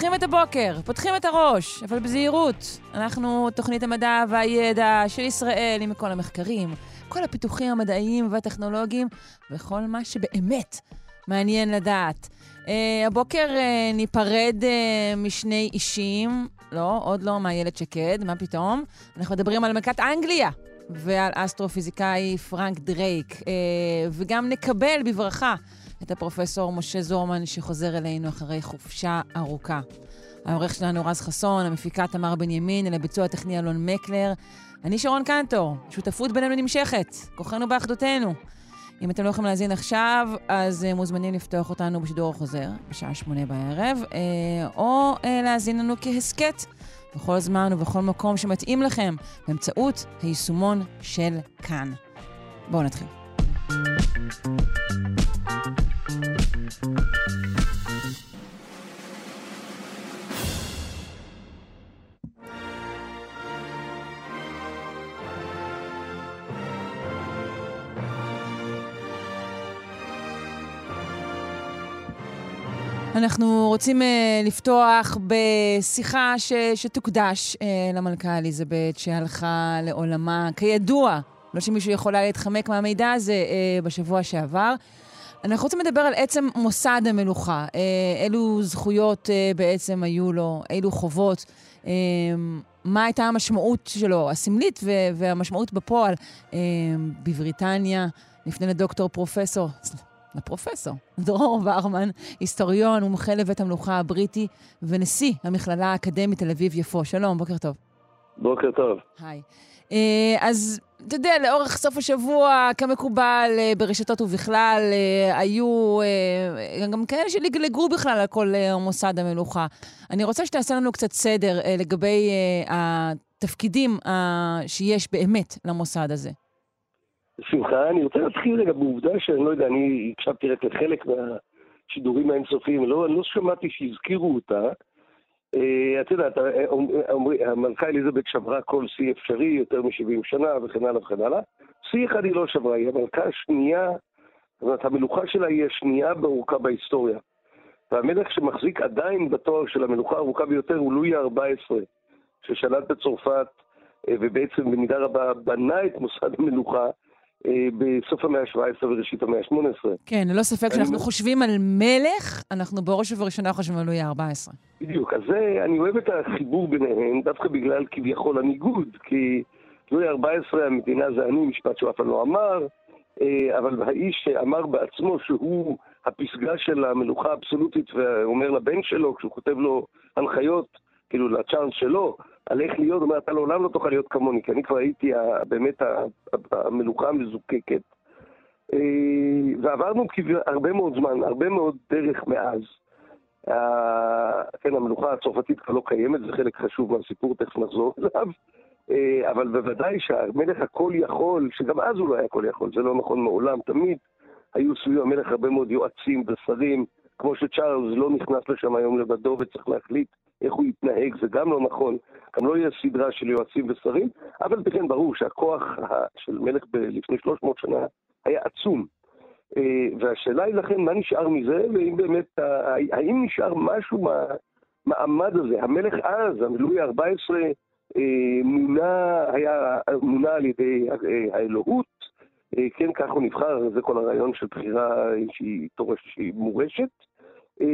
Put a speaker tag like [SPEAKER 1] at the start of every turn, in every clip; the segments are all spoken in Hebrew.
[SPEAKER 1] פותחים את הבוקר, פותחים את הראש, אבל בזהירות. אנחנו תוכנית המדע והידע של ישראל עם כל המחקרים, כל הפיתוחים המדעיים והטכנולוגיים, וכל מה שבאמת מעניין לדעת. אה, הבוקר אה, ניפרד אה, משני אישים, לא, עוד לא מאיילת שקד, מה פתאום? אנחנו מדברים על מלכת אנגליה ועל אסטרופיזיקאי פרנק דרייק, אה, וגם נקבל בברכה את הפרופסור משה זורמן, שחוזר אלינו אחרי חופשה ארוכה. העורך שלנו רז חסון, המפיקה תמר בנימין, אל הביצוע הטכני אלון מקלר. אני שרון קנטור, שותפות בינינו נמשכת, כוחנו באחדותנו. אם אתם לא יכולים להאזין עכשיו, אז uh, מוזמנים לפתוח אותנו בשידור החוזר, בשעה שמונה בערב, uh, או uh, להאזין לנו כהסכת בכל זמן ובכל מקום שמתאים לכם, באמצעות היישומון של כאן. בואו נתחיל. אנחנו רוצים uh, לפתוח בשיחה ש, שתוקדש uh, למלכה אליזבת, שהלכה לעולמה, כידוע, לא שמישהו יכול היה להתחמק מהמידע הזה uh, בשבוע שעבר. אנחנו רוצים לדבר על עצם מוסד המלוכה. Uh, אילו זכויות uh, בעצם היו לו, אילו חובות, uh, מה הייתה המשמעות שלו, הסמלית והמשמעות בפועל בבריטניה. נפנה לדוקטור פרופסור, לפרופסור דרור ורמן, היסטוריון, מומחה לבית המלוכה הבריטי ונשיא המכללה האקדמית תל אביב-יפו. שלום, בוקר טוב.
[SPEAKER 2] בוקר טוב.
[SPEAKER 1] היי. אז אתה יודע, לאורך סוף השבוע, כמקובל ברשתות ובכלל, היו גם כאלה שלגלגו בכלל על כל מוסד המלוכה. אני רוצה שתעשה לנו קצת סדר לגבי התפקידים שיש באמת למוסד הזה.
[SPEAKER 2] בשמחה. אני רוצה להתחיל רגע בעובדה שאני לא יודע, אני הקשבתי רק לחלק מהשידורים האינסופיים, לא, לא שמעתי שהזכירו אותה. Uh, את יודעת, אה, המלכה אליזבת שברה כל שיא אפשרי, יותר מ-70 שנה וכן הלאה וכן הלאה. שיא אחד היא לא שברה, היא המלכה השנייה, זאת אומרת, המלוכה שלה היא השנייה באורכה בהיסטוריה. והמלך שמחזיק עדיין בתואר של המלוכה הארוכה ביותר הוא לואי ה-14, ששלט בצרפת ובעצם במידה רבה בנה את מוסד המלוכה אה, בסוף המאה ה-17 וראשית המאה ה-18.
[SPEAKER 1] כן, ללא ספק, כשאנחנו חושבים על מלך, אנחנו בראש ובראשונה חושבים על לואי ה-14.
[SPEAKER 2] בדיוק, אז זה, אני אוהב את החיבור ביניהם, דווקא בגלל כביכול הניגוד, כי לואי ה-14, המדינה זה אני, משפט שהוא אף פעם לא אמר, אה, אבל האיש שאמר בעצמו שהוא הפסגה של המלוכה האבסולוטית, ואומר לבן שלו, כשהוא כותב לו הנחיות, כאילו לצ'אנס שלו, על איך להיות, הוא אומר, אתה לעולם לא תוכל להיות כמוני, כי אני כבר הייתי באמת המלוכה המזוקקת. אה, ועברנו הרבה מאוד זמן, הרבה מאוד דרך מאז. כן, המלוכה הצרפתית כבר לא קיימת, זה חלק חשוב מהסיפור, תכף נחזור אליו. אה, אבל בוודאי שהמלך הכל יכול, שגם אז הוא לא היה כל יכול, זה לא נכון מעולם, תמיד היו סביב המלך הרבה מאוד יועצים ושרים, כמו שצ'ארלס לא נכנס לשם היום לבדו וצריך להחליט איך הוא יתנהג, זה גם לא נכון. גם לא יהיה סדרה של יועצים ושרים, אבל בכן ברור שהכוח של מלך לפני 300 שנה היה עצום. אה, והשאלה היא לכן, מה נשאר מזה, ואם באמת, האם נשאר משהו מהמעמד הזה? המלך אז, לואי ה-14, אה, מונה, היה מונה על ידי אה, האלוהות, כן, כך הוא נבחר, זה כל הרעיון של בחירה שהיא שהיא מורשת.
[SPEAKER 1] אה,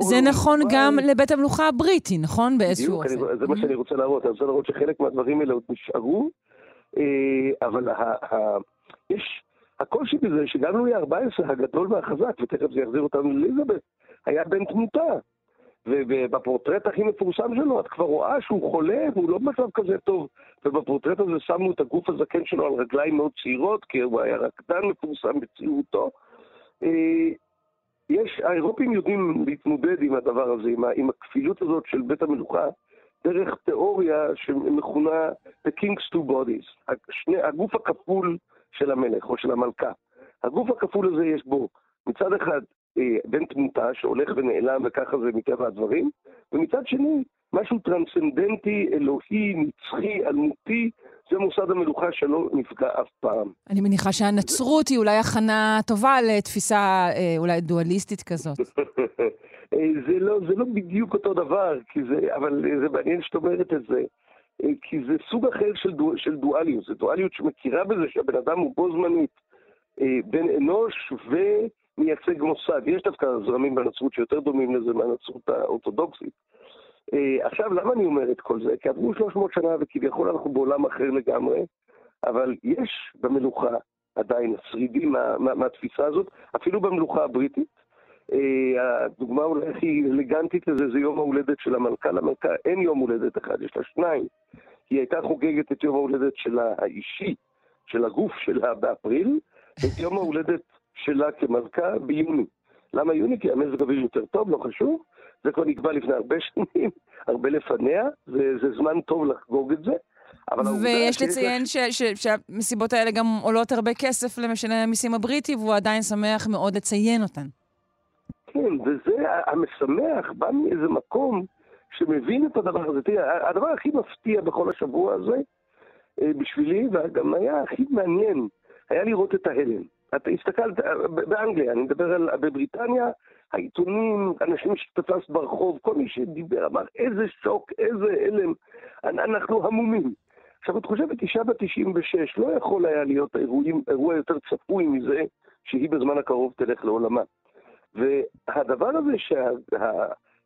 [SPEAKER 1] זה נכון גם לבית המלוכה הבריטי, נכון? באיזשהו
[SPEAKER 2] אופן. בדיוק, זה מה שאני רוצה להראות. אני רוצה להראות שחלק מהדברים האלה עוד נשארו, אה, אבל יש... הקושי בזה שגם לואי ה-14 הגדול והחזק, ותכף זה יחזיר אותנו לאליזבת, היה בן תמותה. ובפורטרט הכי מפורסם שלו, את כבר רואה שהוא חולה והוא לא במצב כזה טוב. ובפורטרט הזה שמנו את הגוף הזקן שלו על רגליים מאוד צעירות, כי הוא היה רקדן מפורסם בצעירותו. יש, האירופים יודעים להתמודד עם הדבר הזה, עם, עם הכפילות הזאת של בית המלוכה, דרך תיאוריה שמכונה The King's Two Bodies, השני, הגוף הכפול של המלך או של המלכה. הגוף הכפול הזה יש בו מצד אחד אה, בן תמותה שהולך ונעלם וככה זה מטבע הדברים, ומצד שני משהו טרנסצנדנטי, אלוהי, נצחי, אלמותי, זה מוסד המלוכה שלא נפגע אף פעם.
[SPEAKER 1] אני מניחה שהנצרות היא אולי הכנה טובה לתפיסה אה, אולי דואליסטית כזאת.
[SPEAKER 2] אה, זה, לא, זה לא בדיוק אותו דבר, זה, אבל זה מעניין שאת אומרת את זה. אה, כי זה סוג אחר של, דו, של דואליות, זו דואליות שמכירה בזה שהבן אדם הוא בו זמנית בן אנוש ומייצג מוסד. יש דווקא זרמים בנצרות שיותר דומים לזה מהנצרות האורתודוקסית. אה, עכשיו, למה אני אומר את כל זה? כי עברו 300 שנה וכביכול אנחנו בעולם אחר לגמרי, אבל יש במלוכה עדיין שרידים מה, מה, מהתפיסה הזאת, אפילו במלוכה הבריטית. אה, הדוגמה אולי הכי אלגנטית לזה זה יום ההולדת של המלכה. למלכה אין יום הולדת אחד, יש לה שניים. היא הייתה חוגגת את יום ההולדת שלה האישי, של הגוף שלה באפריל, ואת יום ההולדת שלה כמלכה ביוני. למה יוני? כי המזג אוויר יותר טוב, לא חשוב. זה כבר נקבע לפני הרבה שנים, הרבה לפניה, וזה זמן טוב לחגוג את זה.
[SPEAKER 1] ויש לציין ש, ש, שהמסיבות האלה גם עולות הרבה כסף למשלם המיסים הבריטי, והוא עדיין שמח מאוד לציין אותן.
[SPEAKER 2] כן, וזה המשמח, בא מאיזה מקום שמבין את הדבר הזה. תראה, הדבר הכי מפתיע בכל השבוע הזה, אה, בשבילי, וגם היה הכי מעניין, היה לראות את ההלם. אתה הסתכלת, באנגליה, אני מדבר על, בבריטניה, העיתונים, אנשים שתפסת ברחוב, כל מי שדיבר אמר, איזה שוק, איזה הלם, אנחנו המומים. עכשיו, את חושבת, אישה בת 96 לא יכול היה להיות אירועים, אירוע יותר צפוי מזה שהיא בזמן הקרוב תלך לעולמה. והדבר הזה,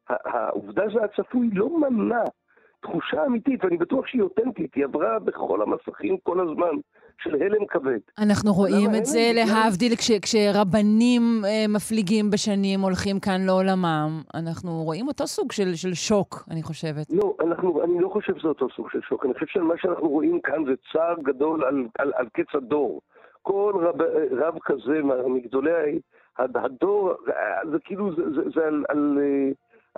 [SPEAKER 2] שהעובדה שה, שזה צפוי לא מנע תחושה אמיתית, ואני בטוח שהיא אותנטית, היא עברה בכל המסכים כל הזמן. של הלם כבד.
[SPEAKER 1] אנחנו רואים את זה להבדיל כש, כשרבנים אה, מפליגים בשנים הולכים כאן לעולמם. אנחנו רואים אותו סוג של, של שוק, אני חושבת.
[SPEAKER 2] לא, אנחנו, אני לא חושב שזה אותו סוג של שוק. אני חושב שמה שאנחנו רואים כאן זה צער גדול על, על, על קץ הדור. כל רב, רב כזה מגדולי הדור, זה כאילו, זה, זה, זה על... על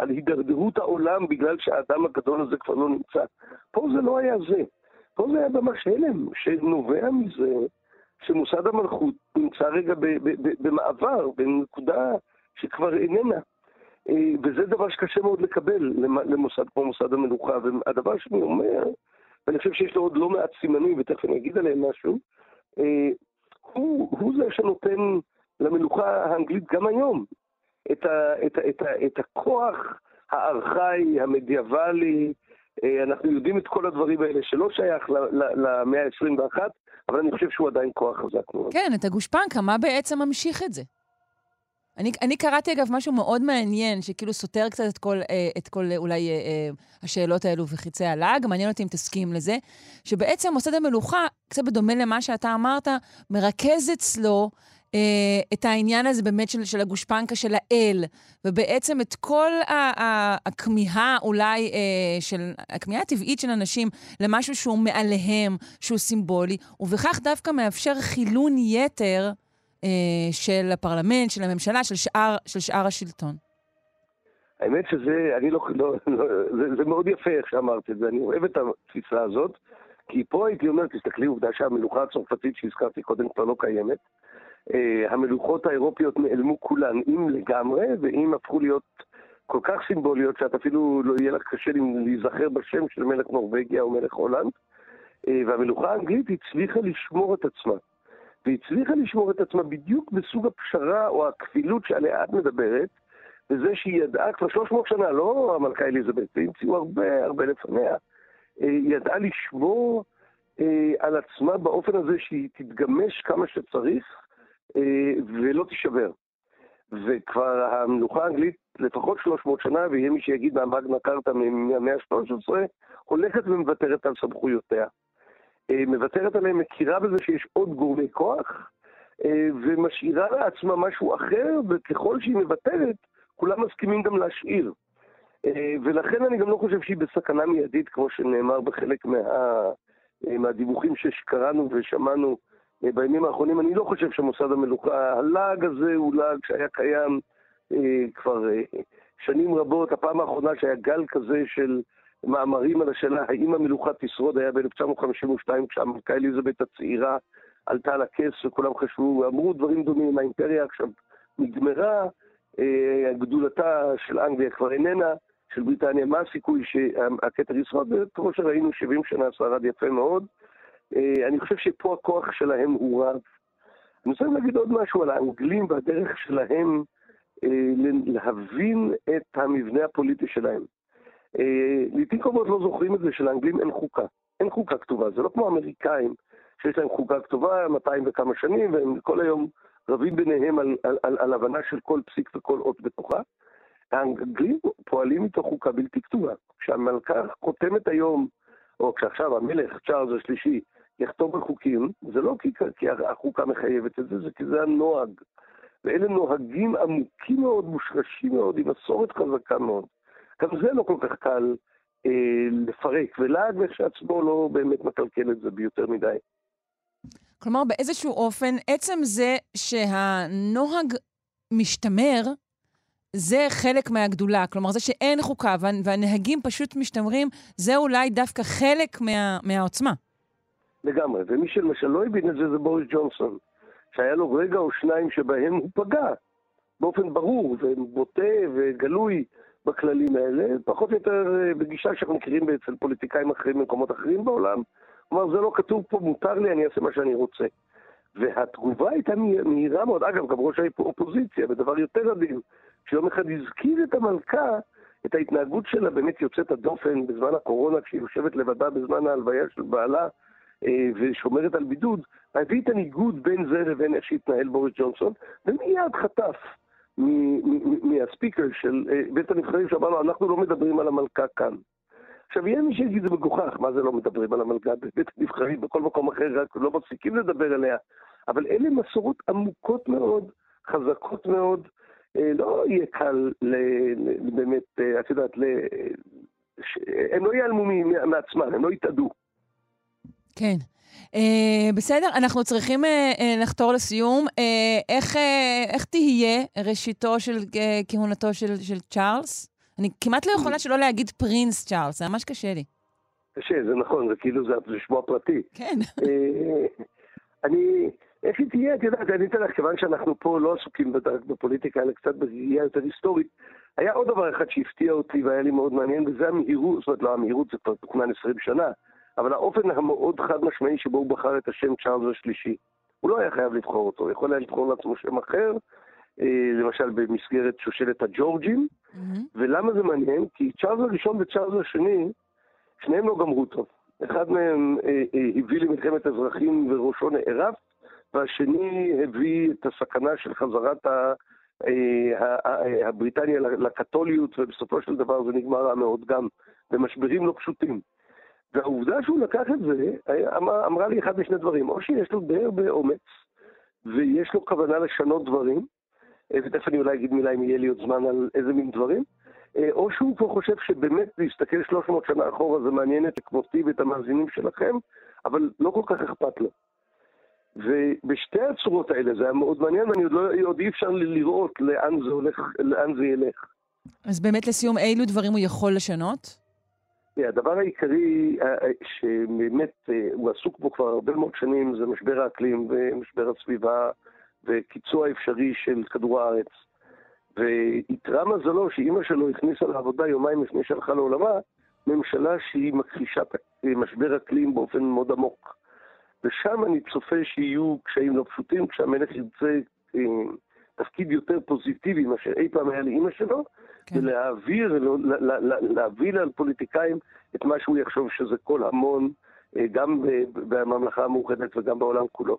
[SPEAKER 2] על הידרדרות העולם בגלל שהאדם הגדול הזה כבר לא נמצא. פה זה לא היה זה. פה זה היה ממש הלם שנובע מזה שמוסד המלכות נמצא רגע במעבר, בנקודה שכבר איננה. אה, וזה דבר שקשה מאוד לקבל למוסד כמו מוסד המלוכה. והדבר שאני אומר, ואני חושב שיש לו עוד לא מעט סימנים, ותכף אני אגיד עליהם משהו, אה, הוא, הוא זה שנותן למלוכה האנגלית גם היום את, ה, את, ה, את, ה, את הכוח הארכאי, המדיאבלי, אנחנו יודעים את כל הדברים האלה שלא שייך למאה ה-21, אבל אני חושב שהוא עדיין כוח חזק מאוד.
[SPEAKER 1] כן, את הגושפנקה, מה בעצם ממשיך את זה? אני, אני קראתי אגב משהו מאוד מעניין, שכאילו סותר קצת את כל, אה, את כל אולי אה, השאלות האלו וחיצי הלעג, מעניין אותי אם תסכים לזה, שבעצם מוסד המלוכה, קצת בדומה למה שאתה אמרת, מרכז אצלו אה, את העניין הזה באמת של, של הגושפנקה של האל, ובעצם את כל הכמיהה אולי, אה, של, הכמיהה הטבעית של אנשים למשהו שהוא מעליהם, שהוא סימבולי, ובכך דווקא מאפשר חילון יתר אה, של הפרלמנט, של הממשלה, של שאר, של שאר השלטון.
[SPEAKER 2] האמת שזה, אני לא, לא, לא זה, זה מאוד יפה איך שאמרת את זה, אני אוהב את התפיסה הזאת, כי פה הייתי אומר, תסתכלי, עובדה שהמלוכה הצרפתית שהזכרתי קודם כבר לא קיימת, המלוכות האירופיות נעלמו כולן, אם לגמרי, ואם הפכו להיות כל כך סימבוליות שאת אפילו לא יהיה לך קשה להיזכר בשם של מלך נורבגיה או מלך הולנד. אה, והמלוכה האנגלית הצליחה לשמור את עצמה. והצליחה לשמור את עצמה בדיוק בסוג הפשרה או הכפילות שעליה את מדברת, וזה שהיא ידעה כבר 300 שנה, לא המלכה אליזבת, והמציאו הרבה הרבה לפניה, אה, היא ידעה לשמור על עצמה באופן הזה שהיא תתגמש כמה שצריך, אה, ולא תישבר. וכבר המלוכה האנגלית לפחות 300 שנה, ויהיה מי שיגיד מהמגנה קרתא מהמאה ה-13, הולכת ומוותרת על סמכויותיה. אה, מוותרת עליהם, מכירה בזה שיש עוד גורמי כוח, אה, ומשאירה לעצמה משהו אחר, וככל שהיא מוותרת, כולם מסכימים גם להשאיר. ולכן אני גם לא חושב שהיא בסכנה מיידית, כמו שנאמר בחלק מה, מהדיווחים שקראנו ושמענו בימים האחרונים אני לא חושב שמוסד המלוכה, הלעג הזה הוא לעג שהיה קיים אה, כבר אה, שנים רבות. הפעם האחרונה שהיה גל כזה של מאמרים על השאלה האם המלוכה תשרוד היה ב-1952 כשהמלכה אליזבת הצעירה עלתה על הכס וכולם חשבו, אמרו דברים דומים, האימפריה עכשיו נגמרה, אה, גדולתה של אנגליה כבר איננה, של בריטניה, מה הסיכוי שהכתר ישרוד? וכמו שראינו, 70 שנה שרד יפה מאוד. אה, אני חושב שפה הכוח שלהם הוא רב. אני רוצה להגיד עוד משהו על האנגלים והדרך שלהם אה, להבין את המבנה הפוליטי שלהם. אה, לעיתים קרובות לא זוכרים את זה שלאנגלים אין חוקה. אין חוקה כתובה, זה לא כמו האמריקאים, שיש להם חוקה כתובה 200 וכמה שנים, והם כל היום רבים ביניהם על, על, על, על הבנה של כל פסיק וכל אות בתוכה. האנגלים פועלים מתוך חוקה בלתי כתובה. כשהמלכה חותמת היום, או כשעכשיו המלך צ'ארלס השלישי יכתוב בחוקים, זה לא כי, כי החוקה מחייבת את זה, זה כי זה הנוהג. ואלה נוהגים עמוקים מאוד, מושרשים מאוד, עם מסורת חזקה מאוד. גם זה לא כל כך קל אה, לפרק, ולעג כשעצמו לא באמת מקלקל את זה ביותר מדי.
[SPEAKER 1] כלומר, באיזשהו אופן, עצם זה שהנוהג משתמר, זה חלק מהגדולה. כלומר, זה שאין חוקה והנהגים פשוט משתמרים, זה אולי דווקא חלק מה, מהעוצמה.
[SPEAKER 2] לגמרי, ומי שלמשל לא הבין את זה זה בוריס ג'ונסון, שהיה לו רגע או שניים שבהם הוא פגע באופן ברור ובוטה וגלוי בכללים האלה, פחות או יותר אה, בגישה שאנחנו מכירים אצל פוליטיקאים אחרים במקומות אחרים בעולם. כלומר, זה לא כתוב פה, מותר לי, אני אעשה מה שאני רוצה. והתגובה הייתה מהירה מאוד, אגב, גם ראש האופוזיציה, ודבר יותר עדין, שיום אחד הזכיר את המלכה, את ההתנהגות שלה באמת יוצאת הדופן בזמן הקורונה, כשהיא יושבת לבדה בזמן ההלוויה של בעלה ושומרת על בידוד, הביא את הניגוד בין זה לבין איך שהתנהל בוריס ג'ונסון, ומיד חטף מהספיקר של אה, בית הנבחרים שאמרנו, אנחנו לא מדברים על המלכה כאן. עכשיו, יהיה מי שיגיד זה מגוחך, מה זה לא מדברים על המלכה בבית הנבחרים, בכל מקום אחר, רק לא מפסיקים לדבר עליה. אבל אלה מסורות עמוקות מאוד, חזקות מאוד. אה, לא יהיה קל באמת, אה, את יודעת, הם לא ייעלמו מעצמם, הם לא יתאדו.
[SPEAKER 1] כן. Uh, בסדר, אנחנו צריכים uh, uh, לחתור לסיום. Uh, איך, uh, איך תהיה ראשיתו של uh, כהונתו של, של צ'ארלס? אני כמעט לא יכולה שלא להגיד פרינס צ'ארלס, זה ממש קשה לי.
[SPEAKER 2] קשה, זה נכון, זה כאילו זה לשמוע פרטי.
[SPEAKER 1] כן.
[SPEAKER 2] אני, איך היא תהיה, את יודעת, אני אתן לך, כיוון שאנחנו פה לא עסוקים בפוליטיקה, אלא קצת בראייה יותר היסטורית, היה עוד דבר אחד שהפתיע אותי והיה לי מאוד מעניין, וזה המהירות, זאת אומרת, לא המהירות, זה כבר תוכנן 20 שנה. אבל האופן המאוד חד משמעי שבו הוא בחר את השם צ'ארלס השלישי. הוא לא היה חייב לבחור אותו, הוא יכול היה לבחור לעצמו שם אחר, אה, למשל במסגרת שושלת הג'ורג'ים. Mm-hmm. ולמה זה מעניין? כי צ'ארלס הראשון וצ'ארלס השני, שניהם לא גמרו טוב. אחד מהם אה, אה, הביא למלחמת אזרחים וראשו נערף, והשני הביא את הסכנה של חזרת ה... אה, הבריטניה לקתוליות, ובסופו של דבר זה נגמר רע מאוד גם במשברים לא פשוטים. והעובדה שהוא לקח את זה, אמר, אמרה לי אחד משני דברים, או שיש לו די הרבה אומץ, ויש לו כוונה לשנות דברים, אה, ותכף אני אולי אגיד מילה אם יהיה לי עוד זמן על איזה מין דברים, אה, או שהוא פה חושב שבאמת להסתכל 300 שנה אחורה זה מעניין את כמותי ואת המאזינים שלכם, אבל לא כל כך אכפת לו. ובשתי הצורות האלה זה היה מאוד מעניין, ואני עוד, לא, עוד אי אפשר לראות לאן זה הולך, לאן זה ילך.
[SPEAKER 1] אז באמת לסיום, אילו דברים הוא יכול לשנות?
[SPEAKER 2] הדבר העיקרי אה, אה, שבאמת אה, הוא עסוק בו כבר הרבה מאוד שנים זה משבר האקלים ומשבר הסביבה וקיצוע האפשרי של כדור הארץ. ואיתרע מזלו שאימא שלו הכניסה לעבודה יומיים לפני שהלכה לעולמה, ממשלה שהיא מכחישת משבר אקלים באופן מאוד עמוק. ושם אני צופה שיהיו קשיים לא פשוטים, כשהמלך ירצה תפקיד יותר פוזיטיבי מאשר אי פעם היה לאימא שלו, כן. ולהעביר, להביא לפוליטיקאים את מה שהוא יחשוב שזה כל המון, אה, גם בממלכה המאוחדת וגם בעולם כולו.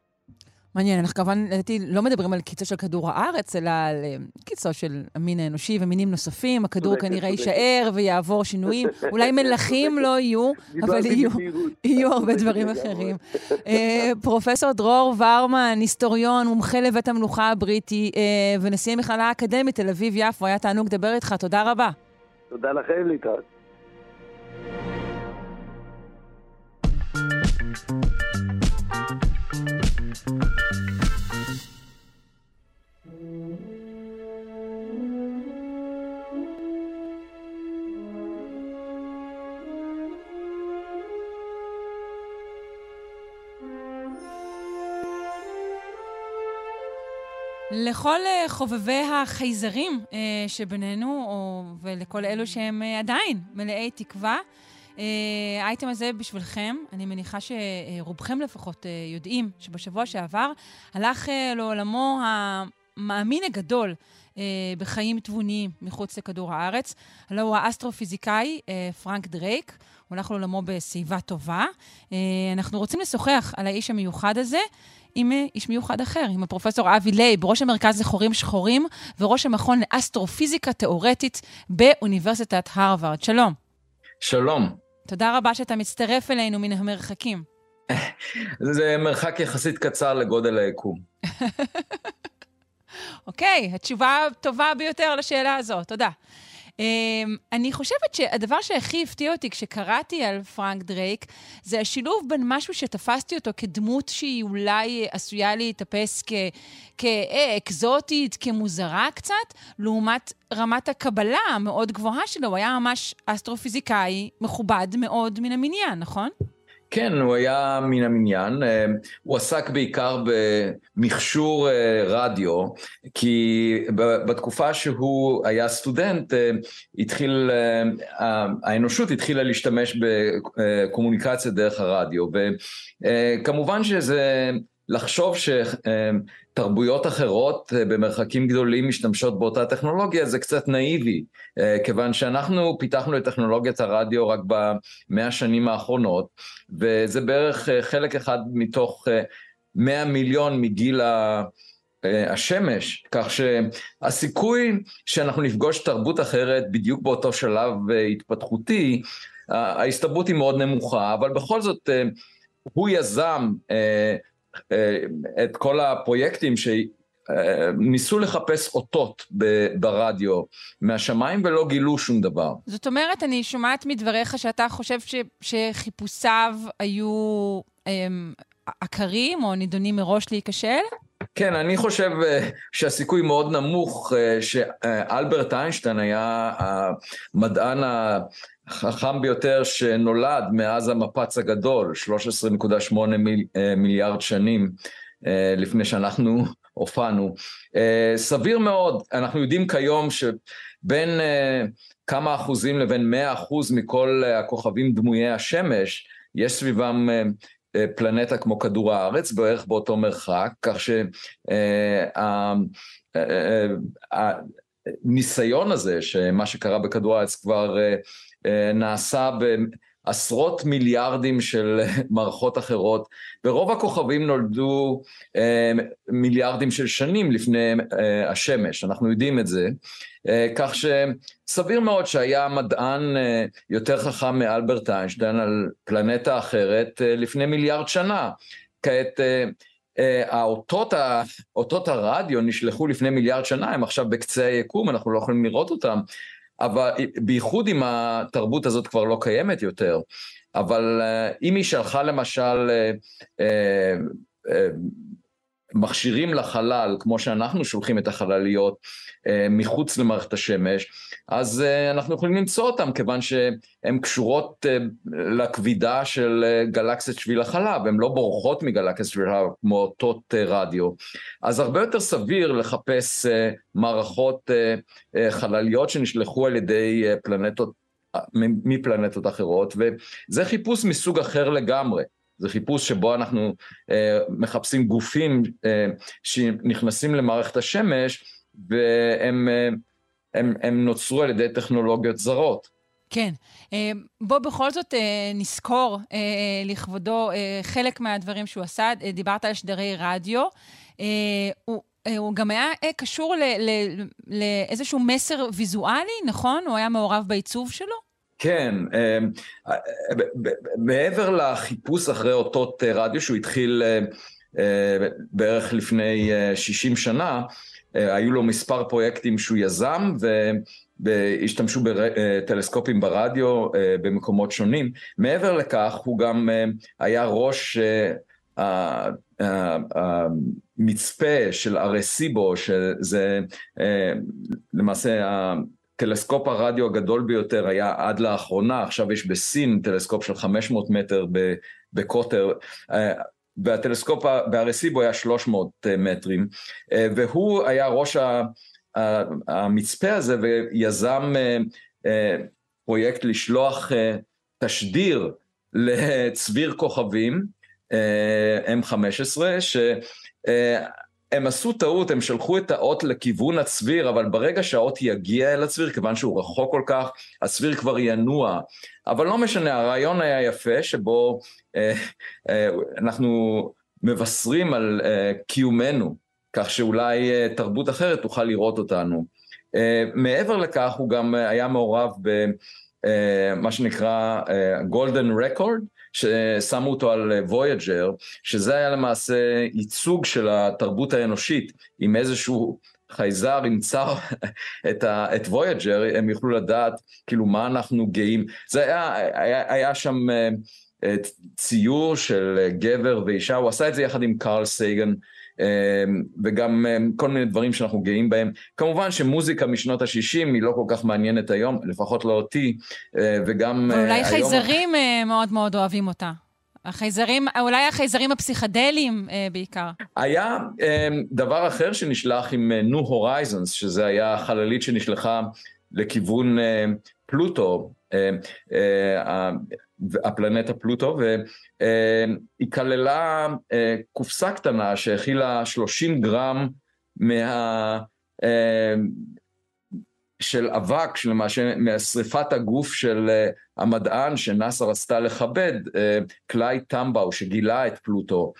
[SPEAKER 1] מעניין, אנחנו כמובן, לדעתי, לא מדברים על קיצו של כדור הארץ, אלא על אה, קיצו של המין האנושי ומינים נוספים. הכדור כנראה יישאר ויעבור שינויים. אולי מלכים לא יהיו, אבל יהיו הרבה דברים אחרים. אה, פרופסור דרור ורמן, היסטוריון, מומחה לבית המלוכה הבריטי ונשיא המכללה האקדמית תל אביב-יפו, היה תענוג לדבר איתך, תודה רבה.
[SPEAKER 2] תודה לכם, להתראות.
[SPEAKER 1] לכל אה, חובבי החייזרים אה, שבינינו, או, ולכל אלו שהם אה, עדיין מלאי תקווה, האייטם הזה בשבילכם, אני מניחה שרובכם לפחות יודעים שבשבוע שעבר הלך לעולמו המאמין הגדול בחיים תבוניים מחוץ לכדור הארץ. הלוא הוא האסטרופיזיקאי פרנק דרייק, הוא הלך לעולמו בשיבה טובה. אנחנו רוצים לשוחח על האיש המיוחד הזה. עם אה, איש מיוחד אחר, עם הפרופסור אבי לייב, ראש המרכז לחורים שחורים וראש המכון לאסטרופיזיקה תאורטית באוניברסיטת הרווארד. שלום.
[SPEAKER 3] שלום.
[SPEAKER 1] תודה רבה שאתה מצטרף אלינו מן המרחקים.
[SPEAKER 3] זה מרחק יחסית קצר לגודל היקום.
[SPEAKER 1] אוקיי, okay, התשובה הטובה ביותר לשאלה הזאת, תודה. אמ, אני חושבת שהדבר שהכי הפתיע אותי כשקראתי על פרנק דרייק, זה השילוב בין משהו שתפסתי אותו כדמות שהיא אולי עשויה להיתפס כאקזוטית, כמוזרה קצת, לעומת רמת הקבלה המאוד גבוהה שלו. הוא היה ממש אסטרופיזיקאי מכובד מאוד מן המניין, נכון?
[SPEAKER 3] כן, הוא היה מן המניין. אה, הוא עסק בעיקר במכשור אה, רדיו, כי בתקופה שהוא היה סטודנט, אה, התחיל, האנושות התחילה להשתמש בקומוניקציה דרך הרדיו, וכמובן שזה לחשוב שתרבויות אחרות אה, במרחקים גדולים משתמשות באותה טכנולוגיה זה קצת נאיבי, אה, כיוון שאנחנו פיתחנו את טכנולוגיית הרדיו רק במאה השנים האחרונות, וזה בערך אה, חלק אחד מתוך מאה מיליון מגיל ה... השמש, כך שהסיכוי שאנחנו נפגוש תרבות אחרת בדיוק באותו שלב התפתחותי, ההסתברות היא מאוד נמוכה, אבל בכל זאת הוא יזם את כל הפרויקטים שניסו לחפש אותות ברדיו מהשמיים ולא גילו שום דבר.
[SPEAKER 1] זאת אומרת, אני שומעת מדבריך שאתה חושב ש, שחיפושיו היו הם, עקרים או נידונים מראש להיכשל?
[SPEAKER 3] כן, אני חושב אה, שהסיכוי מאוד נמוך אה, שאלברט איינשטיין היה המדען החכם ביותר שנולד מאז המפץ הגדול, 13.8 מיל, אה, מיליארד שנים אה, לפני שאנחנו הופענו. אה, סביר מאוד, אנחנו יודעים כיום שבין כמה אחוזים לבין מאה אחוז מכל הכוכבים דמויי השמש, יש סביבם פלנטה כמו כדור הארץ, בערך באותו מרחק, כך שהניסיון הזה, שמה שקרה בכדור הארץ כבר נעשה בעשרות מיליארדים של מערכות אחרות, ורוב הכוכבים נולדו אה, מיליארדים של שנים לפני אה, השמש, אנחנו יודעים את זה, כך שסביר מאוד שהיה מדען יותר חכם מאלברט איינשטיין על פלנטה אחרת לפני מיליארד שנה. כעת האותות, אותות הרדיו נשלחו לפני מיליארד שנה, הם עכשיו בקצה היקום, אנחנו לא יכולים לראות אותם, אבל בייחוד אם התרבות הזאת כבר לא קיימת יותר, אבל אה, אם היא שלחה למשל אה, אה, מכשירים לחלל, כמו שאנחנו שולחים את החלליות מחוץ למערכת השמש, אז אנחנו יכולים למצוא אותם, כיוון שהן קשורות לכבידה של גלקסיית שביל החלב, הן לא בורחות מגלקסיית שביל החלב כמו אותות רדיו. אז הרבה יותר סביר לחפש מערכות חלליות שנשלחו על ידי פלנטות, מפלנטות אחרות, וזה חיפוש מסוג אחר לגמרי. זה חיפוש שבו אנחנו אה, מחפשים גופים אה, שנכנסים למערכת השמש והם אה, הם, הם נוצרו על ידי טכנולוגיות זרות.
[SPEAKER 1] כן. אה, בוא בכל זאת אה, נזכור אה, לכבודו חלק מהדברים שהוא עשה. דיברת על שדרי רדיו. הוא, הוא גם היה קשור לאיזשהו מסר ויזואלי, נכון? הוא היה מעורב בעיצוב שלו?
[SPEAKER 3] כן, אמ, מעבר לחיפוש אחרי אותות רדיו שהוא התחיל אה, אה, בערך לפני 60 אה, שנה, היו לו מספר פרויקטים שהוא יזם והשתמשו בטלסקופים ברדיו במקומות שונים. מעבר לכך הוא גם היה ראש המצפה של ארסיבו, שזה למעשה טלסקופ הרדיו הגדול ביותר היה עד לאחרונה, עכשיו יש בסין טלסקופ של 500 מטר בקוטר. אה, והטלסקופ בארסיבו היה 300 מטרים, והוא היה ראש המצפה הזה ויזם פרויקט לשלוח תשדיר לצביר כוכבים, M15, שהם עשו טעות, הם שלחו את האות לכיוון הצביר, אבל ברגע שהאות יגיע אל הצביר, כיוון שהוא רחוק כל כך, הצביר כבר ינוע. אבל לא משנה, הרעיון היה יפה, שבו אה, אה, אנחנו מבשרים על אה, קיומנו, כך שאולי אה, תרבות אחרת תוכל לראות אותנו. אה, מעבר לכך, הוא גם היה מעורב ב... אה, שנקרא Golden אה, Record, ששמו אותו על וויאג'ר, שזה היה למעשה ייצוג של התרבות האנושית, עם איזשהו חייזר ימצא את, את וויג'ר, הם יוכלו לדעת כאילו מה אנחנו גאים. זה היה, היה, היה שם uh, ציור של גבר ואישה, הוא עשה את זה יחד עם קארל סייגן. אמ, וגם אמ, כל מיני דברים שאנחנו גאים בהם. כמובן שמוזיקה משנות ה-60 היא לא כל כך מעניינת היום, לפחות לא אותי, אה, וגם
[SPEAKER 4] אה, היום... ואולי חייזרים אה, מאוד מאוד אוהבים אותה. החייזרים, אולי החייזרים הפסיכדליים אה, בעיקר.
[SPEAKER 3] היה אה, דבר אחר שנשלח עם uh, הורייזנס, שזה היה חללית שנשלחה לכיוון פלוטו, אה, אה, הפלנטה פלוטו, והיא כללה אה, קופסה קטנה שהכילה 30 גרם מה... אה, של אבק, שלמעשה מהשריפת הגוף של אה, המדען שנאסא רצתה לכבד, קליי טמבאו, שגילה את פלוטו.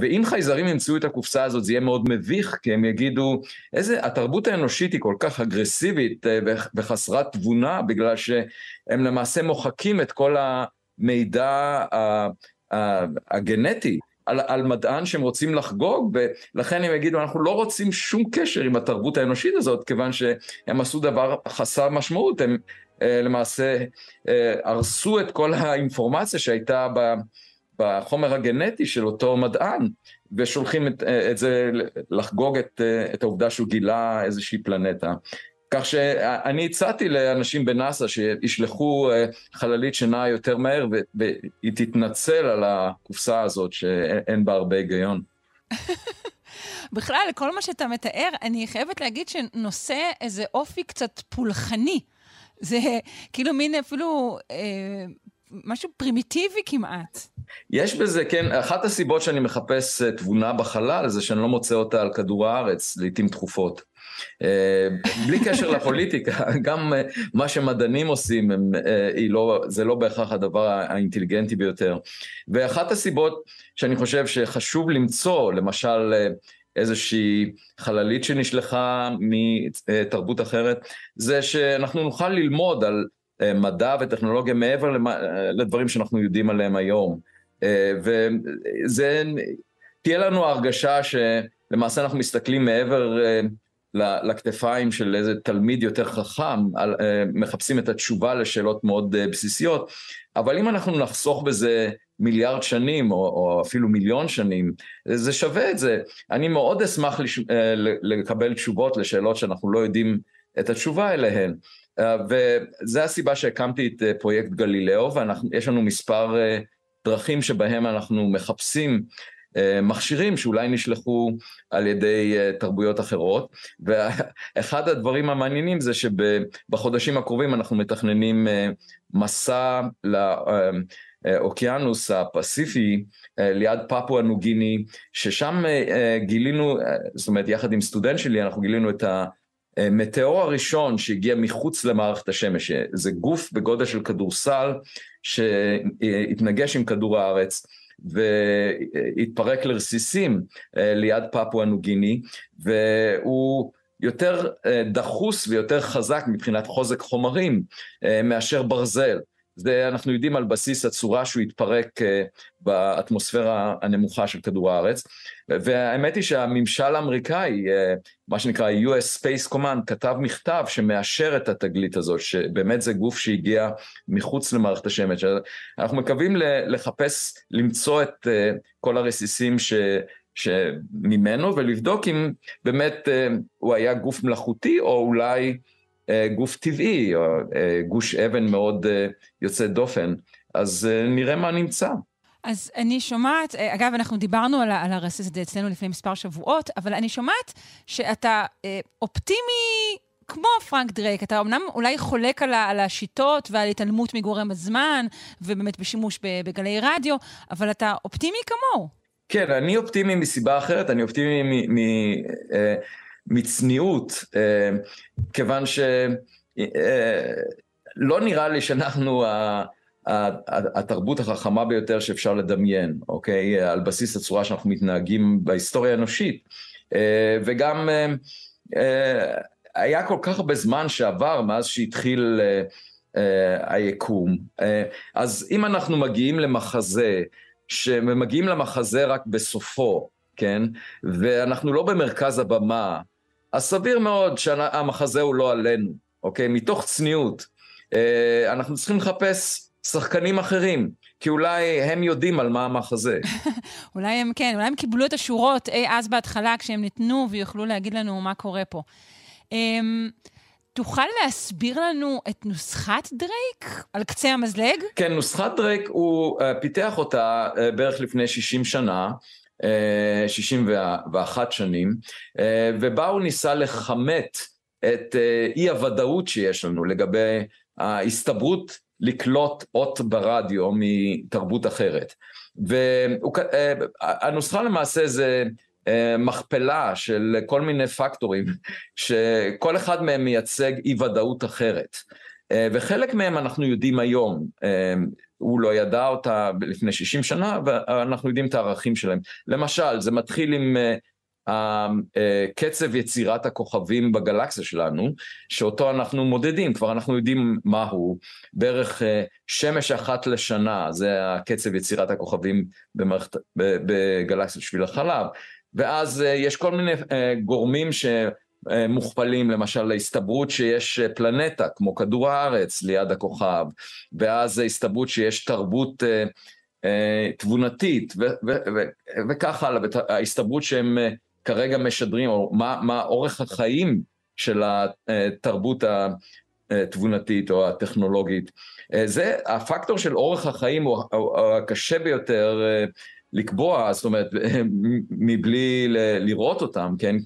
[SPEAKER 3] ואם חייזרים ימצאו את הקופסה הזאת זה יהיה מאוד מביך, כי הם יגידו, איזה, התרבות האנושית היא כל כך אגרסיבית וחסרת תבונה, בגלל שהם למעשה מוחקים את כל המידע הגנטי. על, על מדען שהם רוצים לחגוג, ולכן הם יגידו, אנחנו לא רוצים שום קשר עם התרבות האנושית הזאת, כיוון שהם עשו דבר חסר משמעות, הם אה, למעשה אה, הרסו את כל האינפורמציה שהייתה ב... בחומר הגנטי של אותו מדען, ושולחים את, את זה לחגוג את, את העובדה שהוא גילה איזושהי פלנטה. כך שאני הצעתי לאנשים בנאסא שישלחו אה, חללית שנעה יותר מהר והיא תתנצל על הקופסה הזאת שאין בה הרבה היגיון.
[SPEAKER 4] בכלל, כל מה שאתה מתאר, אני חייבת להגיד שנושא איזה אופי קצת פולחני. זה כאילו מין אפילו אה, משהו פרימיטיבי כמעט.
[SPEAKER 3] יש בזה, כן, אחת הסיבות שאני מחפש אה, תבונה בחלל זה שאני לא מוצא אותה על כדור הארץ, לעיתים תכופות. אה, בלי קשר לפוליטיקה, גם אה, מה שמדענים עושים, הם, לא, זה לא בהכרח הדבר האינטליגנטי ביותר. ואחת הסיבות שאני חושב שחשוב למצוא, למשל, איזושהי חללית שנשלחה מתרבות אחרת, זה שאנחנו נוכל ללמוד על מדע וטכנולוגיה מעבר לדברים שאנחנו יודעים עליהם היום. אה, וזה, תהיה לנו הרגשה שלמעשה אנחנו מסתכלים מעבר אה, לכתפיים של איזה תלמיד יותר חכם, אה, מחפשים את התשובה לשאלות מאוד בסיסיות, אבל אם אנחנו נחסוך בזה מיליארד שנים, או, או אפילו מיליון שנים, זה שווה את זה. אני מאוד אשמח לש... לקבל תשובות לשאלות שאנחנו לא יודעים את התשובה אליהן. וזו הסיבה שהקמתי את פרויקט גלילאו, ויש לנו מספר דרכים שבהם אנחנו מחפשים אה, מכשירים שאולי נשלחו על ידי אה, תרבויות אחרות. ואחד הדברים המעניינים זה שבחודשים הקרובים אנחנו מתכננים אה, מסע לאוקיינוס הפסיפי ליד פפואה נוגיני ששם גילינו, זאת אומרת יחד עם סטודנט שלי אנחנו גילינו את המטאור הראשון שהגיע מחוץ למערכת השמש, זה גוף בגודל של כדורסל שהתנגש עם כדור הארץ והתפרק לרסיסים אה, ליד פפואה נוגיני והוא יותר אה, דחוס ויותר חזק מבחינת חוזק חומרים אה, מאשר ברזל. זה אנחנו יודעים על בסיס הצורה שהוא התפרק אה, באטמוספירה הנמוכה של כדור הארץ. והאמת היא שהממשל האמריקאי אה, מה שנקרא US Space Command כתב מכתב שמאשר את התגלית הזאת שבאמת זה גוף שהגיע מחוץ למערכת השמש. אנחנו מקווים לחפש למצוא את אה, כל הרסיסים ש... שממנו ולבדוק אם באמת הוא היה גוף מלאכותי או אולי גוף טבעי, או אה, גוש אבן מאוד אה, יוצא דופן, אז נראה מה נמצא.
[SPEAKER 4] אז אני שומעת, אה, אגב, אנחנו דיברנו על, על הרס הזה אצלנו לפני מספר שבועות, אבל אני שומעת שאתה אה, אופטימי כמו פרנק דרייק. אתה אמנם אולי חולק על, על השיטות ועל התעלמות מגורם הזמן, ובאמת בשימוש בגלי רדיו, אבל אתה אופטימי כמוהו.
[SPEAKER 3] כן, אני אופטימי מסיבה אחרת, אני אופטימי מ, מ, אה, מצניעות, אה, כיוון שלא אה, נראה לי שאנחנו התרבות החכמה ביותר שאפשר לדמיין, אוקיי? על בסיס הצורה שאנחנו מתנהגים בהיסטוריה האנושית. וגם היה כל כך הרבה זמן שעבר מאז שהתחיל היקום. אז אם אנחנו מגיעים למחזה, שמגיעים למחזה רק בסופו, כן? ואנחנו לא במרכז הבמה, אז סביר מאוד שהמחזה הוא לא עלינו, אוקיי? מתוך צניעות. אה, אנחנו צריכים לחפש שחקנים אחרים, כי אולי הם יודעים על מה המחזה.
[SPEAKER 4] אולי הם, כן, אולי הם קיבלו את השורות אי אז בהתחלה כשהם ניתנו ויוכלו להגיד לנו מה קורה פה. אמ, תוכל להסביר לנו את נוסחת דרייק על קצה המזלג?
[SPEAKER 3] כן, נוסחת דרייק, הוא uh, פיתח אותה uh, בערך לפני 60 שנה, 61 אה, שנים, אה, ובה הוא ניסה לכמת את אה, אי הוודאות שיש לנו לגבי ההסתברות לקלוט אות ברדיו מתרבות אחרת. והנוסחה למעשה זה מכפלה של כל מיני פקטורים, שכל אחד מהם מייצג אי ודאות אחרת. וחלק מהם אנחנו יודעים היום, הוא לא ידע אותה לפני 60 שנה, ואנחנו יודעים את הערכים שלהם. למשל, זה מתחיל עם uh, קצב יצירת הכוכבים בגלקסיה שלנו, שאותו אנחנו מודדים, כבר אנחנו יודעים מהו, בערך שמש אחת לשנה, זה הקצב יצירת הכוכבים במערכת, בגלקסיה שביל החלב. ואז יש כל מיני גורמים ש... אה, מוכפלים למשל להסתברות שיש אה, פלנטה כמו כדור הארץ ליד הכוכב ואז ההסתברות שיש תרבות אה, אה, תבונתית וכך הלאה, ההסתברות שהם אה, כרגע משדרים או מה, מה אורך החיים של התרבות התבונתית או הטכנולוגית. זה הפקטור של אורך החיים הוא הקשה ביותר אה, לקבוע, זאת אומרת, מבלי לראות אותם, כן?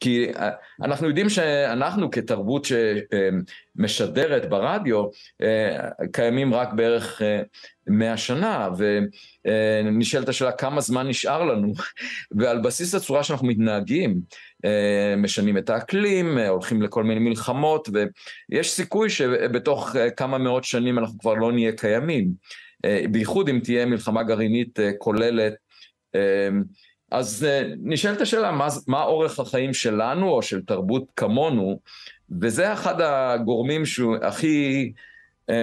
[SPEAKER 3] כי אה, אנחנו יודעים שאנחנו כתרבות שמשדרת ברדיו, אה, קיימים רק בערך אה, מאה שנה, ונשאלת השאלה כמה זמן נשאר לנו, ועל בסיס הצורה שאנחנו מתנהגים, משנים את האקלים, הולכים לכל מיני מלחמות, ויש סיכוי שבתוך כמה מאות שנים אנחנו כבר לא נהיה קיימים. אה, בייחוד אם תהיה מלחמה גרעינית אה, כוללת. אה, אז נשאלת השאלה, מה, מה אורך החיים שלנו או של תרבות כמונו, וזה אחד הגורמים שהכי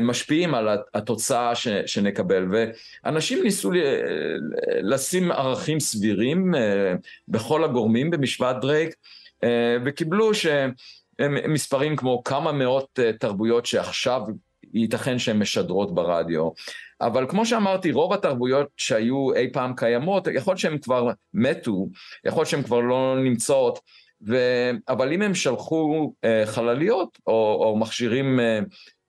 [SPEAKER 3] משפיעים על התוצאה ש, שנקבל. ואנשים ניסו לשים ערכים סבירים בכל הגורמים במשוואת דרייק, וקיבלו שמספרים כמו כמה מאות תרבויות שעכשיו ייתכן שהן משדרות ברדיו. אבל כמו שאמרתי, רוב התרבויות שהיו אי פעם קיימות, יכול להיות שהן כבר מתו, יכול להיות שהן כבר לא נמצאות, ו... אבל אם הם שלחו uh, חלליות או, או מכשירים uh,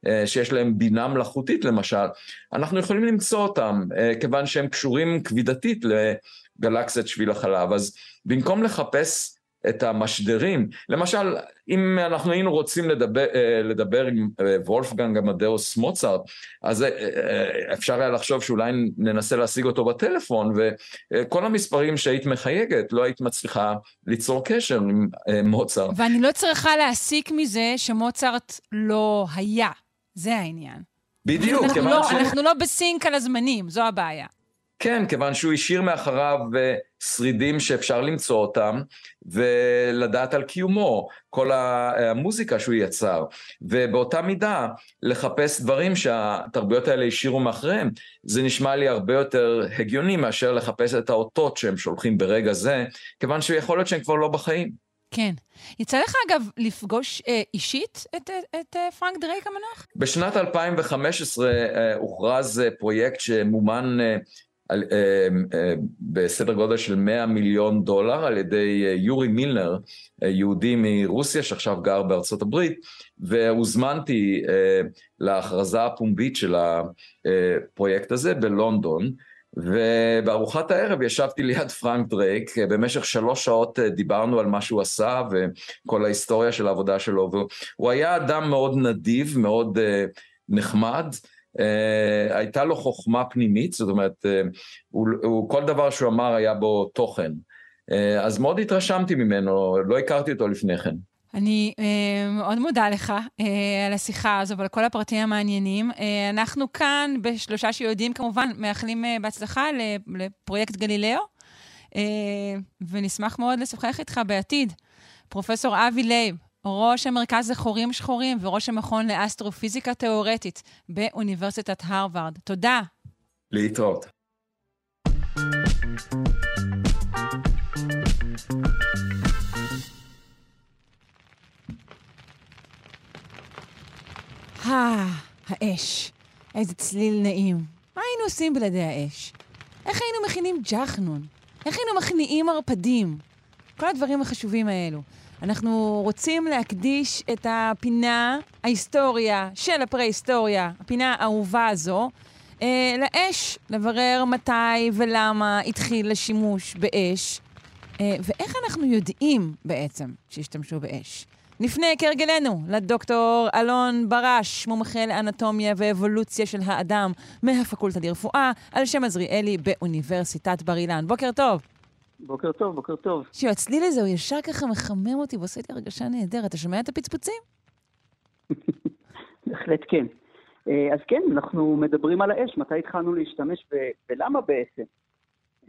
[SPEAKER 3] uh, שיש להם בינה מלאכותית למשל, אנחנו יכולים למצוא אותם, uh, כיוון שהם קשורים כבידתית לגלקסיית שביל החלב. אז במקום לחפש את המשדרים. למשל, אם אנחנו היינו רוצים לדבר, אה, לדבר עם אה, וולפגנג אמדאוס מוצרט, אז אה, אפשר היה לחשוב שאולי ננסה להשיג אותו בטלפון, וכל המספרים שהיית מחייגת, לא היית מצליחה ליצור קשר עם מוצרט.
[SPEAKER 4] ואני לא צריכה להסיק מזה שמוצרט לא היה, זה העניין.
[SPEAKER 3] בדיוק,
[SPEAKER 4] אנחנו, לא, ש... אנחנו לא בסינק על הזמנים, זו הבעיה.
[SPEAKER 3] כן, כיוון שהוא השאיר מאחריו אה, שרידים שאפשר למצוא אותם ולדעת על קיומו, כל המוזיקה שהוא יצר, ובאותה מידה לחפש דברים שהתרבויות האלה השאירו מאחריהם, זה נשמע לי הרבה יותר הגיוני מאשר לחפש את האותות שהם שולחים ברגע זה, כיוון שיכול להיות שהם כבר לא בחיים.
[SPEAKER 4] כן. יצא לך, אגב, לפגוש אה, אישית את, את, את אה, פרנק דרייק המנוח?
[SPEAKER 3] בשנת 2015 אה, הוכרז אה, פרויקט שמומן אה, על, אה, אה, בסדר גודל של 100 מיליון דולר על ידי אה, יורי מילנר, יהודי מרוסיה שעכשיו גר בארצות הברית, והוזמנתי להכרזה הפומבית של הפרויקט הזה בלונדון. ובארוחת הערב ישבתי ליד פרנק דרייק, במשך שלוש שעות דיברנו על מה שהוא עשה וכל ההיסטוריה של העבודה שלו, והוא היה אדם מאוד נדיב, מאוד נחמד, הייתה לו חוכמה פנימית, זאת אומרת, הוא, הוא, כל דבר שהוא אמר היה בו תוכן. אז מאוד התרשמתי ממנו, לא הכרתי אותו לפני כן.
[SPEAKER 4] אני אה, מאוד מודה לך אה, על השיחה הזו ועל כל הפרטים המעניינים. אה, אנחנו כאן, בשלושה שיודעים כמובן, מאחלים אה, בהצלחה לפרויקט גלילאו, אה, ונשמח מאוד לשוחח איתך בעתיד. פרופסור אבי לייב, ראש המרכז לחורים שחורים וראש המכון לאסטרופיזיקה תיאורטית באוניברסיטת הרווארד. תודה.
[SPEAKER 3] להתראות.
[SPEAKER 1] אה, האש. איזה צליל נעים. מה היינו עושים בלעדי האש? איך היינו מכינים ג'חנון? איך היינו מכניעים ערפדים? כל הדברים החשובים האלו. אנחנו רוצים להקדיש את הפינה, ההיסטוריה של הפרה-היסטוריה, הפינה האהובה הזו, אה, לאש, לברר מתי ולמה התחיל השימוש באש, אה, ואיך אנחנו יודעים בעצם שהשתמשו באש. נפנה כהרגלנו לדוקטור אלון ברש, מומחה לאנטומיה ואבולוציה של האדם מהפקולטה לרפואה, על שם עזריאלי באוניברסיטת בר אילן. בוקר טוב.
[SPEAKER 5] בוקר טוב, בוקר טוב.
[SPEAKER 1] שיו, הצליל הזה הוא ישר ככה מחמם אותי ועושה לי הרגשה נהדרת. אתה שומע את הפצפוצים?
[SPEAKER 5] בהחלט כן. אה, אז כן, אנחנו מדברים על האש, מתי התחלנו להשתמש ולמה בעצם.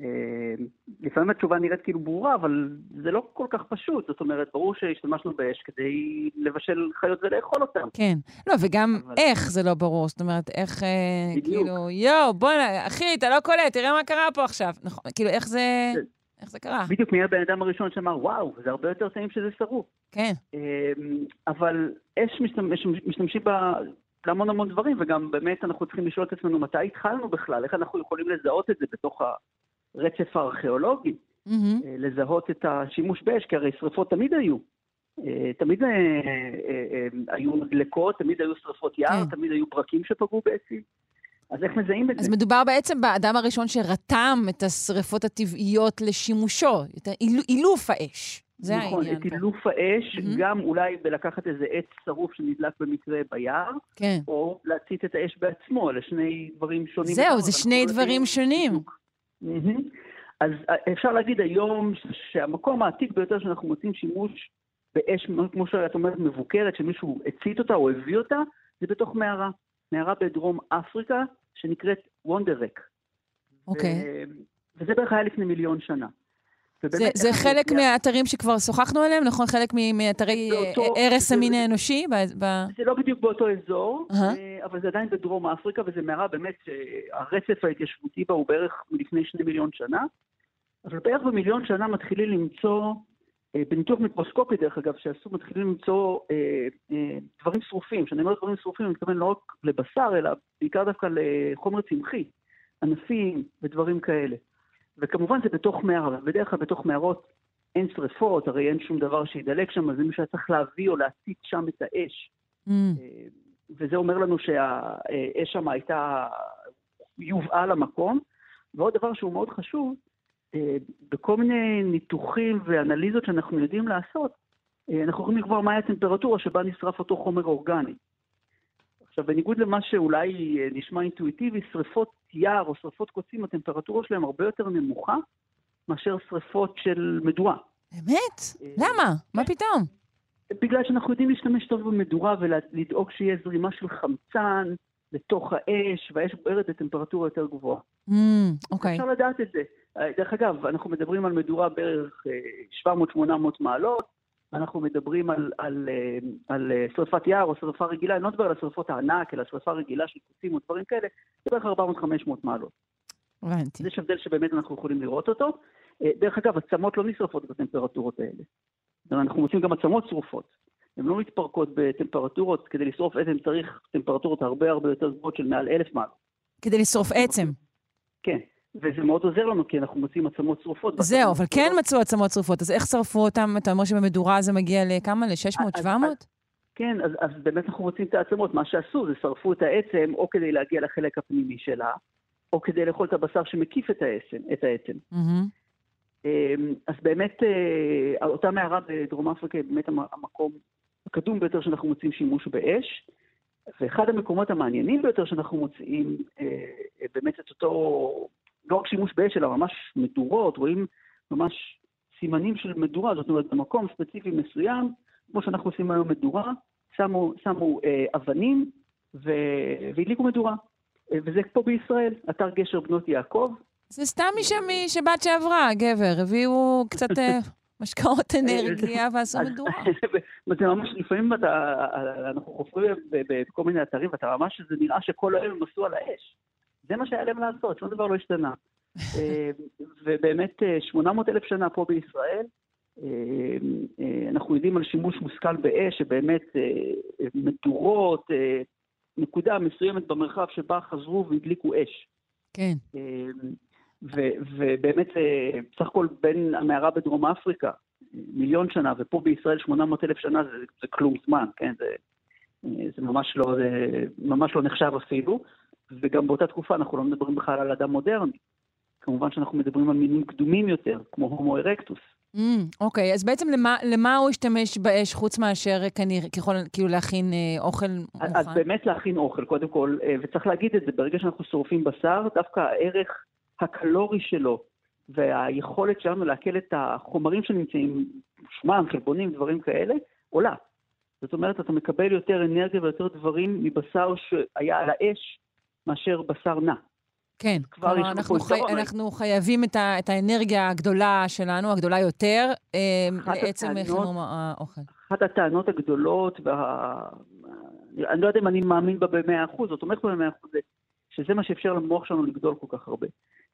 [SPEAKER 5] אה, לפעמים התשובה נראית כאילו ברורה, אבל זה לא כל כך פשוט. זאת אומרת, ברור שהשתמשנו באש כדי לבשל חיות ולאכול אותן.
[SPEAKER 1] כן. לא, וגם אבל... איך זה לא ברור. זאת אומרת, איך, אה, בדיוק. כאילו, יואו, בוא'נה, אחי, אתה לא קולט, תראה מה קרה פה עכשיו. נכון, כאילו, איך זה... כן. איך זה קרה?
[SPEAKER 5] בדיוק מי הבן אדם הראשון שאמר, וואו, זה הרבה יותר טעים שזה שרוף.
[SPEAKER 1] כן.
[SPEAKER 5] אה, אבל אש משתמש, משתמשים בה להמון המון דברים, וגם באמת אנחנו צריכים לשאול את עצמנו מתי התחלנו בכלל, איך אנחנו יכולים לזהות את זה בתוך הרצף הארכיאולוגי, mm-hmm. לזהות את השימוש באש, כי הרי שריפות תמיד היו. אה, תמיד אה, היו דלקות, תמיד היו שריפות יער, כן. תמיד היו ברקים שפגעו בעצים. אז איך מזהים את
[SPEAKER 1] אז
[SPEAKER 5] זה?
[SPEAKER 1] אז מדובר בעצם באדם הראשון שרתם את השריפות הטבעיות לשימושו, את אילוף האש. זה
[SPEAKER 5] נכון, העניין. נכון, את אילוף האש, mm-hmm. גם אולי בלקחת איזה עץ שרוף שנדלק במקרה ביער,
[SPEAKER 1] כן.
[SPEAKER 5] או להצית את האש בעצמו, אלה שני דברים שונים.
[SPEAKER 1] זהו, זה שני דברים שונים.
[SPEAKER 5] אז אה, אפשר להגיד היום שהמקום העתיק ביותר שאנחנו מוצאים שימוש באש, כמו שאת אומרת, מבוקרת, שמישהו הצית אותה או הביא אותה, זה בתוך מערה. מערה בדרום אפריקה, שנקראת וונדרק.
[SPEAKER 1] אוקיי.
[SPEAKER 5] Okay. וזה בערך היה לפני מיליון שנה.
[SPEAKER 1] זה, זה חלק מגיע... מהאתרים שכבר שוחחנו עליהם, נכון? חלק מאתרי ערש המין האנושי? ב...
[SPEAKER 5] זה לא בדיוק באותו אזור, uh-huh. אבל זה עדיין בדרום אפריקה, וזו מערה באמת, הרצף ההתיישבותי בה הוא בערך מלפני שני מיליון שנה. אבל בערך במיליון שנה מתחילים למצוא, אה, בניתוח מיקרוסקופי דרך אגב, שעשו, מתחילים למצוא אה, אה, דברים שרופים. כשאני אומר דברים שרופים, אני מתכוון לא רק לבשר, אלא בעיקר דווקא לחומר צמחי, ענפים ודברים כאלה. וכמובן זה בתוך מערה, ובדרך כלל בתוך מערות אין שריפות, הרי אין שום דבר שידלק שם, אז מישהו היה צריך להביא או להצית שם את האש. Mm. אה, וזה אומר לנו שהאש שם הייתה, יובאה למקום. ועוד דבר שהוא מאוד חשוב, אה, בכל מיני ניתוחים ואנליזות שאנחנו יודעים לעשות, אה, אנחנו יכולים לקבוע מהי הטמפרטורה שבה נשרף אותו חומר אורגני. עכשיו, בניגוד למה שאולי אה, נשמע אינטואיטיבי, שריפות יער או שריפות קוצים, הטמפרטורה שלהם הרבה יותר נמוכה מאשר שריפות של מדורה.
[SPEAKER 1] באמת? למה? מה כן. פתאום?
[SPEAKER 5] בגלל שאנחנו יודעים להשתמש טוב במדורה ולדאוג שיהיה זרימה של חמצן לתוך האש, והאש בוערת בטמפרטורה יותר גבוהה.
[SPEAKER 1] Mm, אוקיי.
[SPEAKER 5] אפשר לדעת את זה. דרך אגב, אנחנו מדברים על מדורה בערך 700-800 אה, מעלות, אנחנו מדברים על, על, אה, על אה, שרפת יער או שרפה רגילה, אני לא מדבר על שרפות הענק, אלא שרפה רגילה של קוצים או דברים כאלה, זה בערך 400-500 מעלות.
[SPEAKER 1] הבנתי.
[SPEAKER 5] יש הבדל שבאמת אנחנו יכולים לראות אותו. דרך אגב, עצמות לא נשרפות בטמפרטורות האלה. אנחנו מוצאים גם עצמות שרופות. הן לא מתפרקות בטמפרטורות, כדי לשרוף עצם צריך טמפרטורות הרבה הרבה יותר גבוהות של מעל אלף מעלות.
[SPEAKER 1] כדי לשרוף עצם.
[SPEAKER 5] כן. וזה מאוד עוזר לנו, כי אנחנו מוצאים עצמות שרופות.
[SPEAKER 1] זהו, אבל כן מצאו עצמות שרופות, אז איך שרפו אותם? אתה אומר שבמדורה זה מגיע לכמה? ל-600, 700?
[SPEAKER 5] כן, אז, אז באמת אנחנו מוצאים את העצמות. מה שעשו זה שרפו את העצם או כדי להגיע לחלק הפנימי שלה, או כדי לאכול את הבשר שמקיף את העצם. את העצם.
[SPEAKER 1] Mm-hmm.
[SPEAKER 5] אז באמת, אותה מערה בדרום אפריקה היא באמת המקום הקדום ביותר שאנחנו מוצאים שימוש באש. ואחד המקומות המעניינים ביותר שאנחנו מוצאים, באמת את אותו, לא רק שימוש באש, אלא ממש מדורות, רואים ממש סימנים של מדורה, זאת אומרת, במקום ספציפי מסוים, כמו שאנחנו עושים היום מדורה, שמו, שמו אה, אבנים והדליקו מדורה. אה, וזה פה בישראל, אתר גשר בנות יעקב.
[SPEAKER 1] זה סתם משם משבת שעברה, גבר. הביאו קצת אה, משקאות אנרגיה ועשו מדורה.
[SPEAKER 5] זה ממש, לפעמים אתה, אנחנו חופרים בכל מיני אתרים, ואתה ממש, זה נראה שכל היום הם עשו על האש. זה מה שהיה להם לעשות, שום דבר לא השתנה. ובאמת 800 אלף שנה פה בישראל, אנחנו יודעים על שימוש מושכל באש, שבאמת מדורות, נקודה מסוימת במרחב שבה חזרו והדליקו אש.
[SPEAKER 1] כן.
[SPEAKER 5] ובאמת, בסך הכל בין המערה בדרום אפריקה, מיליון שנה, ופה בישראל 800 אלף שנה, זה, זה כלום זמן, כן? זה, זה, ממש לא, זה ממש לא נחשב אפילו. וגם באותה תקופה אנחנו לא מדברים בכלל על אדם מודרני. כמובן שאנחנו מדברים על מינים קדומים יותר, כמו הומו ארקטוס.
[SPEAKER 1] אוקיי, mm, okay, אז בעצם למה, למה הוא השתמש באש חוץ מאשר כנראה, ככל, כאילו להכין אה, אוכל מוכן?
[SPEAKER 5] אז באמת להכין אוכל, קודם כל, אה, וצריך להגיד את זה, ברגע שאנחנו שורפים בשר, דווקא הערך הקלורי שלו והיכולת שלנו לעכל את החומרים שנמצאים, שומן, חלבונים, דברים כאלה, עולה. זאת אומרת, אתה מקבל יותר אנרגיה ויותר דברים מבשר שהיה על האש מאשר בשר נע.
[SPEAKER 1] כן, כלומר, אנחנו, חי... אנחנו חייבים את, ה... את האנרגיה הגדולה שלנו, הגדולה יותר, אה, לעצם חימום האוכל.
[SPEAKER 5] אחת הטענות הגדולות, וה... אני לא יודע אם אני מאמין בה במאה אחוז, או תומך בה במאה אחוז, שזה מה שאפשר למוח שלנו לגדול כל כך הרבה.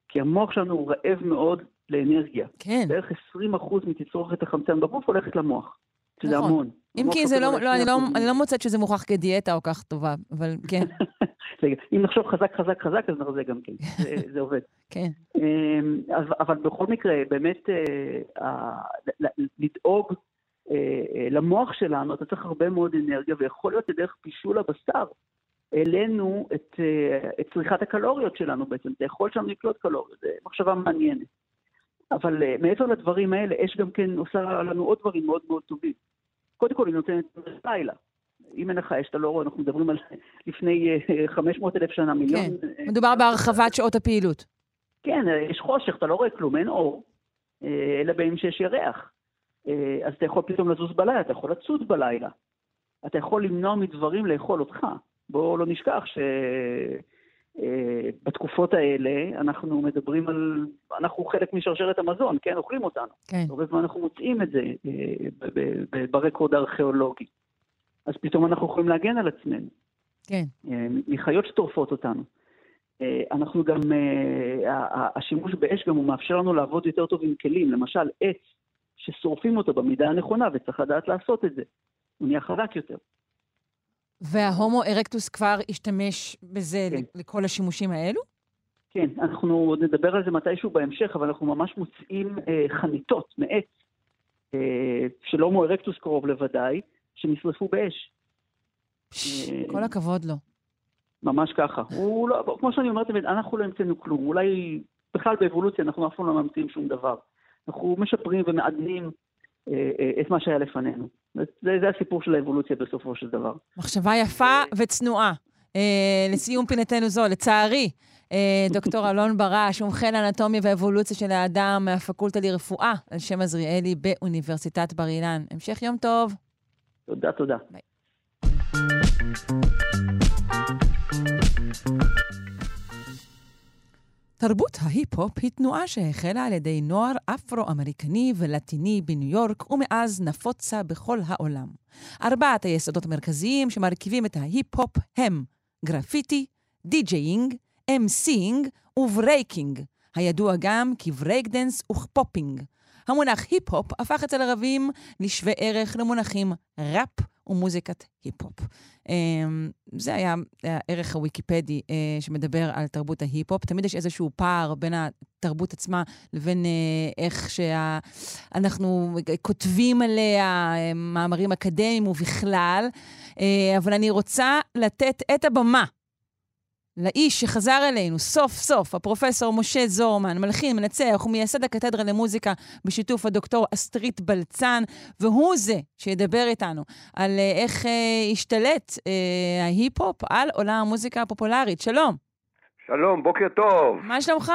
[SPEAKER 5] כי המוח שלנו הוא רעב מאוד לאנרגיה.
[SPEAKER 1] כן.
[SPEAKER 5] בערך 20 אחוז מתצרוכת החמצן בגוף הולכת למוח. שזה נכון. המון.
[SPEAKER 1] אם כי זה לא, לא, אני לא, אני לא מוצאת שזה מוכח כדיאטה או כך טובה, אבל כן.
[SPEAKER 5] אם נחשוב חזק, חזק, חזק, אז זה גם כן, זה, זה עובד.
[SPEAKER 1] כן.
[SPEAKER 5] אמ, אבל בכל מקרה, באמת, אה, לדאוג אה, אה, למוח שלנו, אתה צריך הרבה מאוד אנרגיה, ויכול להיות שדרך בישול הבשר, העלינו את, את צריכת הקלוריות שלנו בעצם, את היכולת שלנו לקלוט קלוריות, זו מחשבה מעניינת. אבל מעבר לדברים האלה, אש גם כן עושה לנו עוד דברים מאוד מאוד טובים. קודם כל, היא נותנת לילה. אם אין לך אש, אתה לא רואה, אנחנו מדברים על לפני 500 אה, אלף שנה, מיליון...
[SPEAKER 1] כן, אה, מדובר בהרחבת שעות הפעילות.
[SPEAKER 5] כן, אה, יש חושך, אתה לא רואה כלום, אין אור, אלא בימים שיש ירח. אז אתה יכול פתאום לזוז בלילה, אתה יכול לצוד בלילה. אתה יכול למנוע מדברים לאכול אותך. בואו לא נשכח שבתקופות האלה אנחנו מדברים על... אנחנו חלק משרשרת המזון, כן? אוכלים אותנו.
[SPEAKER 1] כן.
[SPEAKER 5] הרבה זמן אנחנו מוצאים את זה ברקורד הארכיאולוגי. אז פתאום אנחנו יכולים להגן על עצמנו.
[SPEAKER 1] כן.
[SPEAKER 5] אה, מחיות שטורפות אותנו. אה, אנחנו גם, אה, השימוש באש גם הוא מאפשר לנו לעבוד יותר טוב עם כלים. למשל, עץ ששורפים אותו במידה הנכונה, וצריך לדעת לעשות את זה. הוא נהיה חזק יותר.
[SPEAKER 1] וההומו ארקטוס כבר השתמש בזה כן. לכל השימושים האלו?
[SPEAKER 5] כן, אנחנו עוד נדבר על זה מתישהו בהמשך, אבל אנחנו ממש מוצאים אה, חניתות מעץ, אה, של הומו ארקטוס קרוב לוודאי, שנשרפו באש.
[SPEAKER 1] כל הכבוד לו.
[SPEAKER 5] ממש ככה. הוא לא, כמו שאני אומרת, אנחנו לא המצאנו כלום. אולי בכלל באבולוציה אנחנו אף פעם לא ממציאים שום דבר. אנחנו משפרים ומעדנים אה, אה, את מה שהיה לפנינו. זה, זה הסיפור של האבולוציה בסופו של דבר.
[SPEAKER 1] מחשבה יפה וצנועה. אה, לסיום פינתנו זו, לצערי, אה, דוקטור אלון ברש, מומחה לאנטומיה ואבולוציה של האדם מהפקולטה לרפואה על שם עזריאלי באוניברסיטת בר אילן. המשך יום טוב.
[SPEAKER 5] תודה, תודה. ביי.
[SPEAKER 1] תרבות ההיפ-הופ היא תנועה שהחלה על ידי נוער אפרו-אמריקני ולטיני בניו יורק, ומאז נפוצה בכל העולם. ארבעת היסודות המרכזיים שמרכיבים את ההיפ-הופ הם גרפיטי, DJing, MCing ו breaking, הידוע גם כברייקדנס וכ popping. המונח היפ-הופ הפך אצל ערבים לשווה ערך למונחים ראפ ומוזיקת היפ-הופ. אמ, זה היה הערך הוויקיפדי אה, שמדבר על תרבות ההיפ-הופ. תמיד יש איזשהו פער בין התרבות עצמה לבין אה, איך שאנחנו כותבים עליה אה, מאמרים אקדמיים ובכלל. אבל אני רוצה לתת את הבמה לאיש שחזר אלינו סוף סוף, הפרופסור משה זורמן, מלחין, מנצח ומייסד הקתדרה למוזיקה בשיתוף הדוקטור אסטרית בלצן, והוא זה שידבר איתנו על אה, איך אה, השתלט אה, ההיפ-הופ על עולם המוזיקה הפופולרית. שלום.
[SPEAKER 6] שלום, בוקר טוב.
[SPEAKER 1] מה שלומך?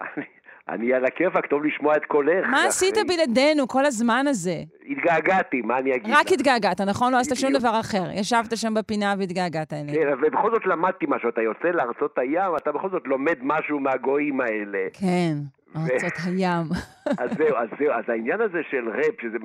[SPEAKER 6] אני, אני על הכיפאק, טוב לשמוע את קולך.
[SPEAKER 1] מה עשית בלעדינו כל הזמן הזה?
[SPEAKER 6] התגעגעתי, מה אני אגיד
[SPEAKER 1] רק
[SPEAKER 6] לך?
[SPEAKER 1] התגעגעת, נכון? לא עשית שום. דבר אחר. ישבת שם בפינה והתגעגעת אלינו.
[SPEAKER 6] כן, ובכל זאת למדתי משהו, אתה יוצא לארצות הים, אתה בכל זאת לומד משהו מהגויים האלה.
[SPEAKER 1] כן, ארצות הים.
[SPEAKER 6] אז זהו, אז זהו, אז העניין הזה של ראפ, שזה,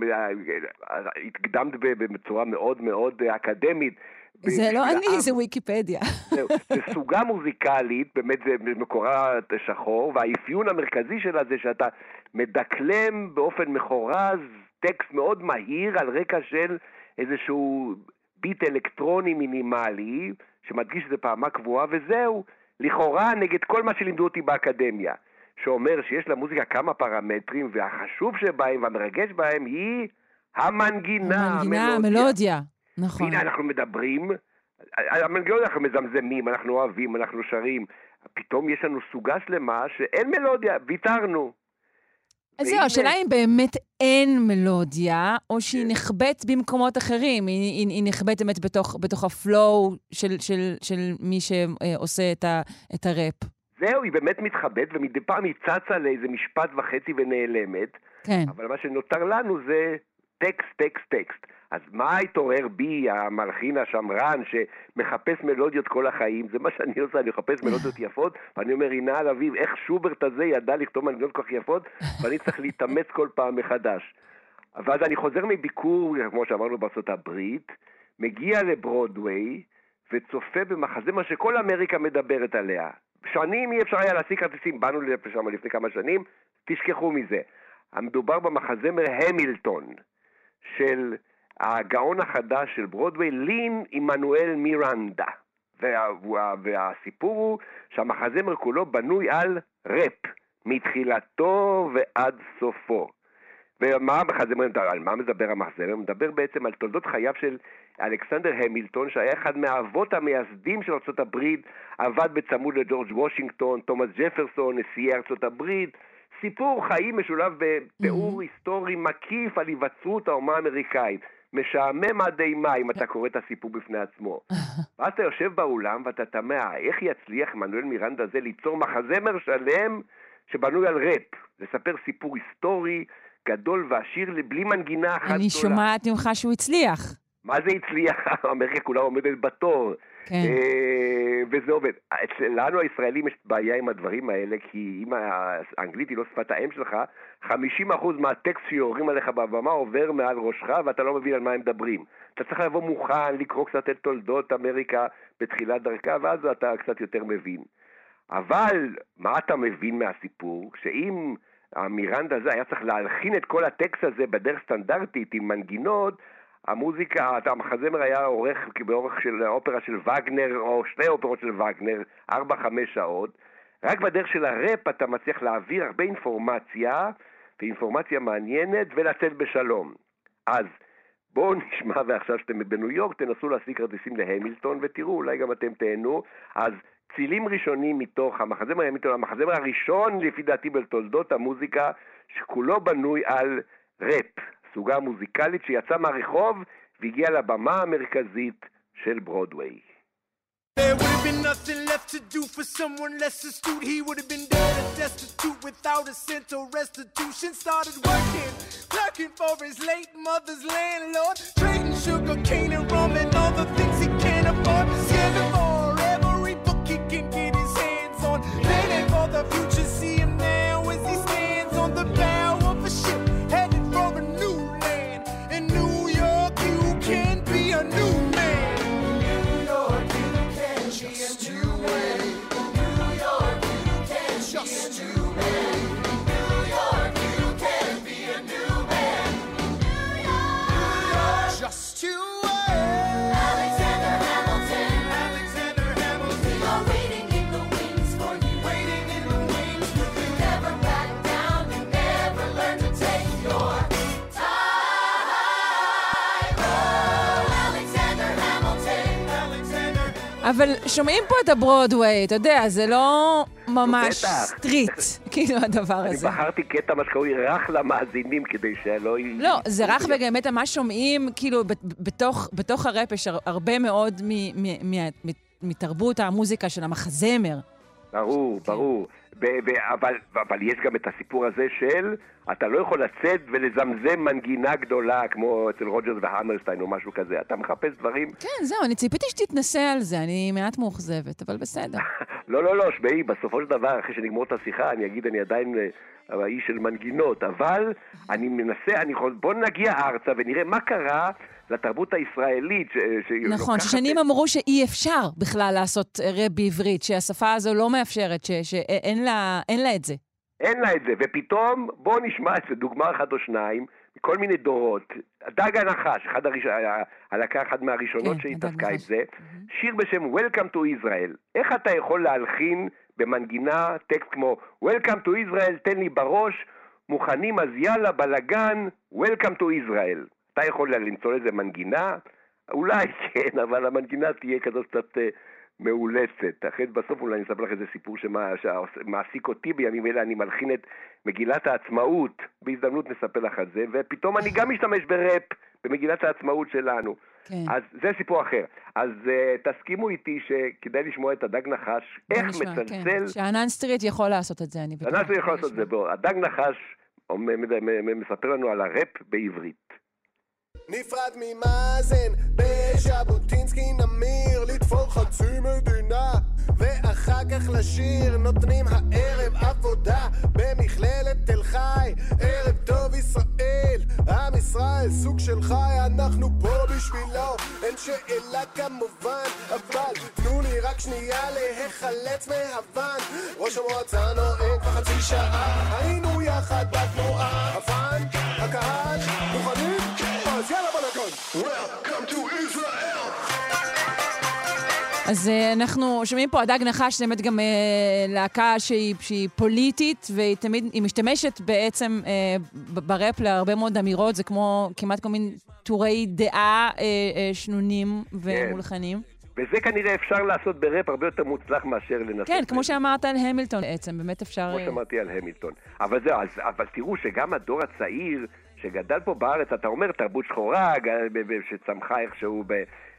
[SPEAKER 6] הקדמת ב- בצורה מאוד מאוד אקדמית.
[SPEAKER 1] זה לא אני. זה ויקיפדיה.
[SPEAKER 6] זהו, זה סוגה מוזיקלית, באמת זה מקורה שחור, והאפיון המרכזי שלה זה שאתה מדקלם באופן מחורז טקסט מאוד מהיר על רקע של איזשהו ביט אלקטרוני מינימלי, שמדגיש שזה פעמה קבועה, וזהו, לכאורה נגד כל מה שלימדו אותי באקדמיה, שאומר שיש למוזיקה כמה פרמטרים, והחשוב שבהם והמרגש בהם היא המנגינה,
[SPEAKER 1] המנגינה,
[SPEAKER 6] המלודיה.
[SPEAKER 1] המלודיה. נכון.
[SPEAKER 6] הנה אנחנו מדברים, על המנגנון אנחנו מזמזמים, אנחנו אוהבים, אנחנו שרים, פתאום יש לנו סוגה שלמה שאין מלודיה, ויתרנו.
[SPEAKER 1] אז זהו,
[SPEAKER 6] והנה-
[SPEAKER 1] השאלה אם באמת אין מלודיה, או שהיא נחבאת במקומות אחרים. היא, היא, היא נחבאת באמת בתוך, בתוך הפלואו של, של, של מי שעושה את, ה, את הראפ.
[SPEAKER 6] זהו, היא באמת מתחבאת, ומדי פעם היא צצה לאיזה משפט וחצי ונעלמת,
[SPEAKER 1] כן.
[SPEAKER 6] אבל מה שנותר לנו זה טקסט, טקסט, טקסט. אז מה התעורר בי, המלחין השמרן, שמחפש מלודיות כל החיים? זה מה שאני עושה, אני מחפש מלודיות יפות, ואני אומר, הנה על אביב, איך שוברט הזה ידע לכתוב מנגינות כל כך יפות, ואני צריך להתאמץ כל פעם מחדש. ואז אני חוזר מביקור, כמו שאמרנו בארצות הברית, מגיע לברודוויי, וצופה במחזמר שכל אמריקה מדברת עליה. שנים אי אפשר היה להשיג כרטיסים, באנו לשם לפני כמה שנים, תשכחו מזה. המדובר במחזמר המילטון, של הגאון החדש של ברודוויי, לין עמנואל מירנדה. וה, וה, והסיפור הוא שהמחזמר כולו בנוי על ראפ, מתחילתו ועד סופו. ומה המחזמר, על מה מדבר המחזמר? הוא מדבר בעצם על תולדות חייו של אלכסנדר המילטון, שהיה אחד מהאבות המייסדים של ארה"ב, עבד בצמוד לג'ורג' וושינגטון, תומאס ג'פרסון, נשיאי הברית. סיפור חיים משולב בתיאור היסטורי מקיף על היווצרות האומה האמריקאית. משעמם עד אימה אם אתה קורא את הסיפור בפני עצמו. ואז אתה יושב באולם ואתה תמה, איך יצליח עמנואל מירנדה הזה ליצור מחזמר שלם שבנוי על ראפ, לספר סיפור היסטורי גדול ועשיר בלי מנגינה אחת גדולה.
[SPEAKER 1] אני שומעת ממך שהוא הצליח.
[SPEAKER 6] מה זה הצליח? אמריקה כולה עומדת בתור.
[SPEAKER 1] כן.
[SPEAKER 6] אה, וזה עובד. אצלנו הישראלים יש בעיה עם הדברים האלה, כי אם האנגלית היא לא שפת האם שלך, 50% מהטקסט שיורים עליך בבמה עובר מעל ראשך ואתה לא מבין על מה הם מדברים. אתה צריך לבוא מוכן, לקרוא קצת את תולדות אמריקה בתחילת דרכה, ואז אתה קצת יותר מבין. אבל מה אתה מבין מהסיפור? שאם המירנדה הזה היה צריך להלחין את כל הטקסט הזה בדרך סטנדרטית עם מנגינות, המוזיקה, המחזמר היה עורך באורך של האופרה של וגנר, או שתי אופרות של וגנר, 4-5 שעות. רק בדרך של הראפ אתה מצליח להעביר הרבה אינפורמציה, ואינפורמציה מעניינת, ולצאת בשלום. אז בואו נשמע, ועכשיו שאתם בניו יורק, תנסו להשיג כרטיסים להמילטון, ותראו, אולי גם אתם תהנו. אז צילים ראשונים מתוך המחזמר המילטון, המחזמר הראשון, לפי דעתי, בתולדות המוזיקה, שכולו בנוי על ראפ. סוגה מוזיקלית שיצאה מהרחוב והגיעה לבמה המרכזית של ברודוויי.
[SPEAKER 7] There would have been nothing left to do for someone less astute. He would have been dead and destitute without a cent or restitution. Started working, clerking for his late mother's landlord, trading sugar cane and rum and all the things he can't afford. Scamming
[SPEAKER 1] אבל שומעים פה את הברודוויי, אתה יודע, זה לא ממש. street, כאילו, הדבר
[SPEAKER 6] אני
[SPEAKER 1] הזה.
[SPEAKER 6] בחרתי קטע, מה שקרוי, רך למאזינים, כדי שלא... י-
[SPEAKER 1] לא, זה רך ובאמת ממש שומעים, כאילו, בתוך, הראפ יש הר- הרבה מאוד מה- מתרבות המוזיקה של המחזמר.
[SPEAKER 6] ברור,
[SPEAKER 1] כן.
[SPEAKER 6] ברור. ב- ב- אבל, אבל יש גם את הסיפור הזה של אתה לא יכול לצאת ולזמזם מנגינה גדולה כמו אצל רוג'רס והמרסטיין או משהו כזה. אתה מחפש דברים...
[SPEAKER 1] כן, זהו, אני ציפיתי שתתנסה על זה, אני מעט מאוכזבת, אבל בסדר.
[SPEAKER 6] לא, לא, לא, שמעי, בסופו של דבר, אחרי שנגמור את השיחה, אני אגיד, אני עדיין אה, האיש של מנגינות, אבל אני מנסה, אני יכול... בוא נגיע ארצה ונראה מה קרה לתרבות הישראלית. ש, ש-
[SPEAKER 1] נכון, ששנים
[SPEAKER 6] את-
[SPEAKER 1] אמרו שאי אפשר בכלל לעשות אה, ראפ בעברית, שהשפה הזו לא מאפשרת, שאין לה, אין לה את זה.
[SPEAKER 6] אין לה את זה, ופתאום, בואו נשמע איזה דוגמה אחת או שניים, מכל מיני דורות. דג הנחש, אחד הראש... הלהקה אחת מהראשונות
[SPEAKER 1] כן,
[SPEAKER 6] שהתעסקה עם
[SPEAKER 1] נחש.
[SPEAKER 6] זה, שיר בשם Welcome to Israel. איך אתה יכול להלחין במנגינה טקסט כמו Welcome to Israel, תן לי בראש, מוכנים אז יאללה, בלאגן, Welcome to Israel. אתה יכול למצוא לזה מנגינה? אולי כן, אבל המנגינה תהיה כזאת קצת אה, מאולצת. אחרי בסוף אולי אני אספר לך איזה סיפור שמעסיק אותי בימים אלה, אני מלחין את מגילת העצמאות. בהזדמנות נספר לך על זה, ופתאום אני גם משתמש בראפ במגילת העצמאות שלנו.
[SPEAKER 1] כן.
[SPEAKER 6] אז זה סיפור אחר. אז אה, תסכימו איתי שכדאי לשמוע את הדג נחש, איך
[SPEAKER 1] נשמע,
[SPEAKER 6] מצלצל...
[SPEAKER 1] כן. שאנן סטריט יכול לעשות את זה, אני בטוחה.
[SPEAKER 6] אנחנו יכולים לעשות את זה בוא. הדג נחש מספר לנו על הראפ בעברית.
[SPEAKER 7] נפרד ממאזן, בז'בוטינסקי נמיר, לתפור חצי מדינה, ואחר כך לשיר, נותנים הערב עבודה, במכללת תל חי, ערב טוב ישראל, עם ישראל סוג של חי, אנחנו פה בשבילו, אין שאלה כמובן, אבל תנו לי רק שנייה להיחלץ מהוון, ראש המועצה נואם כבר חצי שעה, היינו יחד בתנועה, הפאן, הקהל, מוכנים? אז יאללה בלאגון! Welcome to Israel!
[SPEAKER 1] אז אה, אנחנו שומעים פה הדג נחש, זה באמת גם אה, להקה שהיא, שהיא פוליטית, והיא תמיד, היא משתמשת בעצם אה, בראפ להרבה מאוד אמירות, זה כמו כמעט כל מיני טורי דעה אה, אה, שנונים ומולחנים.
[SPEAKER 6] וזה כנראה אפשר לעשות בראפ הרבה יותר מוצלח מאשר לנסות...
[SPEAKER 1] כן, כמו שאמרת על המילטון בעצם, באמת אפשר...
[SPEAKER 6] כמו
[SPEAKER 1] אה,
[SPEAKER 6] שאמרתי על המילטון. אבל זהו, אבל תראו שגם הדור הצעיר שגדל פה בארץ, אתה אומר תרבות שחורה, שצמחה איכשהו ב,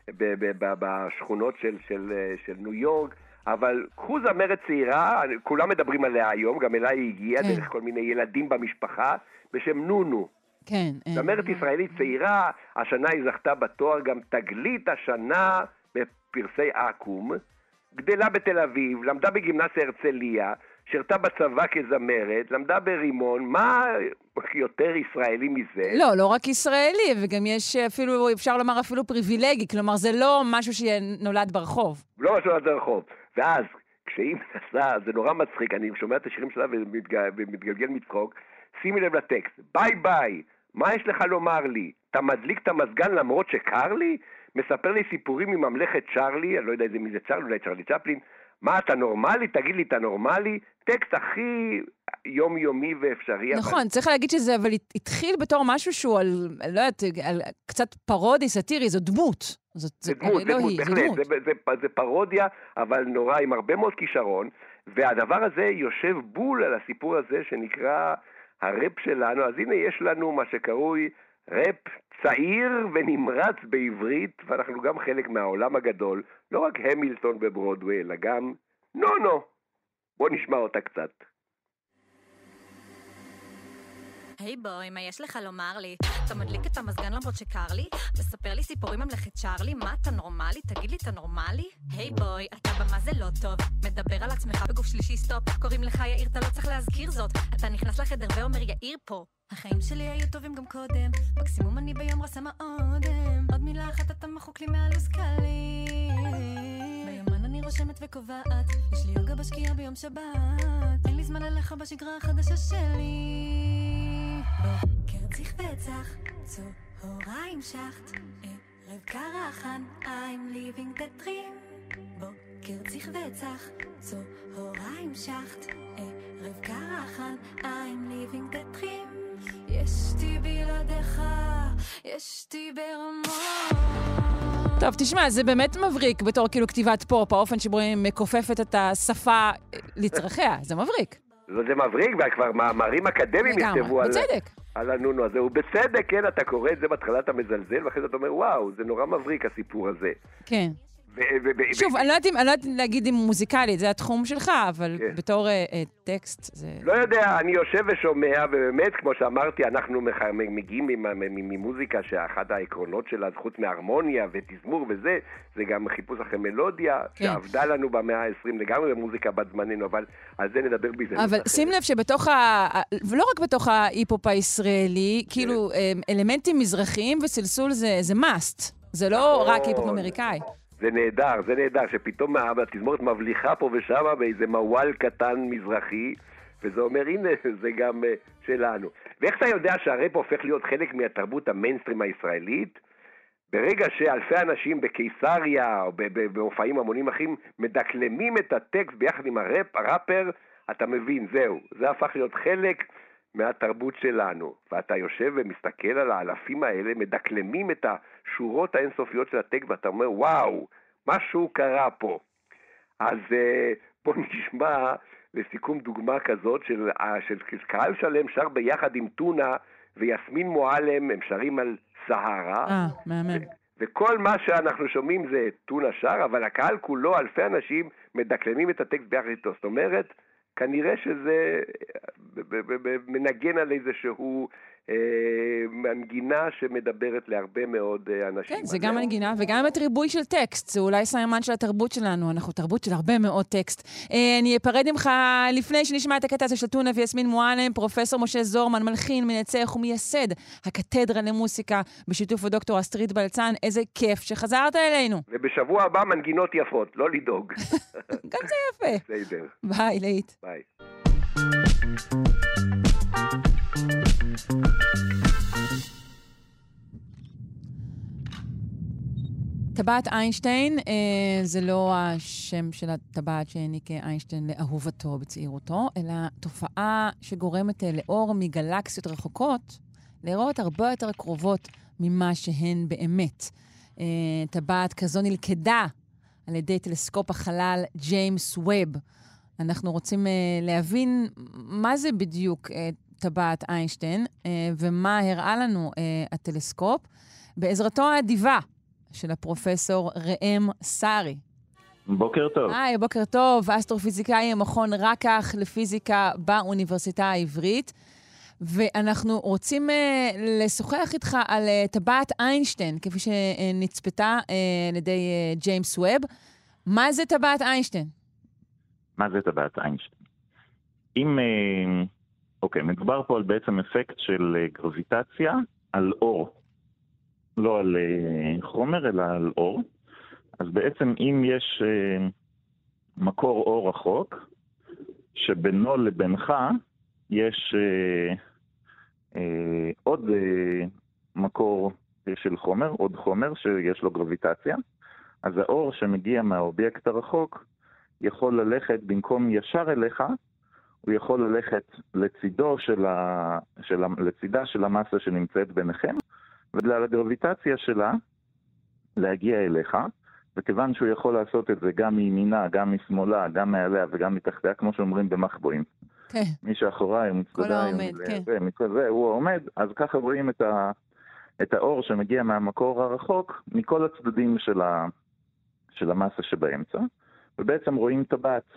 [SPEAKER 6] ב, ב, ב, בשכונות של, של, אה, של ניו יורק, אבל קחו זמרת צעירה, כולם מדברים עליה היום, גם אליי היא הגיעה
[SPEAKER 1] כן.
[SPEAKER 6] דרך כל מיני ילדים במשפחה, בשם נונו.
[SPEAKER 1] כן. אה,
[SPEAKER 6] זמרת ישראלית צעירה, השנה היא זכתה בתואר גם תגלית השנה בפרסי אקו"ם, גדלה בתל אביב, למדה בגימנסיה הרצליה, שירתה בצבא כזמרת, למדה ברימון, מה יותר ישראלי מזה?
[SPEAKER 1] לא, לא רק ישראלי, וגם יש אפילו, אפשר לומר אפילו פריבילגי, כלומר זה לא משהו שנולד ברחוב.
[SPEAKER 6] לא משהו על הרחוב. ואז, כשהיא מנסה, זה נורא מצחיק, אני שומע את השירים שלה ומתג- ומתגלגל מצחוק, שימי לב לטקסט, hey boy, מה יש לך לומר לי? אתה מדליק את המזגן למרות שקר לי? מספר לי סיפורים מממלכת צ'רלי, אני לא יודע איזה מי זה צ'רלי, אולי צ'רלי צ'פלין, מה, אתה נורמלי? תגיד לי, אתה נורמלי? טקסט הכי יומיומי ואפשרי. אבל-
[SPEAKER 1] נכון, צריך להגיד שזה אבל הת- התחיל בתור משהו שהוא על, לא יודעת, על קצת פרודי, סאטירי, זו דמות. זאת,
[SPEAKER 6] זה
[SPEAKER 1] הרי
[SPEAKER 6] דמות, זה
[SPEAKER 1] לא
[SPEAKER 6] דמות,
[SPEAKER 1] היא,
[SPEAKER 6] בהחלט. זה, זה, זה, זה פרודיה, אבל נורא, עם הרבה מאוד כישרון, והדבר הזה יושב בול על הסיפור הזה שנקרא הראפ שלנו, אז הנה יש לנו מה שקרוי ראפ צעיר ונמרץ בעברית, ואנחנו גם חלק מהעולם הגדול, לא רק המילטון וברודווי, אלא גם נו נו. בוא נשמע אותה קצת.
[SPEAKER 8] hey boy, מה יש לך לומר לי? אתה מדליק את המזגן למרות שקר לי? מספר לי סיפורים ממלכת צ'רלי? מה, אתה נורמלי? תגיד לי, אתה נורמלי? hey boy, אתה במה זה לא טוב. מדבר על עצמך בגוף שלישי stop. קוראים לך יאיר, אתה לא צריך להזכיר זאת. אתה נכנס לחדר ואומר יאיר פה. החיים שלי היו טובים גם קודם. מקסימום אני ביום רע שמה אודם. עוד מילה אחת אתה מחוק לי מהלו"ז קלים. ביומן אני רושמת וקובעת. יש לי יוגה בשקיעה ביום שבת. אין לי זמן אליך בשגרה החדשה שלי. בוקר צריך בצח, צהריים שחט, ערב קרחן, I'm living the dream. בוקר צריך בצח, צהריים שחט, ערב קרחן, I'm living the dream. יש אותי בלעדיך, יש אותי ברמות.
[SPEAKER 1] טוב, תשמע, זה באמת מבריק בתור כאילו כתיבת פופ, האופן שבו היא מכופפת את השפה אה, לצרכיה, זה מבריק.
[SPEAKER 6] זה מבריק, וכבר מאמרים אקדמיים
[SPEAKER 1] לגמרי,
[SPEAKER 6] נכתבו על,
[SPEAKER 1] בצדק.
[SPEAKER 6] על הנונו הזה. הוא בסדק, כן, אתה קורא את זה בהתחלה, אתה מזלזל, ואחרי זה אתה אומר, וואו, זה נורא מבריק הסיפור הזה.
[SPEAKER 1] כן. שוב, אני לא יודעת אם- אני לא יודעת להגיד אם מוזיקלית, זה התחום שלך, אבל
[SPEAKER 6] כן.
[SPEAKER 1] בתור אה, אה, טקסט זה...
[SPEAKER 6] לא יודע, אני יושב ושומע, ובאמת, כמו שאמרתי, אנחנו מח- מגיעים ממוזיקה שאחד העקרונות שלה, חוץ מהרמוניה ותזמור וזה, זה גם חיפוש אחרי מלודיה,
[SPEAKER 1] כן.
[SPEAKER 6] שעבדה לנו במאה ה-20 לגמרי במוזיקה בת זמננו, אבל על זה נדבר בהזדמנות
[SPEAKER 1] אבל. שים לב שבתוך ה... ולא רק בתוך ההיפ-הופ הישראלי,
[SPEAKER 6] כן.
[SPEAKER 1] כאילו אה, אלמנטים מזרחיים וסלסול זה זה must. זה לא
[SPEAKER 6] נכון.
[SPEAKER 1] רק היפ-הופ אמריקאי.
[SPEAKER 6] זה נהדר, זה נהדר, שפתאום התזמורת מבליחה פה ושמה באיזה מוואל קטן מזרחי, וזה אומר, הנה, זה גם אה, שלנו. ואיך אתה יודע שהראפ הופך להיות חלק מהתרבות המיינסטרים הישראלית? ברגע שאלפי אנשים בקיסריה או במופעים המונים אחרים מדקלמים את הטקסט ביחד עם הראפ, הראפר, אתה מבין, זהו, זה הפך להיות חלק מהתרבות שלנו. ואתה יושב ומסתכל על האלפים האלה, מדקלמים את השורות האינסופיות של הטקסט, ואתה אומר, וואו, משהו קרה פה. אז אה, בוא נשמע לסיכום דוגמה כזאת של, אה, של קהל שלם שר ביחד עם טונה ויסמין מועלם, הם שרים על סהרה.
[SPEAKER 1] אה, מהמם.
[SPEAKER 6] וכל מה שאנחנו שומעים זה טונה שר, אבל הקהל כולו, אלפי אנשים, מדקלמים את הטקסט ביחד איתו. זאת אומרת, כנראה שזה ב- מנגן על איזשהו אה, מנגינה שמדברת להרבה מאוד אה, אנשים.
[SPEAKER 1] כן, זה גם
[SPEAKER 6] זהו.
[SPEAKER 1] מנגינה וגם באמת ריבוי של טקסט. זה אולי סיימן של התרבות שלנו, אנחנו תרבות של הרבה מאוד טקסט. אה, אני אפרד ממך לפני שנשמע את הקטע הזה של טונה ויסמין מועלם, פרופסור משה זורמן, מלחין, מנצח ומייסד הקתדרה למוסיקה בשיתוף הדוקטור אסטרית בלצן. איזה כיף שחזרת אלינו.
[SPEAKER 6] ובשבוע הבא מנגינות יפות, לא לדאוג.
[SPEAKER 1] גם זה יפה.
[SPEAKER 6] בסדר,
[SPEAKER 1] ביי, להיט.
[SPEAKER 6] ביי.
[SPEAKER 1] טבעת איינשטיין, אה, זה לא השם של הטבעת שהעניק איינשטיין לאהובתו בצעירותו, אלא תופעה שגורמת אה, לאור מגלקסיות רחוקות להיראות הרבה יותר קרובות ממה שהן באמת. אה, טבעת כזו נלכדה על ידי טלסקופ החלל ג'יימס ווב. אנחנו רוצים אה, להבין מה זה בדיוק אה, טבעת איינשטיין אה, ומה הראה לנו אה, הטלסקופ. בעזרתו האדיבה של הפרופסור ראם סערי.
[SPEAKER 9] בוקר טוב.
[SPEAKER 1] היי, בוקר טוב, אסטרופיזיקאי המכון רקח לפיזיקה באוניברסיטה העברית. ואנחנו רוצים uh, לשוחח איתך על uh, טבעת איינשטיין, כפי שנצפתה uh, על ידי uh, ג'יימס ווב. מה זה טבעת איינשטיין?
[SPEAKER 9] מה זה טבעת איינשטיין? אם... אה, אוקיי, מדובר פה על בעצם אפקט של אה, גרביטציה על אור. לא על אה, חומר, אלא על אור. אז בעצם אם יש אה, מקור אור רחוק, שבינו לבינך יש עוד מקור של חומר, עוד חומר שיש לו גרביטציה, אז האור שמגיע מהאובייקט הרחוק יכול ללכת במקום ישר אליך, הוא יכול ללכת לצידו של ה... של ה... לצידה של המסה שנמצאת ביניכם, ובגלל הגרביטציה שלה, להגיע אליך, וכיוון שהוא יכול לעשות את זה גם מימינה, גם משמאלה, גם מעליה וגם מתחתיה, כמו שאומרים במחבואים.
[SPEAKER 1] כן.
[SPEAKER 9] מי שאחוריי, מצדדיי,
[SPEAKER 1] העומד, כן.
[SPEAKER 9] זה, הוא העומד, אז ככה רואים את, ה... את האור שמגיע מהמקור הרחוק, מכל הצדדים של, ה... של המסה שבאמצע, ובעצם רואים טבעת.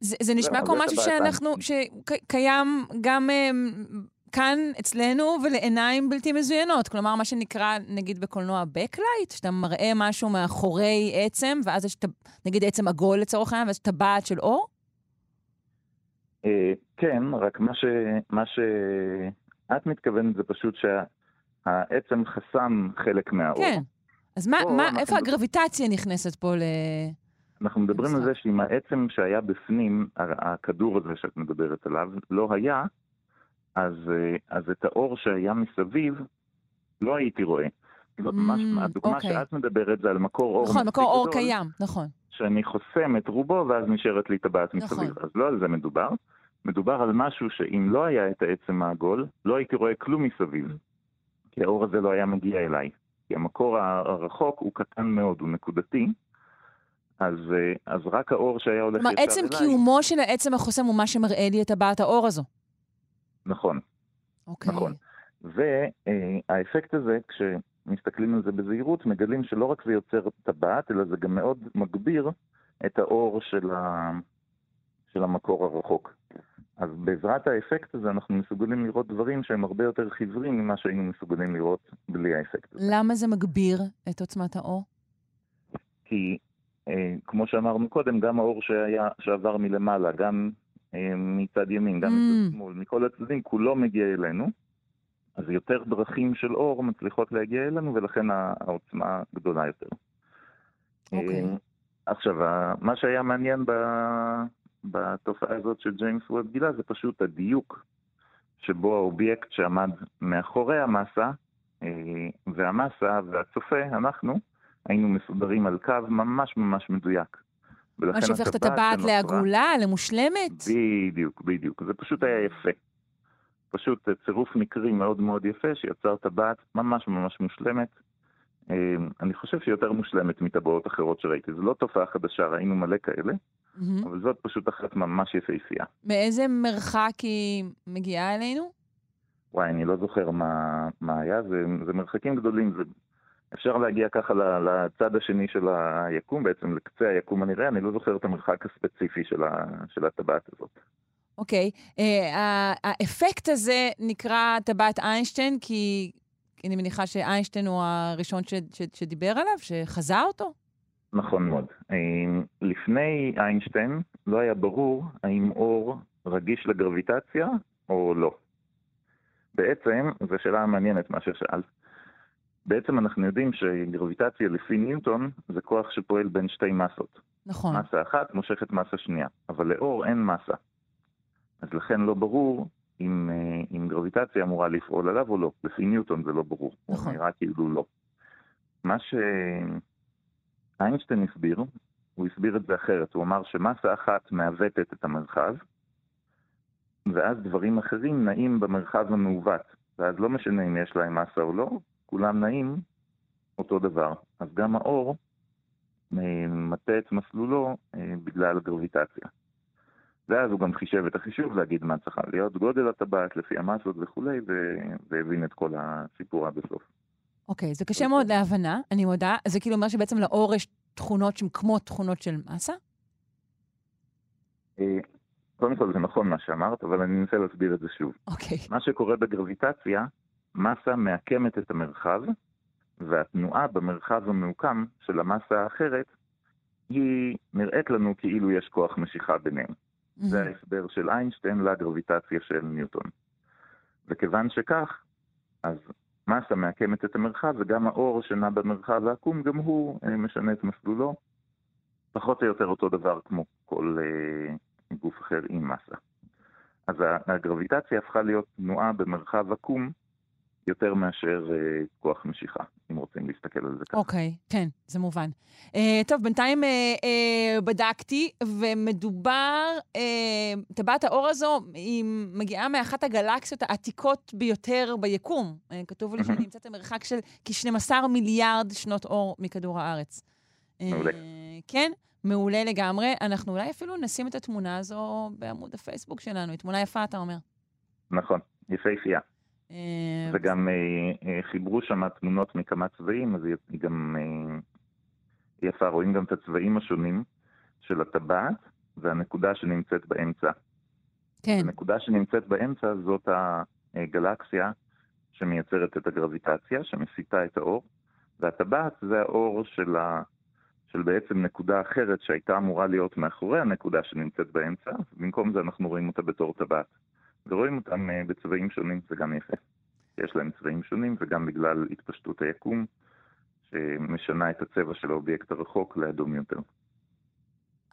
[SPEAKER 1] זה, זה נשמע
[SPEAKER 9] זהו,
[SPEAKER 1] כמו משהו שאנחנו, שקיים גם um, כאן אצלנו ולעיניים בלתי מזוינות. כלומר, מה שנקרא, נגיד בקולנוע Backlight, שאתה מראה משהו מאחורי עצם, ואז יש, נגיד עצם עגול לצורך העניין, ואז טבעת של אור?
[SPEAKER 9] אה, כן, רק מה, ש... מה שאת מתכוונת זה פשוט שהעצם חסם חלק מהאור.
[SPEAKER 1] כן. אז מה, מה, איפה הגרביטציה נכנסת פה ל...
[SPEAKER 9] אנחנו מדברים על זה שאם העצם שהיה בפנים, הכדור הזה שאת מדברת עליו, לא היה, אז, אה, אז את האור שהיה מסביב, לא הייתי רואה. ממש,
[SPEAKER 1] Mm,
[SPEAKER 9] הדוגמה
[SPEAKER 1] אוקיי.
[SPEAKER 9] שאת מדברת זה על מקור אור
[SPEAKER 1] נכון, מקור אור
[SPEAKER 9] גדול,
[SPEAKER 1] קיים, נכון.
[SPEAKER 9] שאני חוסם את רובו ואז נשארת לי טבעת
[SPEAKER 1] נכון.
[SPEAKER 9] מסביב. אז לא על זה מדובר. מדובר על משהו שאם לא היה את העצם העגול, לא הייתי רואה כלום מסביב. כי האור הזה לא היה מגיע אליי. כי המקור הרחוק הוא קטן מאוד, הוא נקודתי, אז, אה, אז רק האור שהיה הולך
[SPEAKER 1] ישר
[SPEAKER 9] אליי...
[SPEAKER 1] כלומר, עצם קיומו של העצם החוסם הוא מה שמראה לי את טבעת האור הזו.
[SPEAKER 9] נכון.
[SPEAKER 1] אוקיי.
[SPEAKER 9] נכון. והאפקט הזה, כשמסתכלים על זה בזהירות, מגלים שלא רק זה יוצר טבעת, אלא זה גם מאוד מגביר את האור של, ה... של המקור הרחוק. אז בעזרת האפקט הזה אנחנו מסוגלים לראות דברים שהם הרבה יותר חיוורים ממה שהיינו מסוגלים לראות בלי האפקט הזה.
[SPEAKER 1] למה זה מגביר את עוצמת האור?
[SPEAKER 9] כי אה, כמו שאמרנו קודם, גם האור שהיה, שעבר מלמעלה, גם אה, מצד ימין, גם
[SPEAKER 1] Mm.
[SPEAKER 9] מצד שמאל, מכל הצדדים, כולו מגיע אלינו. אז יותר דרכים של אור מצליחות להגיע אלינו, ולכן הע- העוצמה גדולה יותר.
[SPEAKER 1] אוקיי.
[SPEAKER 9] אה, עכשיו, ה- מה שהיה מעניין ב- בתופעה הזאת של ג'יימס ווב גילה, זה פשוט הדיוק שבו האובייקט שעמד מאחורי המסה, אה, והמסה והצופה, אנחנו, היינו מסודרים על קו ממש ממש מדויק.
[SPEAKER 1] מה שהופך את
[SPEAKER 9] הטבעת
[SPEAKER 1] לעגולה, למושלמת?
[SPEAKER 9] בדיוק, בדיוק. זה פשוט היה יפה. פשוט צירוף מקרי מאוד מאוד יפה שיצר טבעת ממש ממש מושלמת. אה, אני חושב שהיא יותר מושלמת מטבעות אחרות שראיתי. זו לא תופעה חדשה, ראינו מלא כאלה,
[SPEAKER 1] מהמם.
[SPEAKER 9] אבל זאת פשוט אחת ממש יפהפייה.
[SPEAKER 1] מאיזה מרחק היא מגיעה אלינו?
[SPEAKER 9] וואי, אני לא זוכר מה, מה היה, זה, זה מרחקים גדולים, זה, אפשר להגיע ככה לצד השני של היקום, בעצם לקצה היקום הנראה, אני לא זוכר את המרחק הספציפי של, ה, של הטבעת הזאת.
[SPEAKER 1] אוקיי. אה, ה- האפקט הזה נקרא טבעת איינשטיין, כי כי אני מניחה שאיינשטיין הוא הראשון ש, ש, שדיבר עליו, שחזה אותו?
[SPEAKER 9] נכון מאוד. אה, לפני איינשטיין לא היה ברור האם אור רגיש לגרביטציה או לא. בעצם, זו שאלה מעניינת מה ששאלת. בעצם אנחנו יודעים שגרביטציה לפי ניוטון זה כוח שפועל בין שתי מסות.
[SPEAKER 1] נכון.
[SPEAKER 9] מסה אחת מושכת מסה שנייה, אבל לאור אין מסה. אז לכן לא ברור אם, אה, אם גרביטציה אמורה לפעול עליו או לא. לפי ניוטון זה לא ברור.
[SPEAKER 1] נכון.
[SPEAKER 9] נראה כאילו לא. מה שאיינשטיין הסביר, הוא הסביר את זה אחרת. הוא אמר שמסה אחת מעוותת את המרחב, ואז דברים אחרים נעים במרחב המעוות. ואז לא משנה אם יש להם מסה או לא, כולם נעים אותו דבר. אז גם האור אה, מטה את מסלולו אה, בגלל הגרביטציה. ואז הוא גם חישב את החישוב להגיד מה צריכה להיות גודל הטבעת לפי המסות וכולי, והבין את כל הסיפור עד הסוף.
[SPEAKER 1] אוקיי, זה קשה מאוד להבנה, אני מודה. זה כאילו אומר שבעצם לאור יש תכונות שהן כמו תכונות של מסה?
[SPEAKER 9] אה, קודם כל זה נכון מה שאמרת, אבל אני אנסה להסביר את זה שוב.
[SPEAKER 1] אוקיי.
[SPEAKER 9] מה שקורה בגרביטציה, מסה מעקמת את המרחב, והתנועה במרחב המעוקם של המסה האחרת, היא נראית לנו כאילו יש כוח משיכה ביניהם. זה ההסבר של איינשטיין לגרביטציה של ניוטון. וכיוון שכך, אז מסה מעקמת את המרחב, וגם האור שנע במרחב העקום, גם הוא אה, משנה את מסלולו, פחות או יותר אותו דבר כמו כל אה, גוף אחר עם מסה. אז הגרביטציה הפכה להיות תנועה במרחב עקום יותר מאשר אה, כוח משיכה, אם רוצים להסתכל על זה ככה.
[SPEAKER 1] אוקיי, כן, זה מובן. Uh, טוב, בינתיים uh, uh, בדקתי, ומדובר, uh, טבעת האור הזו, היא מגיעה מאחת הגלקסיות העתיקות ביותר ביקום. Uh, כתוב לי שהיא נמצאת במרחק של כ-12 מיליארד שנות אור מכדור הארץ.
[SPEAKER 9] מעולה.
[SPEAKER 1] Uh, כן, מעולה לגמרי. אנחנו אולי אפילו נשים את התמונה הזו בעמוד הפייסבוק שלנו. היא תמונה יפה, אתה אומר.
[SPEAKER 9] נכון, יפהפייה. וגם אה, אה, חיברו שם תמונות מכמה צבעים, אז היא גם אה, יפה, רואים גם את הצבעים השונים של הטבעת והנקודה שנמצאת באמצע.
[SPEAKER 1] כן.
[SPEAKER 9] הנקודה שנמצאת באמצע זאת הגלקסיה שמייצרת את הגרביטציה, שמסיטה את האור, והטבעת זה האור של, ה... של בעצם נקודה אחרת שהייתה אמורה להיות מאחורי הנקודה שנמצאת באמצע, במקום זה אנחנו רואים אותה בתור טבעת. ורואים אותם אה, בצבעים שונים, זה גם יפה. יש להם צבעים שונים, וגם בגלל התפשטות היקום, שמשנה את הצבע של האובייקט הרחוק לאדום יותר.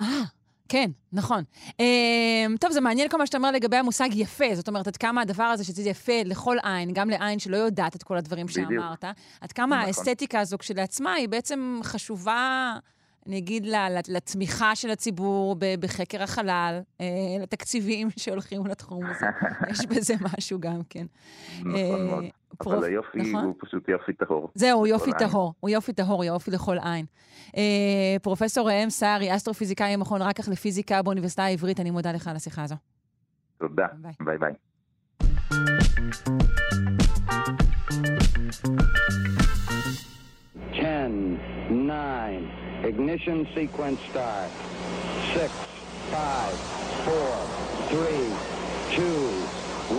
[SPEAKER 1] אה, כן, נכון. Um, טוב, זה מעניין כל מה שאתה אומר לגבי המושג יפה. זאת אומרת, עד כמה הדבר הזה שזה יפה לכל עין, גם לעין שלא יודעת את כל הדברים
[SPEAKER 9] בדיוק.
[SPEAKER 1] שאמרת, עד כמה
[SPEAKER 9] נכון.
[SPEAKER 1] האסתטיקה הזו כשלעצמה היא בעצם חשובה אני אגיד לה, לתמיכה של הציבור בחקר החלל, אה, לתקציבים שהולכים לתחום הזה. יש בזה משהו גם כן.
[SPEAKER 9] נכון אה, מאוד. פרופ... אבל היופי נכון? הוא פשוט יופי טהור.
[SPEAKER 1] זהו, יופי טהור. הוא יופי טהור, יופי לכל עין. אה, פרופסור ראם סערי, אסטרופיזיקאי במכון רקח לפיזיקה באוניברסיטה העברית, אני מודה לך על השיחה הזו.
[SPEAKER 9] תודה. ביי ביי. Ten, nine, ignition sequence start. Six, five, four, three, two,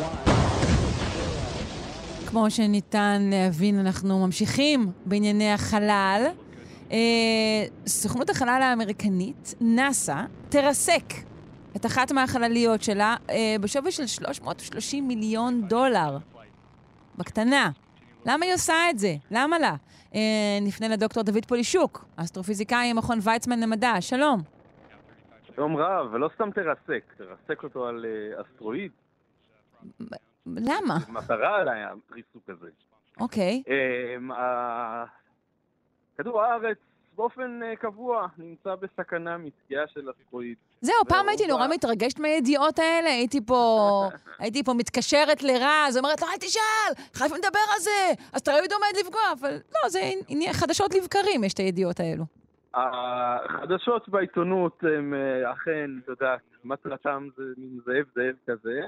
[SPEAKER 9] one. כמו שניתן להבין, אנחנו ממשיכים בענייני החלל. אה, סוכנות החלל האמריקנית, נאס"א, תרסק את אחת מהחלליות שלה אה, בשווי של 330 מיליון דולר. בקטנה. למה היא עושה את זה? למה לה? אה, נפנה לדוקטור דוד פולישוק, אסטרופיזיקאי ממכון ויצמן למדע. שלום.
[SPEAKER 10] שלום רב, ולא סתם תרסק, תרסק אותו על אה, אסטרואיד.
[SPEAKER 1] למה?
[SPEAKER 10] מטרה על הריסוק הזה.
[SPEAKER 1] אוקיי.
[SPEAKER 10] אה, כדור הארץ באופן uh, קבוע נמצא בסכנה מתקיעה של אסטרואיד.
[SPEAKER 1] זהו, פעם הייתי נורא מתרגשת מהידיעות האלה, הייתי פה, הייתי פה מתקשרת לרז, אומרת לו, אל תשאל, חייבים לדבר על זה, אסטרואיד עומד לפגוע, אבל לא, זה חדשות לבקרים, יש את הידיעות האלו.
[SPEAKER 10] החדשות בעיתונות הם אה, אכן, אתה יודע, מטרתם זה מין זאב זאב כזה,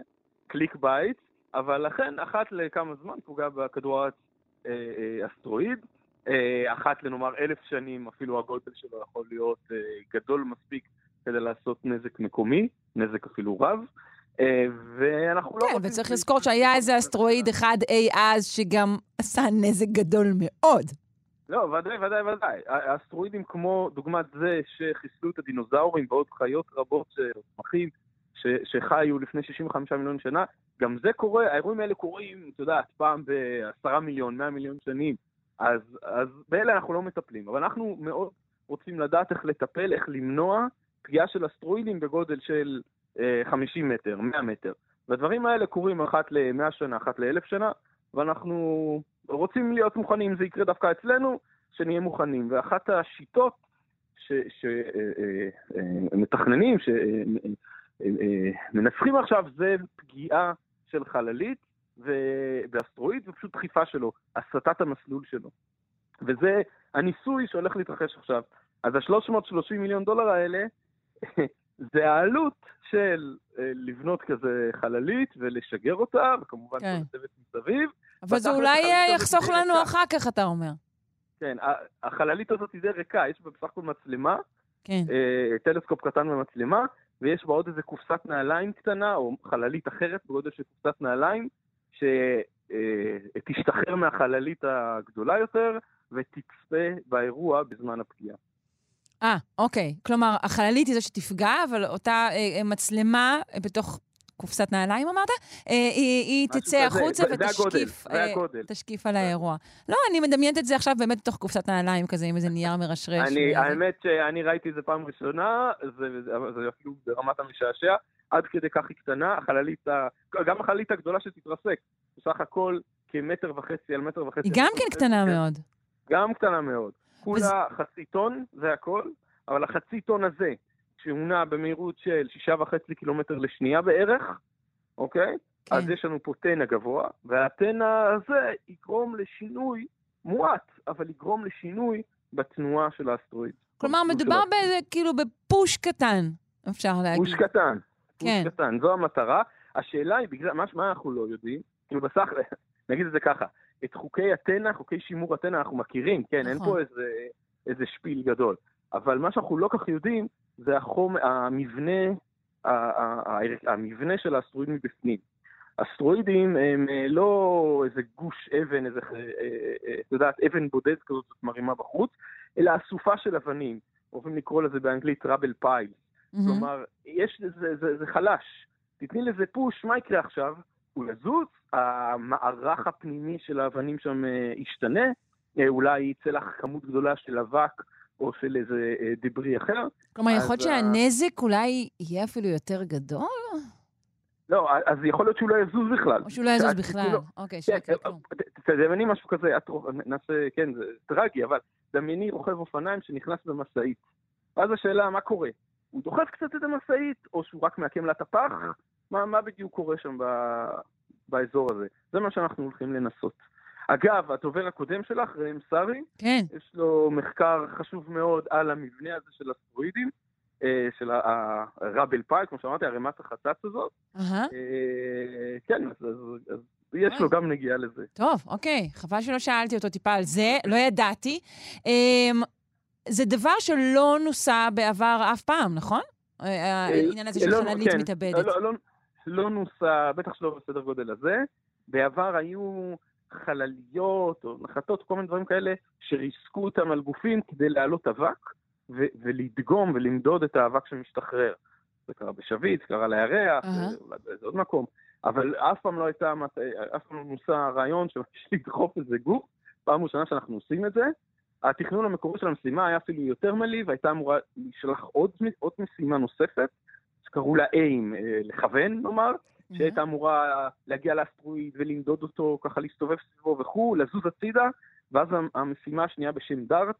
[SPEAKER 10] clickbait, אבל אכן, אחת לכמה זמן פוגע בכדור הארץ אה, אסטרואיד. אה, אחת לנאמר אלף שנים, אפילו הגודל שלו יכול להיות אה, גדול מספיק כדי לעשות נזק מקומי, נזק אפילו רב. אה, ואנחנו לא
[SPEAKER 1] כן, וצריך לזכור שהיה איזה אסטרואיד אחד אי אז שגם עשה נזק גדול מאוד.
[SPEAKER 10] לא, ודאי, ודאי, ודאי. האסטרואידים כמו דוגמת זה שחיסלו את הדינוזאורים ועוד חיות רבות, צמחים, שחיו לפני 65 מיליון שנה, גם זה קורה, האירועים האלה קורים, את יודעת, פעם בעשרה מיליון, מאה מיליון שנים. אז, אז באלה אנחנו לא מטפלים, אבל אנחנו מאוד רוצים לדעת איך לטפל, איך למנוע פגיעה של אסטרואידים בגודל של אה, 50 מטר, 100 מטר. והדברים האלה קורים אחת ל-100 שנה, אחת ל-1000 שנה, ואנחנו רוצים להיות מוכנים, זה יקרה דווקא אצלנו, שנהיה מוכנים. ואחת השיטות שמתכננים, אה, שמנסחים אה, אה, עכשיו, זה פגיעה של חללית באסטרואיד ופשוט דחיפה שלו, הסטת המסלול שלו. וזה הניסוי שהולך להתרחש עכשיו. אז ה-330 מיליון דולר האלה, זה העלות של אה, לבנות כזה חללית ולשגר אותה, וכמובן כן. כל הצוות מסביב.
[SPEAKER 1] אבל זה אולי יחסוך לנו. אחר כך, אתה אומר.
[SPEAKER 10] כן, החללית הזאת היא די ריקה, יש בה בסך הכל מצלמה, כן. אה, טלסקופ קטן ומצלמה, ויש בה עוד איזה קופסת נעליים קטנה, או חללית אחרת בגודל של קופסת נעליים, שתשתחרר מהחללית הגדולה יותר ותצפה באירוע בזמן הפגיעה.
[SPEAKER 1] אה, אוקיי. כלומר, החללית היא זו שתפגע, אבל אותה אה, מצלמה בתוך קופסת נעליים אמרת? אה, היא, היא תצא. החוצה ותשקיף
[SPEAKER 10] אה,
[SPEAKER 1] תשקיף על האירוע. לא, אני מדמיינת את זה עכשיו באמת בתוך קופסת נעליים כזה, עם איזה נייר מרשרש.
[SPEAKER 10] אני, האמת שאני ראיתי את זה פעם ראשונה, זה, זה, זה אפילו ברמת המשעשע. עד כדי כך היא קטנה, החללית, גם החללית הגדולה שתתרסק, בסך הכל כמטר וחצי על מטר וחצי.
[SPEAKER 1] היא גם כן קטנה כן. מאוד.
[SPEAKER 10] גם קטנה מאוד. כולה חצי טון, זה הכל, אבל החצי טון הזה, שהוא נע במהירות של שישה וחצי קילומטר לשנייה בערך, אוקיי? כן. אז יש לנו פה תנע גבוה, והתנע הזה יגרום לשינוי מועט, אבל יגרום לשינוי בתנועה של האסטרואיד.
[SPEAKER 1] כלומר, מדובר באיזה, כאילו, בפוש קטן, אפשר להגיד.
[SPEAKER 10] פוש קטן. כן. פוש קטן, זו המטרה. השאלה היא, בגלל, מה, מה אנחנו לא יודעים? כאילו בסך, נגיד את זה ככה, את חוקי אתנה, חוקי שימור אתנה אנחנו מכירים, כן, נכון. אין פה איזה, איזה שפיל גדול. אבל מה שאנחנו לא כך יודעים, זה החום, המבנה, המבנה של האסטרואיד מבפנים. אסטרואידים הם אה, לא איזה גוש אבן, איזה, אה, אה, את יודעת, אבן בודד כזאת מרימה בחוץ, אלא אסופה של אבנים. אוהבים לקרוא לזה באנגלית ראבל פייל. Mm-hmm. כלומר, יש, זה, זה, זה חלש. תתני לזה פוש, מה יקרה עכשיו? הוא יזוז, המערך הפנימי של האבנים שם ישתנה, אולי יצא לך כמות גדולה של אבק או של איזה אה, דברי אחר.
[SPEAKER 1] כלומר, יכול להיות שהנזק אולי יהיה אפילו יותר גדול?
[SPEAKER 10] לא, אז יכול להיות שהוא לא יזוז בכלל.
[SPEAKER 1] או שהוא לא יזוז בכלל, אוקיי,
[SPEAKER 10] כן, שקט, כלום. תדמייני משהו כזה, נעשה, כן, זה טרגי, אבל דמייני רוכב אופניים שנכנס במשאית, ואז השאלה, מה קורה? הוא דוחף קצת את המשאית, או שהוא רק מעקם לה את הפח? מה, מה בדיוק קורה שם באזור הזה? זה מה שאנחנו הולכים לנסות. אגב, הדובר הקודם שלך, ראם סארי,
[SPEAKER 1] כן.
[SPEAKER 10] יש לו מחקר חשוב מאוד על המבנה הזה של הסטרואידים, אה, של הראבל פייל, כמו שאמרתי, ערימת החצץ הזאת. אה, כן, אז, אז, אז יש לו גם נגיעה לזה.
[SPEAKER 1] טוב, אוקיי. חבל שלא שאלתי אותו טיפה על זה, לא ידעתי. אמ, זה דבר שלא נוסה בעבר אף פעם, נכון? אה, העניין הזה של
[SPEAKER 10] לא,
[SPEAKER 1] חללית
[SPEAKER 10] כן.
[SPEAKER 1] מתאבדת.
[SPEAKER 10] לא, לא, לא נוסה, בטח שלא בסדר גודל הזה. בעבר היו חלליות או נחתות, כל מיני דברים כאלה, שריסקו אותם על גופים כדי להעלות אבק ו- ולדגום ולמדוד את האבק שמשתחרר. זה קרה בשביט, זה קרה
[SPEAKER 1] אהה.
[SPEAKER 10] זה- אולי באיזה עוד מקום. אבל אף פעם לא הייתה, אף פעם לא נוסה הרעיון של לדחוף איזה גוף. פעם ראשונה שאנחנו עושים את זה. התכנון המקורי של המשימה היה אפילו יותר מלהיב, הייתה אמורה לשלוח עוד, עוד משימה נוספת, שקראו לה איים, אה, לכוון נאמר, שהייתה אמורה להגיע לאסטרואיד ולמדוד אותו, ככה להסתובב סביבו וכו', לזוז הצידה, ואז המ- המשימה השנייה בשם דארט,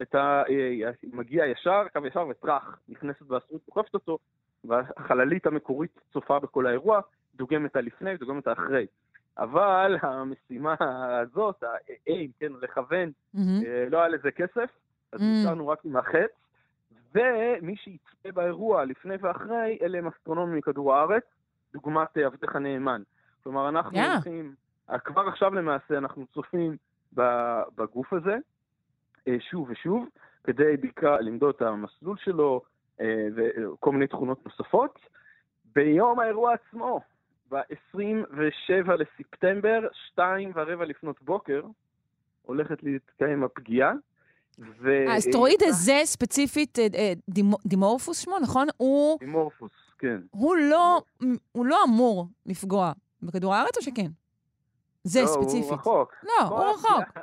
[SPEAKER 10] הייתה, אה, מגיע ישר, קו ישר וטראח, נכנסת באסטרואיד, דוחפת אותו, והחללית המקורית צופה בכל האירוע, דוגמת הלפני ודוגמת האחרי. אבל המשימה הזאת, האיים, כן, לכוון. אה, לא היה לזה כסף, אז. נשארנו רק עם החץ, ומי שיצפה באירוע לפני ואחרי, אלה הם אסטרונומים מכדור הארץ, דוגמת אה, עבדך הנאמן. כלומר, אנחנו
[SPEAKER 1] יא.
[SPEAKER 10] הולכים, אה, כבר עכשיו למעשה אנחנו צופים בגוף הזה, אה, שוב ושוב, כדי בעיקר למדוד את המסלול שלו אה, וכל מיני תכונות נוספות. ביום האירוע עצמו, ב-27 לספטמבר, שתיים ורבע לפנות בוקר, הולכת להתקיים הפגיעה. ו-
[SPEAKER 1] האסטרואיד הזה ספציפית, אה, אה, דימו- דימורפוס שמו, נכון? הוא,
[SPEAKER 10] דימורפוס, כן.
[SPEAKER 1] הוא, לא, הוא לא אמור לפגוע בכדור הארץ או שכן? זה
[SPEAKER 10] לא,
[SPEAKER 1] ספציפית.
[SPEAKER 10] הוא רחוק.
[SPEAKER 1] לא, הוא רחוק.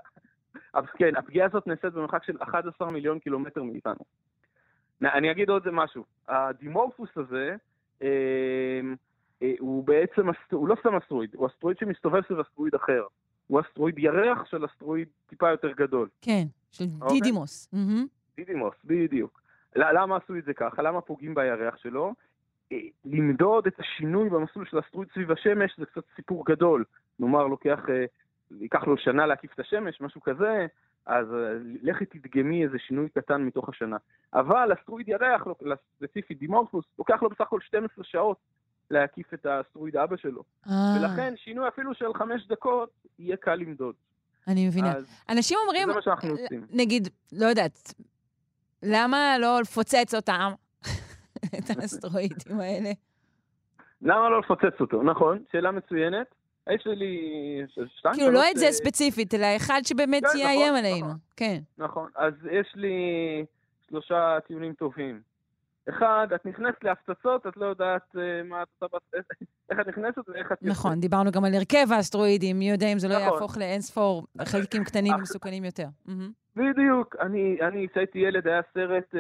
[SPEAKER 10] אבל כן, הפגיעה הזאת נעשית במרחק של 11 מיליון קילומטר מאיתנו. אני אגיד עוד משהו. הדימורפוס הזה, אה, אה, הוא בעצם, הוא לא סתם אסטרואיד, הוא אסטרואיד שמסתובב סביב אסטרואיד אחר. הוא אסטרואיד ירח של אסטרואיד טיפה יותר גדול.
[SPEAKER 1] כן, של
[SPEAKER 10] אוקיי.
[SPEAKER 1] דידימוס. מהמם.
[SPEAKER 10] דידימוס, בדיוק. למה עשו את זה ככה? למה פוגעים בירח שלו? למדוד את השינוי במסלול של אסטרואיד סביב השמש זה קצת סיפור גדול. נאמר, לוקח, אה, ייקח לו שנה להקיף את השמש, משהו כזה, אז אה, לכי תדגמי איזה שינוי קטן מתוך השנה. אבל אסטרואיד ירח, ספציפית דימורפוס, לוקח לו בסך הכל 12 שעות להקיף את האסטרואיד אבא שלו.
[SPEAKER 1] אה,
[SPEAKER 10] ולכן שינוי אפילו של חמש דקות יהיה קל למדוד.
[SPEAKER 1] אני מבינה. אנשים אומרים,
[SPEAKER 10] זה מה שאנחנו עושים.
[SPEAKER 1] נגיד, לא יודעת, למה לא לפוצץ אותם, את האסטרואידים האלה?
[SPEAKER 10] למה לא לפוצץ אותו? נכון, שאלה מצוינת. יש לי שתיים,
[SPEAKER 1] כאילו, לא את זה
[SPEAKER 10] אה,
[SPEAKER 1] ספציפית, אלא אחד שבאמת
[SPEAKER 10] כן,
[SPEAKER 1] יאיים
[SPEAKER 10] נכון,
[SPEAKER 1] עלינו.
[SPEAKER 10] נכון.
[SPEAKER 1] כן.
[SPEAKER 10] נכון, אז יש לי שלושה טיעונים טובים. אחד, את נכנסת להפצצות, את לא יודעת אה, מה את עושה, בס- איך את נכנסת ואיך את.
[SPEAKER 1] נכון, דיברנו גם על הרכב האסטרואידים, מי יודע אם זה לא
[SPEAKER 10] נכון.
[SPEAKER 1] יהפוך לאין ספור חלקים קטנים ומסוכנים יותר.
[SPEAKER 10] בדיוק. אני, כשהייתי ילד, היה סרט אה,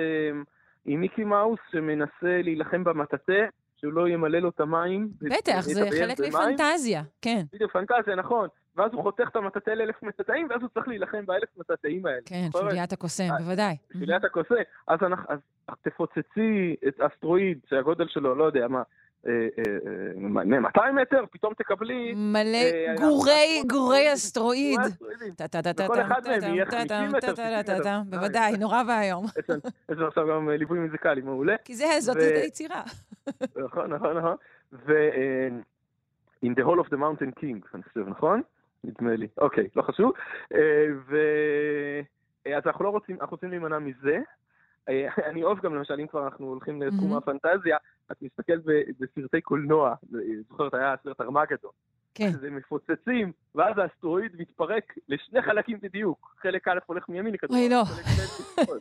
[SPEAKER 10] עם מיקי מאוס שמנסה להילחם במטאטה, שהוא לא ימלא לו את המים.
[SPEAKER 1] בטח, זה חלק
[SPEAKER 10] במים.
[SPEAKER 1] מפנטזיה, כן.
[SPEAKER 10] בדיוק, פנטזיה, נכון. ואז הוא חותך את המטאטה לאלף מטאטאים, ואז הוא צריך להילחם באלף מטאטאים האלה.
[SPEAKER 1] כן? פיליית הקוסם,
[SPEAKER 10] אה,
[SPEAKER 1] בוודאי.
[SPEAKER 10] פיליית הקוסם. אז, אנחנו, אז תפוצצי את אסטרואיד שהגודל שלו, לא יודע מה, 200 מטר, פתאום תקבלי...
[SPEAKER 1] מלא
[SPEAKER 10] אה,
[SPEAKER 1] גורי, גורי אסטרואיד.
[SPEAKER 10] וכל אחד מהם יהיה
[SPEAKER 1] טה-טם,
[SPEAKER 10] 50 מטר, 60
[SPEAKER 1] טה-טה-טה-טה,
[SPEAKER 10] מטר.
[SPEAKER 1] בוודאי, נורא ואיום.
[SPEAKER 10] יש לנו- עכשיו גם אה, ליווי מוזיקלי מעולה.
[SPEAKER 1] כי זה, זאת היצירה.
[SPEAKER 10] נכון, נכון, נכון. ו... אה, In the Hall of the Mountain King, אני חושב, נכון? נדמה לי. אוקיי, לא חשוב. אה, ו... אה, אז אנחנו לא רוצים, אנחנו רוצים להימנע מזה. אה, אני אוהב גם, למשל, אם כבר אנחנו הולכים לתחום. הפנטזיה, את מסתכלת בסרטי קולנוע, אה, זוכרת, היה סרט ארמגדון.
[SPEAKER 1] כן.
[SPEAKER 10] זה מפוצצים, ואז האסטרואיד מתפרק לשני חלקים בדיוק. חלק א' הולך מימין לכדור.
[SPEAKER 1] אוי, לא.
[SPEAKER 10] לשמאל.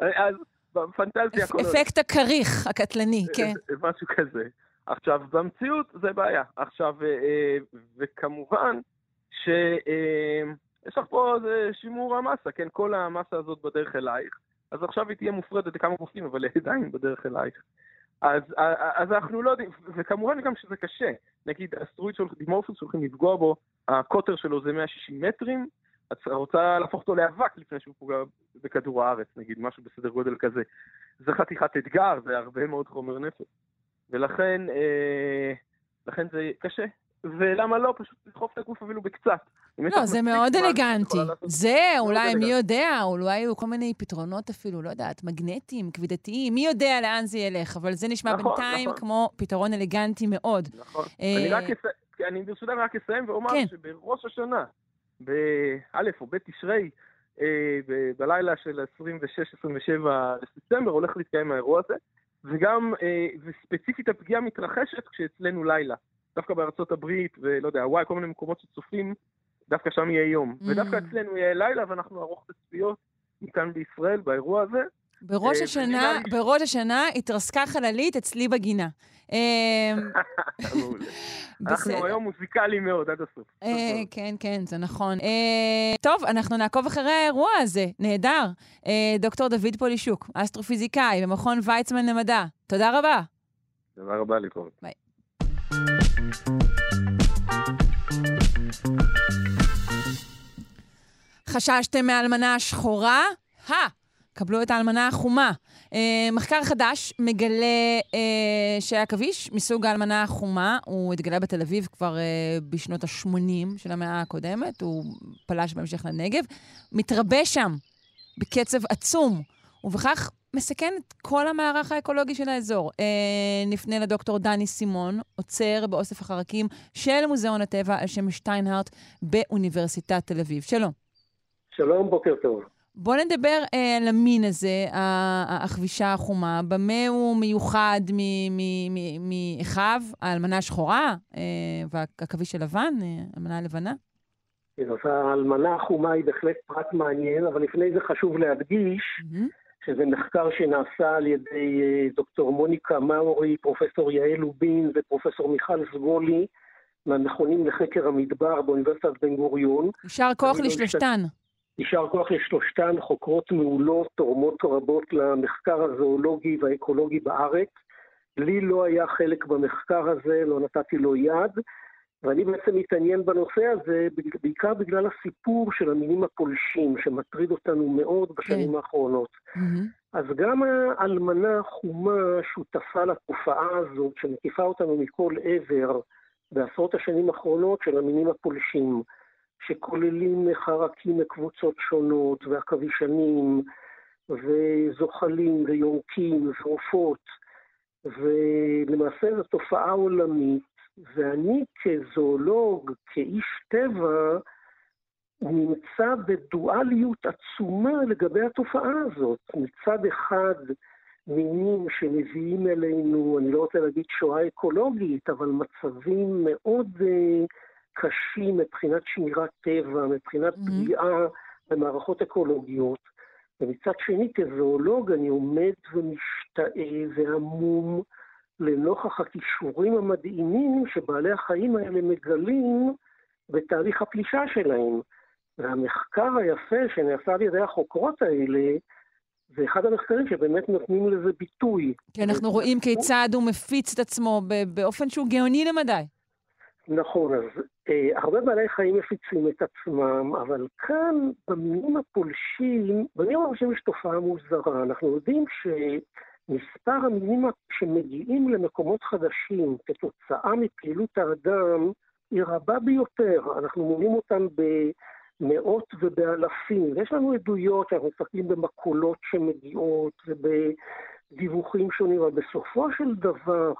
[SPEAKER 10] אז בפנטזיה.
[SPEAKER 1] אפקט הכריך הקטלני, כן.
[SPEAKER 10] אה, משהו כזה. עכשיו, במציאות זה בעיה. עכשיו, אה, אה, וכמובן שיש לך פה שימור המסה, כן? כל המסה הזאת בדרך אלייך. אז עכשיו היא תהיה מופרדת לכמה גופים, אבל היא עדיין בדרך אלייך. אז, אז אנחנו לא יודעים, וכמובן גם שזה קשה. נגיד, אסטרואיד של דימורפוס שהולכים לפגוע בו, הקוטר שלו זה 160 מטרים, את רוצה להפוך אותו לאבק לפני שהוא פוגע בכדור הארץ, נגיד, משהו בסדר גודל כזה. זה חתיכת אתגר, זה הרבה מאוד חומר נפץ. ולכן, אה, לכן זה קשה. ולמה לא? פשוט לדחוף את הגוף אפילו בקצת.
[SPEAKER 1] לא, זה מאוד אלגנטי. זה, אולי, מי יודע, אולי היו כל מיני פתרונות אפילו, לא יודעת, מגנטיים, כבידתיים, מי יודע לאן זה ילך, אבל זה נשמע
[SPEAKER 10] נכון,
[SPEAKER 1] בינתיים
[SPEAKER 10] נכון.
[SPEAKER 1] כמו פתרון אלגנטי מאוד.
[SPEAKER 10] נכון.
[SPEAKER 1] אה,
[SPEAKER 10] אני רק אסיים, אני ברשותך רק אסיים ואומר
[SPEAKER 1] כן.
[SPEAKER 10] שבראש השנה, באלף או בית תשרי, אה, ב- בלילה של 26-27 לספטמבר, הולך להתקיים האירוע הזה, וגם, אה, וספציפית הפגיעה מתרחשת כשאצלנו לילה. דווקא בארצות הברית, ולא יודע, וואי, כל מיני מקומות שצופים, דווקא שם יהיה יום.
[SPEAKER 1] Mm.
[SPEAKER 10] ודווקא אצלנו יהיה לילה, ואנחנו נערוך את הצפיות מכאן בישראל, באירוע הזה.
[SPEAKER 1] בראש
[SPEAKER 10] אה,
[SPEAKER 1] השנה, בראש השנה התרסקה חללית אצלי בגינה.
[SPEAKER 10] מעולה. אנחנו. היום מוזיקליים מאוד, עד הסוף.
[SPEAKER 1] אה, כן, כן, זה נכון. אה, טוב, אנחנו נעקוב אחרי האירוע הזה, נהדר. דוקטור דוד פולישוק, אסטרופיזיקאי במכון ויצמן למדע. תודה רבה.
[SPEAKER 10] תודה רבה, להתראות.
[SPEAKER 1] ביי. חששתם מהאלמנה השחורה? הא! קבלו את האלמנה החומה. אה, מחקר חדש מגלה אה, שהעכביש מסוג האלמנה החומה, הוא התגלה בתל אביב כבר אה, בשנות ה-80 של המאה הקודמת, הוא פלש בהמשך לנגב, מתרבה שם בקצב עצום, ובכך מסכן את כל המערך האקולוגי של האזור. אה, נפנה לדוקטור דני סימון, עוצר באוסף החרקים של מוזיאון הטבע על שם שטיינהארט באוניברסיטת תל אביב. שלום.
[SPEAKER 11] שלום, בוקר טוב.
[SPEAKER 1] בוא נדבר אה, על המין הזה, ה- הכבישה החומה. במה הוא מיוחד מאחיו, האלמנה השחורה אה, והעכביש הלבן, אה, האלמנה הלבנה?
[SPEAKER 11] כן, אז האלמנה החומה היא בהחלט פרט מעניין, אבל לפני זה חשוב להדגיש שזה מחקר שנעשה על ידי אה, דוקטור מוניקה מאורי, פרופסור יעל לובין ופרופסור מיכל סגולי, מהמכונים לחקר המדבר באוניברסיטת בן גוריון.
[SPEAKER 1] יישר כוח
[SPEAKER 11] לא
[SPEAKER 1] לשלושתן.
[SPEAKER 11] יישר כוח לשלושתן, חוקרות מעולות, תורמות רבות למחקר הזואולוגי והאקולוגי בארץ. לי לא היה חלק במחקר הזה, לא נתתי לו יד, ואני בעצם מתעניין בנושא הזה בעיקר בגלל הסיפור של המינים הפולשים, שמטריד אותנו מאוד בשנים האחרונות. אז גם האלמנה החומה שותפה לתופעה הזאת, שמקיפה אותנו מכל עבר בעשרות השנים האחרונות של המינים הפולשים. שכוללים חרקים מקבוצות שונות, ועכבישנים, וזוחלים, ויונקים, ועופות, ולמעשה זו תופעה עולמית, ואני כזואולוג, כאיש טבע, נמצא בדואליות עצומה לגבי התופעה הזאת. מצד אחד, מינים שמביאים אלינו, אני לא רוצה להגיד שואה אקולוגית, אבל מצבים מאוד uh, קשים מבחינת שמירת טבע, מבחינת פגיעה במערכות אקולוגיות. ומצד שני, כזואולוג אני עומד ומשתאה והמום לנוכח הכישורים המדהימים שבעלי החיים האלה מגלים בתהליך הפלישה שלהם. והמחקר היפה שנעשה על ידי החוקרות האלה, זה אחד המחקרים שבאמת נותנים לזה ביטוי.
[SPEAKER 1] כי אנחנו רואים כיצד הוא מפיץ את עצמו באופן שהוא גאוני למדי.
[SPEAKER 11] נכון, אז אה, הרבה בעלי חיים מפיצים את עצמם, אבל כאן במינים הפולשים, במינים הפולשים יש תופעה מוזרה. אנחנו יודעים שמספר המינים שמגיעים למקומות חדשים כתוצאה מפעילות האדם היא רבה ביותר. אנחנו מונים אותם במאות ובאלפים. ויש לנו עדויות שאנחנו מסתכלים במקולות שמגיעות ובדיווחים שונים, אבל בסופו של דבר,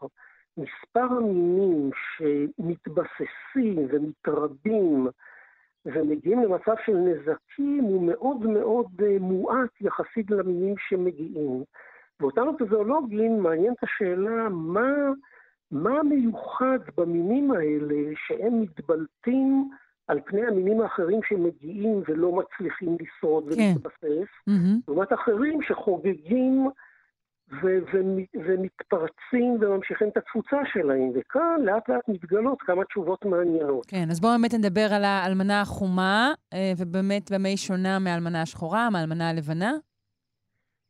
[SPEAKER 11] מספר המינים שמתבססים ומתרבים ומגיעים למצב של נזקים הוא מאוד מאוד מועט יחסית למינים שמגיעים. ואותנו כזואולוגים מעניינת השאלה מה, מה מיוחד במינים האלה שהם מתבלטים על פני המינים האחרים שמגיעים ולא מצליחים לשרוד
[SPEAKER 1] כן.
[SPEAKER 11] ולהתבסס, לעומת אחרים שחוגגים ו- ו- ומתפרצים וממשיכים את התפוצה שלהם, וכאן לאט לאט מתגלות כמה תשובות מעניינות.
[SPEAKER 1] כן, אז בואו באמת נדבר על האלמנה החומה, ובאמת במה היא שונה מהאלמנה השחורה, מהאלמנה הלבנה.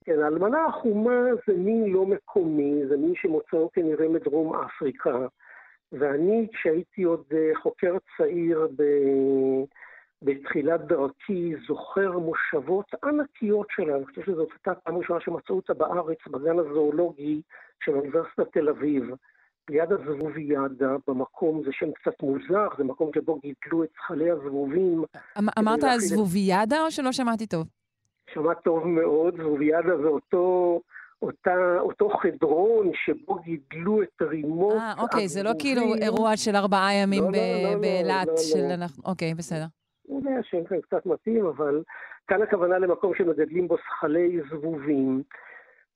[SPEAKER 11] כן, האלמנה החומה זה מין לא מקומי, זה מין שמוצאו כנראה מדרום אפריקה, ואני, כשהייתי עוד חוקר צעיר בתחילת דרכי זוכר מושבות ענקיות שלנו, אני חושב שזאת הייתה פעם ראשונה שמצאו אותה בארץ, בגן הזואולוגי של אוניברסיטת תל אביב. ליד הזבוביאדה, במקום, זה שם קצת מוזר, זה מקום שבו גידלו את זחלי הזבובים.
[SPEAKER 1] אמ, אמרת הזבוביאדה או שלא שמעתי טוב?
[SPEAKER 11] שמעת טוב מאוד, זבוביאדה זה אותו... אותה, אותו חדרון שבו גידלו את רימות.
[SPEAKER 1] אה, אוקיי, זה לא כאילו אירוע של ארבעה ימים לא, לא, באילת לא, לא, של. אנחנו... אוקיי, בסדר.
[SPEAKER 11] זה השם כאן קצת מתאים, אבל כאן הכוונה למקום שמגדלים בו זחלי זבובים,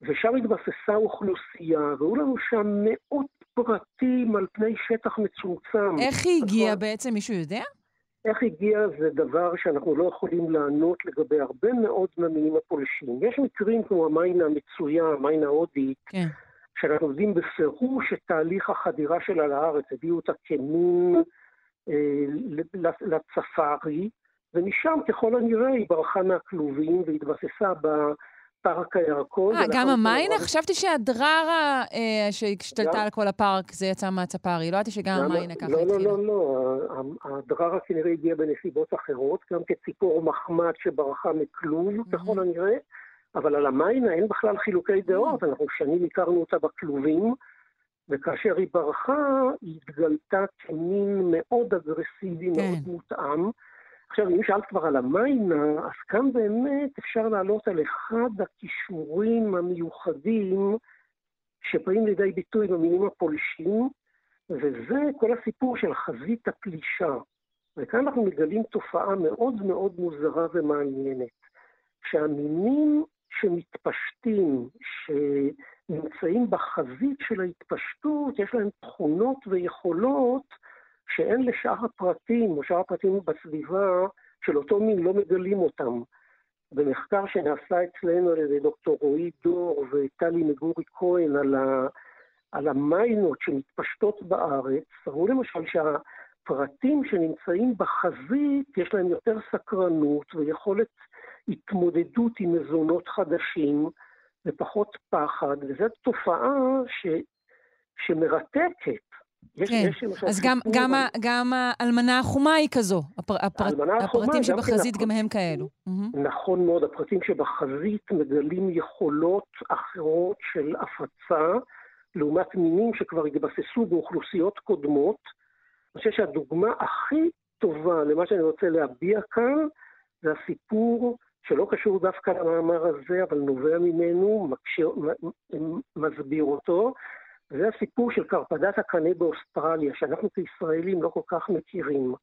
[SPEAKER 11] ושם התבססה אוכלוסייה, והיו לנו שם מאות פרטים על פני שטח מצומצם.
[SPEAKER 1] איך היא הגיעה בעצם, מישהו יודע?
[SPEAKER 11] איך הגיע זה דבר שאנחנו לא יכולים לענות לגבי הרבה מאוד מהמינים הפולשים. יש מקרים כמו המיינה המצויה, המיינה ההודית, כן. שאנחנו יודעים בפירוש שתהליך החדירה שלה לארץ, הביאו אותה כמין אה, לצפארי, ומשם ככל הנראה היא ברחה מהכלובים והתבססה פארק הירקון.
[SPEAKER 1] אה, גם המיינה? חשבתי שהדררה אה, שהשתלטה על כל הפארק, זה יצא מהצפרי. לא ידעתי שגם המיינה ככה התחילה.
[SPEAKER 11] לא, לא, לא, לא. הדררה כנראה הגיעה בנסיבות אחרות, גם כציפור מחמד שברחה מכלוב, ככל הנראה, אבל על המיינה אין בכלל חילוקי דעות. אנחנו שנים הכרנו אותה בכלובים, וכאשר היא ברחה, היא התגלתה כמין מאוד אגרסיבי, מאוד כן. מותאם. עכשיו, אם שאלת כבר על המיינה, אז כאן באמת אפשר לעלות על אחד הכישורים המיוחדים שבאים לידי ביטוי במינים הפולשים, וזה כל הסיפור של חזית הפלישה. וכאן אנחנו מגלים תופעה מאוד מאוד מוזרה ומעניינת. שהמינים שמתפשטים, שנמצאים בחזית של ההתפשטות, יש להם תכונות ויכולות שאין לשאר הפרטים, או שאר הפרטים בסביבה של אותו מין לא מגלים אותם. במחקר שנעשה אצלנו על ידי דוקטור רועי דור וטלי מגורי כהן על, ה, על המיינות שמתפשטות בארץ, ראו למשל שהפרטים שנמצאים בחזית, יש להם יותר סקרנות ויכולת התמודדות עם מזונות חדשים ופחות פחד, וזו תופעה ש, שמרתקת.
[SPEAKER 1] יש, כן, יש אז גם, גם, ה, גם האלמנה החומה היא כזו, הפר, הפר, הפרטים שבחזית גם הם כאלו.
[SPEAKER 11] נכון מאוד, הפרטים שבחזית מגלים יכולות אחרות של הפצה, לעומת מינים שכבר התבססו באוכלוסיות קודמות. אני חושב שהדוגמה הכי טובה למה שאני רוצה להביע כאן, זה הסיפור שלא קשור דווקא למאמר הזה, אבל נובע ממנו, מקשיר, מסביר אותו, זה הסיפור של קרפדת הקנה באוסטרליה, שאנחנו כישראלים לא כל כך מכירים.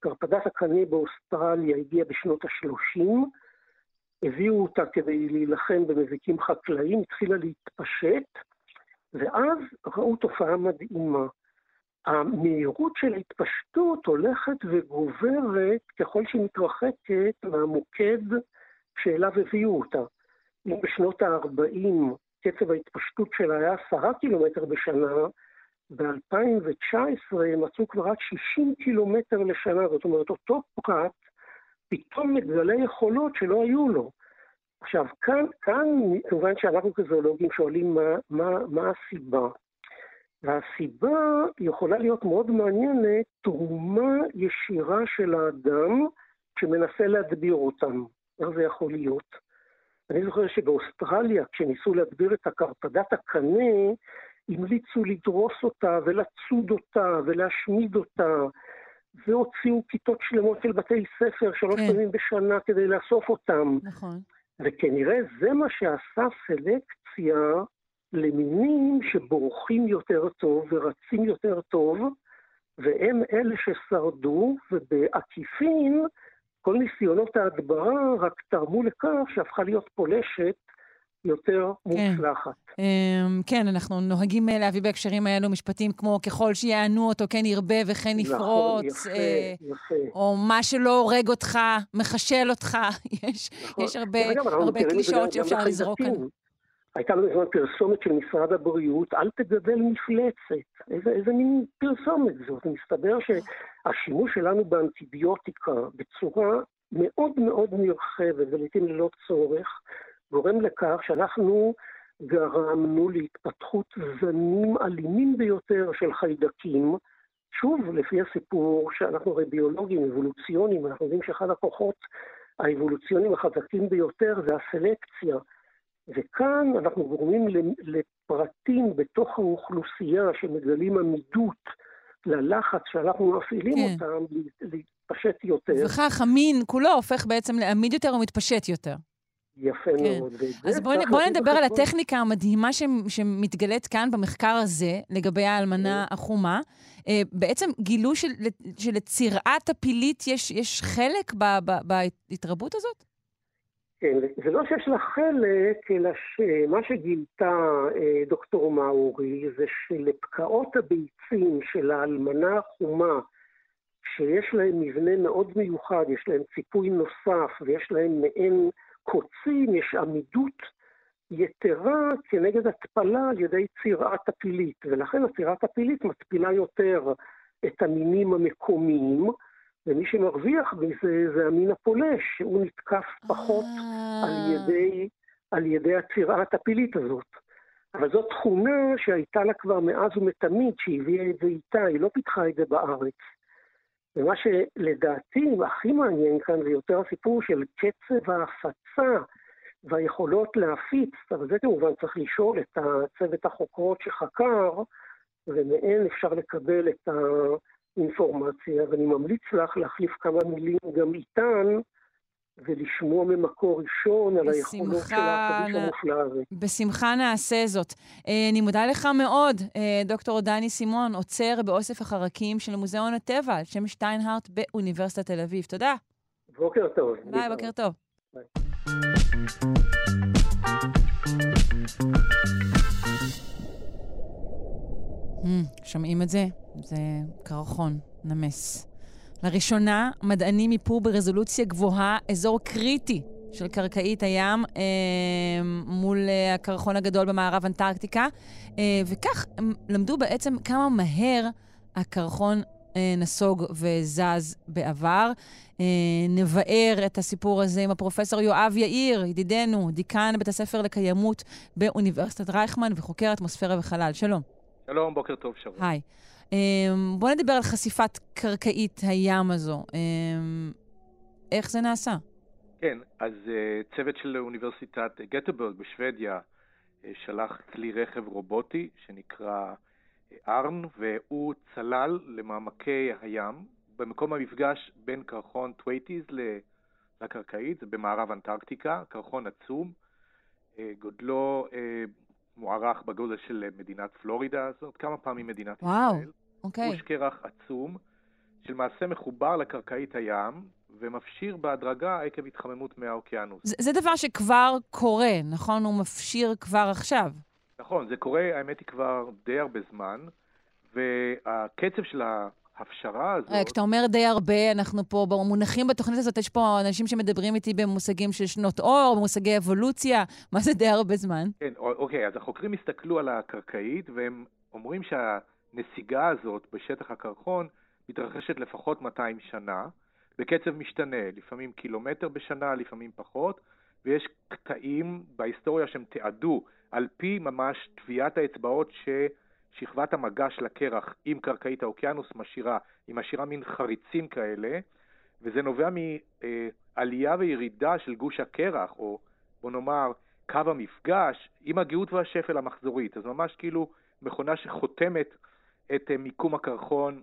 [SPEAKER 11] קרפדת הקנה באוסטרליה הגיעה בשנות ה-30, הביאו אותה כדי להילחם במזיקים חקלאיים, התחילה להתפשט, ואז ראו תופעה מדהימה. המהירות של ההתפשטות הולכת וגוברת ככל שהיא מתרחקת מהמוקד שאליו הביאו אותה. אם בשנות ה-40 קצב ההתפשטות שלה היה עשרה קילומטר בשנה, ב-2019 מצאו כבר רק 60 קילומטר לשנה, זאת אומרת, אותו פרט פתאום מגלה יכולות שלא היו לו. עכשיו, כאן, כאן כמובן שאנחנו כזואולוגים שואלים מה, מה, מה הסיבה. והסיבה יכולה להיות מאוד מעניינת, תרומה ישירה של האדם שמנסה להדביר אותם. איך זה יכול להיות? אני זוכר שבאוסטרליה, כשניסו להגביר את הקרפדת הקנה, המליצו לדרוס אותה ולצוד אותה ולהשמיד אותה, והוציאו כיתות שלמות של בתי ספר שלוש כן. פעמים בשנה כדי לאסוף אותם.
[SPEAKER 1] נכון.
[SPEAKER 11] וכנראה זה מה שעשה סלקציה למינים שבורחים יותר טוב ורצים יותר טוב, והם אלה ששרדו, ובעקיפין כל ניסיונות ההדברה רק תרמו לכך שהפכה להיות פולשת יותר כן. מוצלחת.
[SPEAKER 1] אמ, כן, אנחנו נוהגים אה, להביא בהקשרים האלו משפטים כמו ככל שיענו אותו כן ירבה וכן יפרוץ. נכון,
[SPEAKER 11] יפה, אה, יפה.
[SPEAKER 1] או מה שלא הורג אותך, מחשל אותך. יש, נכון. הרבה קלישאות שאפשר לזרוק כאן.
[SPEAKER 11] הייתה לא מזמן פרסומת של משרד הבריאות, אל תגדל מפלצת. איזה, איזה מין פרסומת זאת? מסתבר שהשימוש שלנו באנטיביוטיקה בצורה מאוד מאוד נרחבת ולעיתים ללא צורך, גורם לכך שאנחנו גרמנו להתפתחות זנים אלימים ביותר של חיידקים, שוב, לפי הסיפור שאנחנו הרי ביולוגים, אבולוציונים, אנחנו יודעים שאחד הכוחות האבולוציוניים החזקים ביותר זה הסלקציה. וכאן אנחנו גורמים לפרטים בתוך האוכלוסייה שמגלים עמידות ללחץ שאנחנו מפעילים כן. אותם להתפשט יותר.
[SPEAKER 1] וכך המין כולו הופך בעצם לעמיד יותר ומתפשט יותר.
[SPEAKER 11] יפה כן. מאוד.
[SPEAKER 1] אז בואו בוא נדבר על הטכניקה המדהימה ש, שמתגלית כאן במחקר הזה, לגבי האלמנה כן. החומה. Uh, בעצם גילו של, שלצירעת הפילית יש, יש חלק ב, ב, בהתרבות הזאת?
[SPEAKER 11] כן, זה לא שיש לה חלק, אלא שמה שגילתה אה, דוקטור מאורי זה שלפקעות הביצים של האלמנה החומה, שיש להם מבנה מאוד מיוחד, יש להם ציפוי נוסף ויש להם מעין קוצים, יש עמידות יתרה כנגד התפלה על ידי צירת הפילית, ולכן הצירת הפילית מתפילה יותר את המינים המקומיים, ומי שמרוויח מזה זה המין הפולש, שהוא נתקף פחות על
[SPEAKER 1] אה.
[SPEAKER 11] ידי, על ידי הצירה הטפילית הזאת. אבל זאת תכונה שהייתה לה כבר מאז ומתמיד, שהביאה את זה איתה, היא לא פיתחה את זה בארץ. ומה שלדעתי הכי מעניין כאן זה יותר הסיפור של קצב ההפצה והיכולות להפיץ, אבל זה כמובן צריך לשאול את צוות החוקרות שחקר, ומהן אפשר לקבל את ה... אינפורמציה, ואני ממליץ לך להחליף כמה מילים גם איתן, ולשמוע ממקור ראשון על היכולות של החדיש המופלא הזה.
[SPEAKER 1] בשמחה נעשה זאת. אה, אני מודה לך מאוד, אה, דוקטור דני סימון, עוצר באוסף החרקים של מוזיאון הטבע על שם שטיינהארט באוניברסיטת תל אביב. תודה.
[SPEAKER 11] בוקר טוב.
[SPEAKER 1] ביי, בוקר טוב. ביי. Mm, שומעים את זה? זה קרחון, נמס. לראשונה, מדענים מיפו ברזולוציה גבוהה אזור קריטי של קרקעית הים אה, מול אה, הקרחון הגדול במערב אנטארקטיקה, אה, וכך הם למדו בעצם כמה מהר הקרחון אה, נסוג וזז בעבר. אה, נבער את הסיפור הזה עם הפרופסור יואב יאיר, ידידנו, דיקן בית הספר לקיימות באוניברסיטת רייכמן וחוקר אטמוספירה וחלל. שלום.
[SPEAKER 12] שלום, בוקר טוב, שרון.
[SPEAKER 1] היי. Um, בוא נדבר על חשיפת קרקעית הים הזו. Um, איך זה נעשה?
[SPEAKER 12] כן, אז uh, צוות של אוניברסיטת גטבורג בשוודיה uh, שלח כלי רכב רובוטי שנקרא ארן, והוא צלל למעמקי הים במקום המפגש בין קרחון ת'ווייטס לקרקעית, זה במערב אנטארקטיקה, קרחון עצום, גודלו מוערך בגודל של מדינת פלורידה, זאת כמה פעמים מדינת
[SPEAKER 1] וואו,
[SPEAKER 12] ישראל.
[SPEAKER 1] אוקיי.
[SPEAKER 12] הוא שקרח עצום, שלמעשה מחובר לקרקעית הים, ומפשיר בהדרגה עקב התחממות מי האוקיינוס.
[SPEAKER 1] זה, זה דבר שכבר קורה, נכון? הוא מפשיר כבר עכשיו.
[SPEAKER 12] נכון, זה קורה, האמת היא כבר די הרבה זמן, והקצב של ההפשרה הזאת...
[SPEAKER 1] כשאתה אומר די הרבה, אנחנו פה במונחים בתוכנית הזאת, יש פה אנשים שמדברים איתי במושגים של שנות אור, במושגי אבולוציה, מה זה די הרבה זמן?
[SPEAKER 12] כן, אוקיי, אז החוקרים הסתכלו על הקרקעית, והם אומרים שהנסיגה הזאת בשטח הקרחון מתרחשת לפחות 200 שנה, בקצב משתנה, לפעמים קילומטר בשנה, לפעמים פחות, ויש קטעים בהיסטוריה שהם תיעדו על פי ממש טביעת האצבעות ש... שכבת המגע של הקרח עם קרקעית האוקיינוס משאירה, היא משאירה מין חריצים כאלה, וזה נובע מעלייה וירידה של גוש הקרח, או בוא נאמר קו המפגש, עם הגאות והשפל המחזורית. אז ממש כאילו מכונה שחותמת את אה, מיקום הקרחון,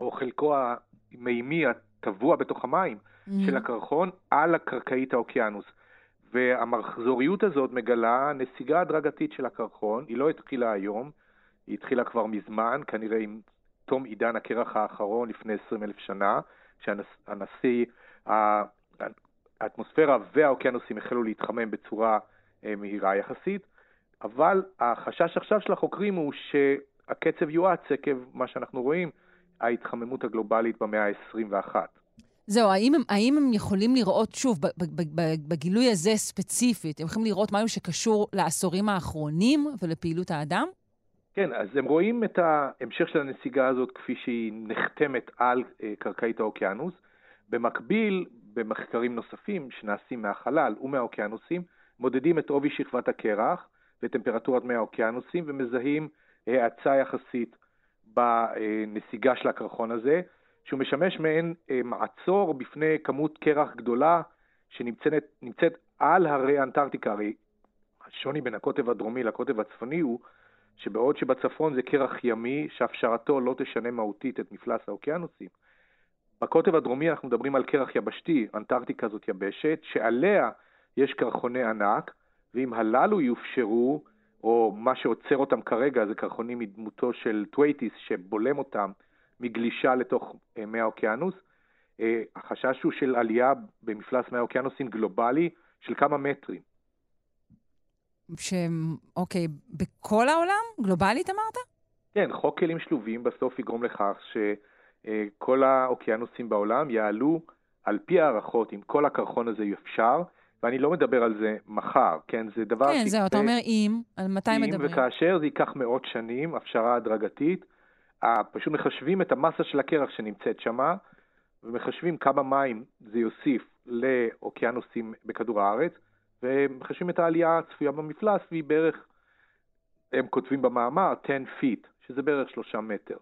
[SPEAKER 12] או חלקו המימי הטבוע בתוך המים mm-hmm. של הקרחון, על הקרקעית האוקיינוס. והמחזוריות הזאת מגלה נסיגה הדרגתית של הקרחון, היא לא התחילה היום, היא התחילה כבר מזמן, כנראה עם תום עידן הקרח האחרון לפני 20 אלף שנה, כשהנשיא, האטמוספירה והאוקיינוסים החלו להתחמם בצורה אה, מהירה יחסית, אבל החשש עכשיו של החוקרים הוא שהקצב יואץ עקב מה שאנחנו רואים, ההתחממות הגלובלית במאה ה-21.
[SPEAKER 1] זהו, האם הם, האם הם יכולים לראות, שוב, בגילוי הזה ספציפית, הם יכולים לראות משהו שקשור לעשורים האחרונים ולפעילות האדם?
[SPEAKER 12] כן, אז הם רואים את ההמשך של הנסיגה הזאת כפי שהיא נחתמת על אה, קרקעית האוקיינוס. במקביל, במחקרים נוספים שנעשים מהחלל ומהאוקיינוסים, מודדים את עובי שכבת הקרח וטמפרטורת מי האוקיינוסים ומזהים האצה יחסית בנסיגה של הקרחון הזה, שהוא משמש מעין אה, מעצור בפני כמות קרח גדולה שנמצאת על הרי האנטארקטיקה. הרי השוני בין הקוטב הדרומי לקוטב הצפוני הוא שבעוד שבצפון זה קרח ימי שהפשרתו לא תשנה מהותית את מפלס האוקיינוסים, בקוטב הדרומי אנחנו מדברים על קרח יבשתי, אנטארקטיקה זאת יבשת, שעליה יש קרחוני ענק, ואם הללו יופשרו, או מה שעוצר אותם כרגע זה קרחונים כדמותו של ת'ווייטס שבולם אותם מגלישה לתוך אה, מי האוקיינוס, אה, החשש הוא של עלייה במפלס מי האוקיינוסים גלובלי של כמה מטרים.
[SPEAKER 1] ש... אוקיי, בכל העולם? גלובלית אמרת?
[SPEAKER 12] כן, חוק כלים שלובים בסוף יגרום לכך שכל האוקיינוסים בעולם יעלו על פי הערכות, אם כל הקרחון הזה יאפשר, ואני לא מדבר על זה מחר, כן? זה דבר...
[SPEAKER 1] כן, זהו, אתה אומר אם, על מתי
[SPEAKER 12] אם
[SPEAKER 1] מדברים?
[SPEAKER 12] וכאשר זה ייקח מאות שנים, הפשרה הדרגתית, פשוט מחשבים את המסה של הקרח שנמצאת שמה, ומחשבים כמה מים זה יוסיף לאוקיינוסים בכדור הארץ, ומחשבים את העלייה הצפויה במפלס, והיא בערך, הם כותבים במאמר, 10 feet, שזה בערך שלושה מטר.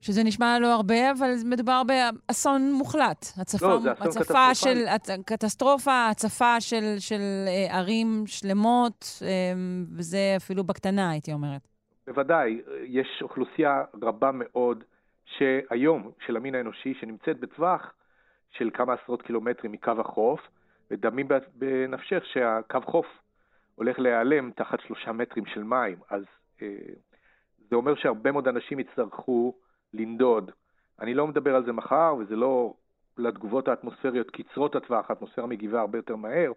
[SPEAKER 1] שזה נשמע לא הרבה, אבל מדובר באסון מוחלט. הצפה,
[SPEAKER 12] לא, זה אסון
[SPEAKER 1] הצפה של, קטסטרופה, הצפה של, של אה, ערים שלמות, אה, וזה אפילו בקטנה, הייתי אומרת.
[SPEAKER 12] בוודאי, יש אוכלוסייה רבה מאוד שהיום, של המין האנושי, שנמצאת בטווח של כמה עשרות קילומטרים מקו החוף, ודמים בנפשך שהקו חוף הולך להיעלם תחת שלושה מטרים של מים. אז אה, זה אומר שהרבה מאוד אנשים יצטרכו לנדוד. אני לא מדבר על זה מחר, וזה לא לתגובות האטמוספריות קצרות הטווח, האטמוספירה מגיבה הרבה יותר מהר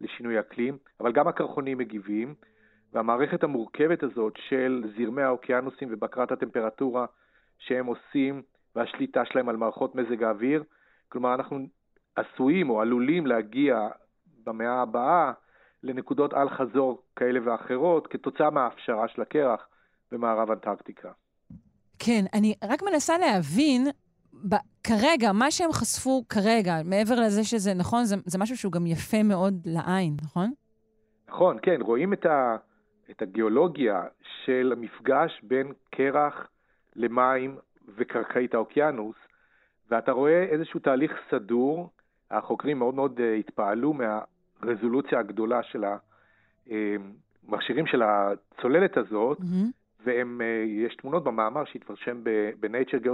[SPEAKER 12] לשינוי אקלים, אבל גם הקרחונים מגיבים, והמערכת המורכבת הזאת של זרמי האוקיינוסים ובקרת הטמפרטורה שהם עושים, והשליטה שלהם על מערכות מזג האוויר, כלומר אנחנו עשויים או עלולים להגיע במאה הבאה לנקודות אל חזור כאלה ואחרות כתוצאה מההפשרה של הקרח במערב אנטארקטיקה.
[SPEAKER 1] כן, אני רק מנסה להבין, ב- כרגע, מה שהם חשפו כרגע, מעבר לזה שזה, נכון, זה, זה משהו שהוא גם יפה מאוד לעין, נכון?
[SPEAKER 12] נכון, כן, רואים את, ה, את הגיאולוגיה של המפגש בין קרח למים וקרקעית האוקיינוס, ואתה רואה איזשהו תהליך סדור, החוקרים מאוד מאוד uh, התפעלו מהרזולוציה הגדולה של המכשירים אה, של הצוללת הזאת, mm-hmm. ויש אה, תמונות במאמר שהתפרשם ב-Nature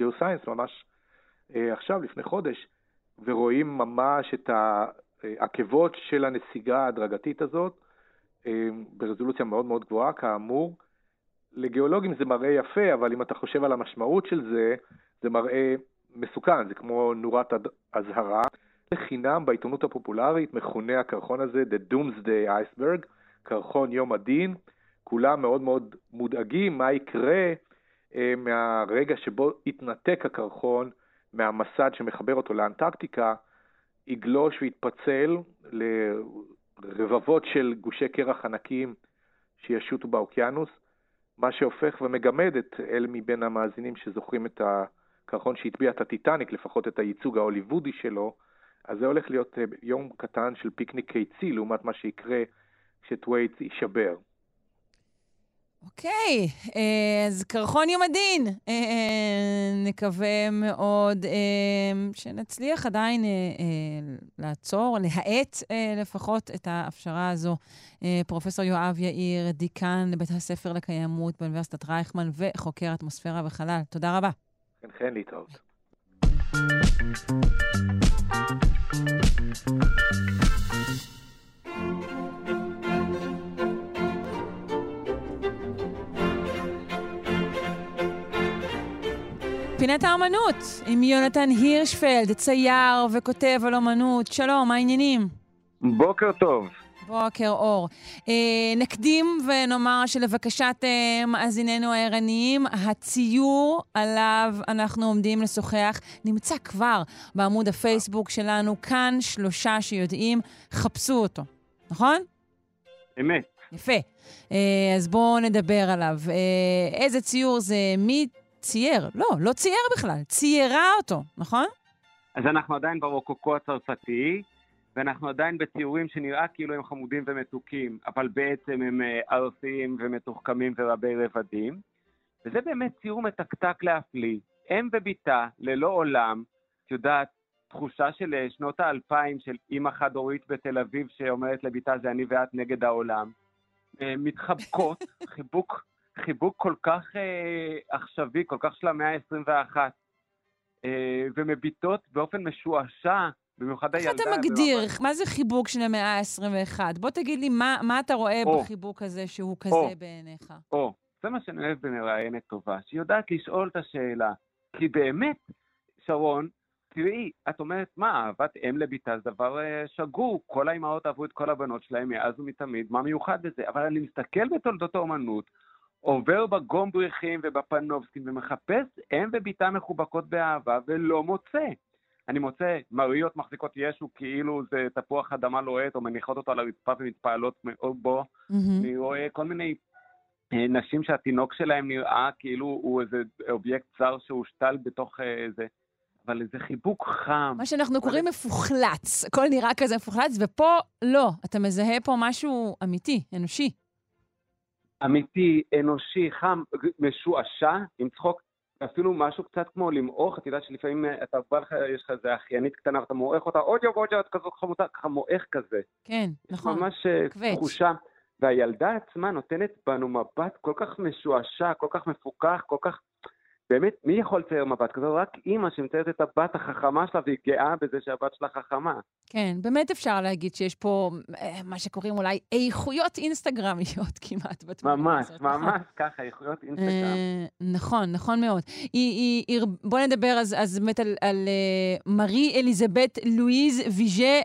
[SPEAKER 12] Geoscience ממש אה, עכשיו, לפני חודש, ורואים ממש את העקבות של הנסיגה ההדרגתית הזאת אה, ברזולוציה מאוד מאוד גבוהה, כאמור. לגיאולוגים זה מראה יפה, אבל אם אתה חושב על המשמעות של זה, זה מראה מסוכן, זה כמו נורת אזהרה. לחינם בעיתונות הפופולרית מכונה הקרחון הזה The Doomsday Iceberg, קרחון יום הדין. כולם מאוד מאוד מודאגים מה יקרה אה, מהרגע שבו יתנתק הקרחון מהמסד שמחבר אותו לאנטארקטיקה, יגלוש ויתפצל לרבבות של גושי קרח ענקיים שישוטו באוקיינוס, מה שהופך ומגמד את אלה מבין המאזינים שזוכרים את הקרחון שהטביע את הטיטניק, לפחות את הייצוג ההוליוודי שלו, אז זה הולך להיות אה, יום קטן של פיקניק קיצי לעומת מה שיקרה כשת'ווייטס יישבר.
[SPEAKER 1] אוקיי, אה, אז קרחון יום הדין. אה, נקווה מאוד אה, שנצליח עדיין לעצור, להאט לפחות את ההפשרה הזו. פרופ' יואב יאיר, דיקן לבית הספר לקיימות באוניברסיטת רייכמן וחוקר אטמוספירה וחלל. תודה רבה.
[SPEAKER 12] כן, כן, להתראות.
[SPEAKER 1] פינת האמנות עם יונתן הירשפלד, צייר וכותב על אמנות. שלום, מה העניינים?
[SPEAKER 13] בוקר טוב.
[SPEAKER 1] בוקר אור. אה, נקדים ונאמר שלבקשת אה, מאזיננו הערניים, הציור עליו אנחנו עומדים לשוחח נמצא כבר בעמוד הפייסבוק שלנו, כאן שלושה שיודעים, חפשו אותו, נכון?
[SPEAKER 13] אמת.
[SPEAKER 1] יפה. אה, אז בואו נדבר עליו. אה, איזה ציור זה? מי צייר, לא, לא צייר בכלל, ציירה אותו, נכון?
[SPEAKER 13] אז אנחנו עדיין ברוקוקו הצרפתי, ואנחנו עדיין בציורים שנראה כאילו הם חמודים ומתוקים, אבל בעצם הם אה, ארסיים ומתוחכמים ורבי רבדים. וזה באמת ציור מתקתק להפליא. אם ובתה, ללא עולם, את יודעת, תחושה של אה, שנות האלפיים של אימא חד-הורית בתל אביב שאומרת לביתה זה אני ואת נגד העולם. אה, מתחבקות, חיבוק, חיבוק כל כך אה, עכשווי, כל כך של המאה ה-21, אה, ומביטות באופן משועשע, במיוחד
[SPEAKER 1] איך
[SPEAKER 13] הילדה.
[SPEAKER 1] אתה מגדיר, מה זה חיבוק של המאה ה-21? בוא תגיד לי, מה, מה אתה רואה
[SPEAKER 13] או.
[SPEAKER 1] בחיבוק הזה שהוא כזה
[SPEAKER 13] או.
[SPEAKER 1] בעיניך?
[SPEAKER 13] או, זה מה שאני אוהב במראיינת טובה, שהיא יודעת לשאול את השאלה. כי באמת, שרון, תראי, את אומרת, מה, אהבת אם לביתה זה דבר אה, שגור, כל האימהות אהבו את כל הבנות שלהם מאז ומתמיד, מה מיוחד בזה? אבל אני מסתכל בתולדות האומנות, עובר בגומבריכים ובפנובסקים ומחפש אם ובתה מחובקות באהבה ולא מוצא. אני מוצא מריות מחזיקות ישו כאילו זה תפוח אדמה לוהט, או מניחות אותו על הרצפה ומתפעלות בו.
[SPEAKER 1] מהמם.
[SPEAKER 13] אני רואה כל מיני אה, נשים שהתינוק שלהם נראה כאילו הוא איזה אובייקט זר שהושתל בתוך אה, זה, אבל איזה חיבוק חם.
[SPEAKER 1] מה שאנחנו קוראים מפוחלץ. הכל נראה כזה מפוחלץ, ופה לא. אתה מזהה פה משהו אמיתי, אנושי.
[SPEAKER 13] אמיתי, אנושי, חם, משועשע, עם צחוק, אפילו משהו קצת כמו למעוך, את יודעת שלפעמים אה, אתה בא לך, יש לך איזה אחיינית קטנה ואתה מועך אותה, עוד יום, עוד יום, את כזאת חמודה, ככה מועך כזה.
[SPEAKER 1] כן, נכון.
[SPEAKER 13] ממש אה,
[SPEAKER 1] קווץ'.
[SPEAKER 13] תחושה. והילדה עצמה נותנת בנו מבט כל כך משועשע, כל כך מפוכח, כל כך... באמת, מי יכול לצייר מבט כזה? רק אימא שמציירת את הבת החכמה שלה והיא גאה בזה שהבת שלה חכמה.
[SPEAKER 1] כן, באמת אפשר להגיד שיש פה אה, מה שקוראים אולי איכויות אינסטגרמיות כמעט בתמונה
[SPEAKER 13] ממש,
[SPEAKER 1] הזאת. נכון?
[SPEAKER 13] ממש ככה, איכויות אינסטגרם.
[SPEAKER 1] אה, נכון, נכון מאוד. היא, היא, היא, בוא נדבר אז, באמת על, uh, מארי אליזבת לואיז ויז'ה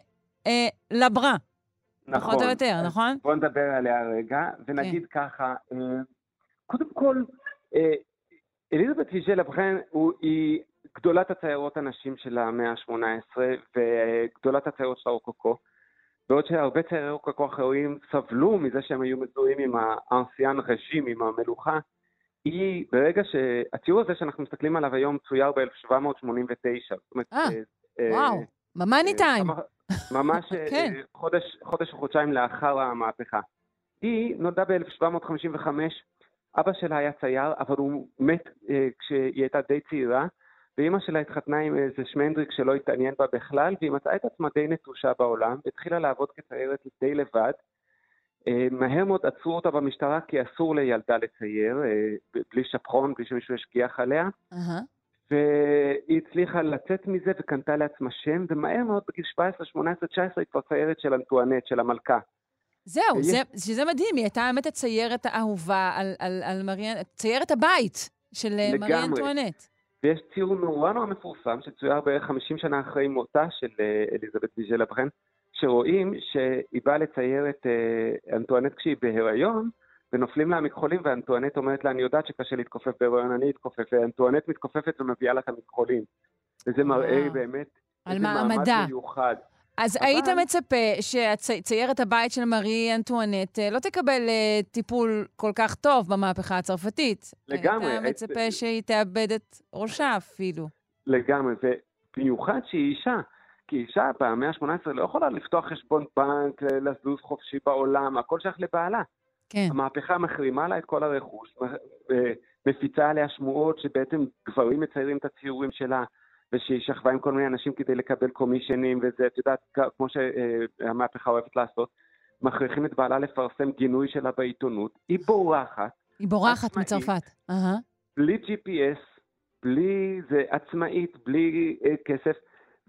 [SPEAKER 1] אה, לברה.
[SPEAKER 13] נכון.
[SPEAKER 1] פחות או יותר,
[SPEAKER 13] אז
[SPEAKER 1] נכון?
[SPEAKER 13] בוא נדבר עליה רגע, ונגיד ככה, אה, קודם כל, אה, אליזבת ויז'ה לבחן היא גדולת הציירות הנשים של המאה ה-18 וגדולת הציירות של הרוקוקו. בעוד שהרבה ציירי רוקוקו אחרים סבלו מזה שהם היו מזוהים עם האנסיאן רג'ים, עם המלוכה, היא, ברגע שהציור הזה שאנחנו מסתכלים עליו היום צויר ב-1789. זאת אומרת,
[SPEAKER 1] אה,
[SPEAKER 13] אה,
[SPEAKER 1] וואו, ממאני
[SPEAKER 13] אה,
[SPEAKER 1] טיים.
[SPEAKER 13] ממש אה,
[SPEAKER 1] כן.
[SPEAKER 13] חודש או חודשיים לאחר המהפכה. היא נולדה ב-1755, אבא שלה היה צייר, אבל הוא מת אה, כשהיא הייתה די צעירה, ואימא שלה התחתנה עם איזה שמנדריק שלא התעניין בה בכלל, והיא מצאה את עצמה די נטושה בעולם, והתחילה לעבוד כציירת די לבד. אה, מהר מאוד עצרו אותה במשטרה כי אסור לילדה לצייר, אה, בלי שפחון, בלי שמישהו ישגיח עליה.
[SPEAKER 1] אהה.
[SPEAKER 13] והיא הצליחה לצאת מזה וקנתה לעצמה שם, ומהר מאוד בגיל 17, 18, 19 היא כבר ציירת של אנטואנט, של המלכה.
[SPEAKER 1] זהו, זה, שזה מדהים, היא הייתה באמת הציירת האהובה על, על, על מריאן, ציירת הבית של אה,
[SPEAKER 13] לגמרי.
[SPEAKER 1] מרי אנטואנט.
[SPEAKER 13] ויש ציור נורא נורא מפורסם, שצויר בערך 50 שנה אחרי מותה של אה, אליזבת ויז'ה לבחן, שרואים שהיא באה לצייר את אה, אנטואנט כשהיא בהיריון, ונופלים לה המכחולים, ואנטואנט אומרת לה, אני יודעת שקשה להתכופף בהיריון, אני אתכופף, ואנטואנט מתכופפת ומביאה לה את המכחולים. וזה מראה. באמת
[SPEAKER 1] על מעמדה.
[SPEAKER 13] מעמד מיוחד.
[SPEAKER 1] אז
[SPEAKER 13] אבל-
[SPEAKER 1] היית מצפה שציירת הבית של מארי אנטואנט אה, לא תקבל אה, טיפול כל כך טוב במהפכה הצרפתית.
[SPEAKER 13] לגמרי.
[SPEAKER 1] היית מצפה שהיא תאבד את ראשה אפילו.
[SPEAKER 13] לגמרי, ובמיוחד שהיא אישה. כי אישה במאה ה-18 לא יכולה לפתוח חשבון בנק, לזוז חופשי בעולם, הכל שייך לבעלה.
[SPEAKER 1] כן.
[SPEAKER 13] המהפכה מחרימה לה את כל הרכוש, אה, מפיצה עליה שמועות שבעצם גברים מציירים את הציורים שלה, ושהיא שכבה עם כל מיני אנשים כדי לקבל קומישנים, וזה, את יודעת, כמו שהמהפכה אוהבת לעשות, מכריחים את בעלה לפרסם גינוי שלה בעיתונות. היא בורחת,
[SPEAKER 1] היא בורחת
[SPEAKER 13] עצמאית.
[SPEAKER 1] מצרפת. אהה.
[SPEAKER 13] בלי GPS, בלי זה, עצמאית, בלי אה, כסף,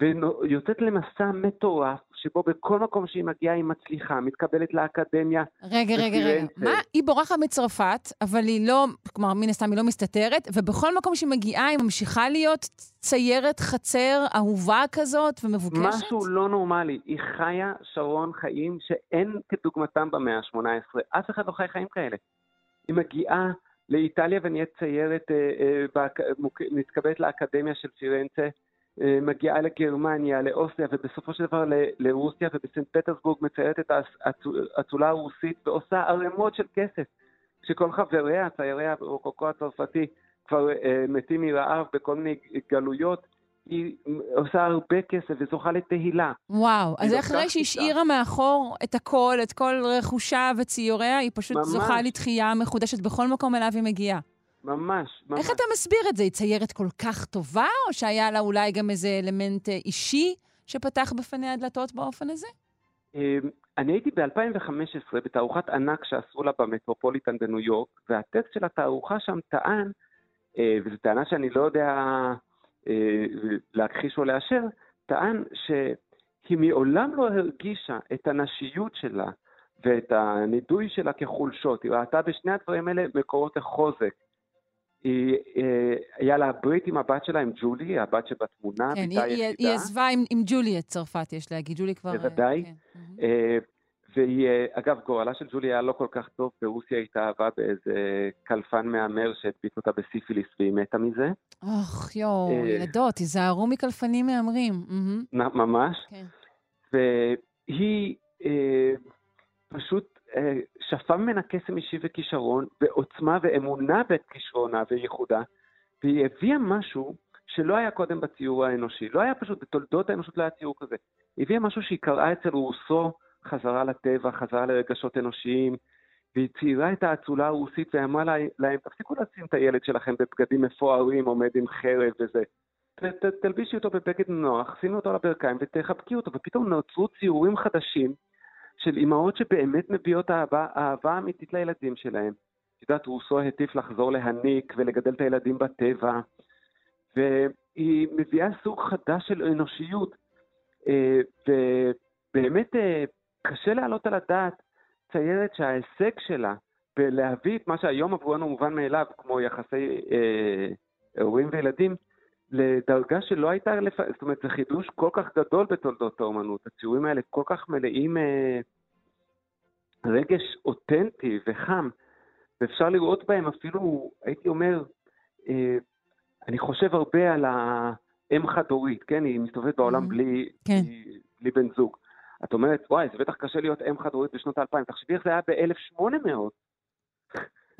[SPEAKER 13] ויוצאת למסע מטורף, שבו בכל מקום שהיא מגיעה היא מצליחה, מתקבלת לאקדמיה.
[SPEAKER 1] רגע, רגע, רגע. מה? היא בורחת מצרפת, אבל היא לא, כלומר, מן הסתם היא לא מסתתרת, ובכל מקום שהיא מגיעה היא ממשיכה להיות ציירת חצר אהובה כזאת ומבוקשת?
[SPEAKER 13] משהו לא נורמלי. היא חיה, שרון, חיים שאין כדוגמתם במאה ה-18. אף אחד לא חי חיים כאלה. היא מגיעה לאיטליה ונהיית ציירת, אה, אה, מתקבלת לאקדמיה של פירנצה, מגיעה לגרמניה, לאוסטריה, ובסופו של דבר לרוסיה, ובסנט פטרסבורג מציירת את האצולה הרוסית ועושה ערימות של כסף. כשכל חבריה, ציירי הרוקוקו הצרפתי, כבר אה, מתים מרעב בכל מיני גלויות, היא עושה הרבה כסף וזוכה לתהילה.
[SPEAKER 1] וואו, אז אחרי
[SPEAKER 13] לוקחת
[SPEAKER 1] שהשאירה מאחור את הכל, את כל רכושה וציוריה, היא פשוט
[SPEAKER 13] ממש.
[SPEAKER 1] זוכה לתחייה מחודשת בכל מקום אליו היא מגיעה.
[SPEAKER 13] ממש, ממש.
[SPEAKER 1] איך אתה מסביר את זה? היא ציירת כל כך טובה, או שהיה לה אולי גם איזה אלמנט אה, אישי שפתח בפניה דלתות באופן הזה?
[SPEAKER 13] אמ, אני הייתי ב-2015 בתערוכת ענק שעשו לה במטרופוליטן בניו יורק, והטקסט של התערוכה שם טען, אה, וזו טענה שאני לא יודע אה, להכחיש או לאשר, טען שהיא מעולם לא הרגישה את הנשיות שלה ואת הנידוי שלה כחולשות. היא ראתה בשני הדברים האלה מקורות לחוזק. היא, אה, היה לה ברית עם הבת שלה, עם ג'ולי, הבת שבתמונה,
[SPEAKER 1] כן,
[SPEAKER 13] בתה
[SPEAKER 1] היא,
[SPEAKER 13] היחידה.
[SPEAKER 1] היא עזבה עם, עם ג'ולי את צרפת, יש להגיד. ג'ולי כבר... אה,
[SPEAKER 13] בוודאי.
[SPEAKER 1] כן.
[SPEAKER 13] אה, והיא, אגב, גורלה של ג'ולי היה לא כל כך טוב, ברוסיה היא התאהבה באיזה קלפן מהמר שהדביק אותה בסיפיליס והיא מתה מזה.
[SPEAKER 1] אוח, יואו, ילדות, תיזהרו מקלפנים מהמרים.
[SPEAKER 13] ממש.
[SPEAKER 1] כן.
[SPEAKER 13] והיא פשוט אה, שפע ממנה קסם אישי וכישרון, ועוצמה ואמונה בכישרונה וייחודה, והיא הביאה משהו שלא היה קודם בציור האנושי. לא היה פשוט, בתולדות האנושות לא היה ציור כזה. היא הביאה משהו שהיא קראה אצל רוסו, חזרה לטבע, חזרה לרגשות אנושיים, והיא ציירה את האצולה הרוסית ואמרה לה- להם, תפסיקו לשים את הילד שלכם בבגדים מפוארים, עומד עם חרב וזה. תלבישי אותו בבגד נוח, שימי אותו על הברכיים ותחבקי אותו, ופתאום נוצרו ציורים חדשים של אימהות שבאמת מביעות אהבה, אהבה אמיתית לילדים שלהם. את יודעת, רוסו הטיף לחזור להניק ולגדל את הילדים בטבע, והיא מביאה סוג חדש של אנושיות, אה, ובאמת אה, קשה להעלות על הדעת ציירת שההישג שלה בלהביא את מה שהיום עבורנו מובן מאליו, כמו יחסי אה, הורים וילדים, לדרגה שלא הייתה, לפ... זאת אומרת, זה חידוש כל כך גדול בתולדות האומנות. הציורים האלה כל כך מלאים אה, רגש אותנטי וחם, ואפשר לראות בהם אפילו, הייתי אומר, אה, אני חושב הרבה על האם חד-הורית, כן? היא מסתובבת בעולם בלי,
[SPEAKER 1] כן.
[SPEAKER 13] בלי, בלי בן זוג. את אומרת, וואי, זה בטח קשה להיות אם חד-הורית בשנות האלפיים. תחשבי איך זה היה ב-1800.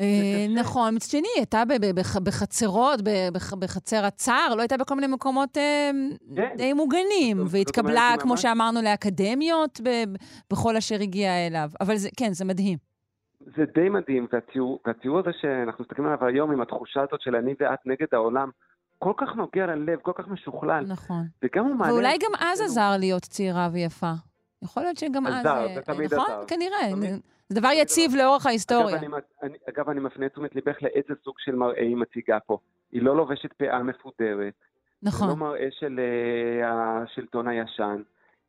[SPEAKER 1] אה, נכון, מצד שני, היא הייתה בחצרות, בחצר הצר, לא הייתה בכל מיני מקומות אה, די מוגנים, והתקבלה, כמו שאמרנו, לאקדמיות בכל אשר הגיעה אליו. אבל כן, זה מדהים.
[SPEAKER 13] זה די מדהים, והציור הזה שאנחנו מסתכלים עליו היום עם התחושה הזאת של אני ואת נגד העולם, כל כך נוגע ללב, כל כך משוכלל.
[SPEAKER 1] נכון.
[SPEAKER 13] וגם הוא מעלה...
[SPEAKER 1] ואולי גם אז עזר להיות צעירה ויפה. יכול להיות שגם אז...
[SPEAKER 13] עזר,
[SPEAKER 1] אה,
[SPEAKER 13] זה תמיד
[SPEAKER 1] נכון?
[SPEAKER 13] עזר.
[SPEAKER 1] כנראה. זה דבר יציב לאורך ההיסטוריה.
[SPEAKER 13] אגב אני, אני, אגב, אני מפנה את תשומת ליבך לאיזה סוג של מראה היא מציגה פה. היא לא לובשת פאה מפודרת.
[SPEAKER 1] נכון.
[SPEAKER 13] זה לא מראה של uh, השלטון הישן.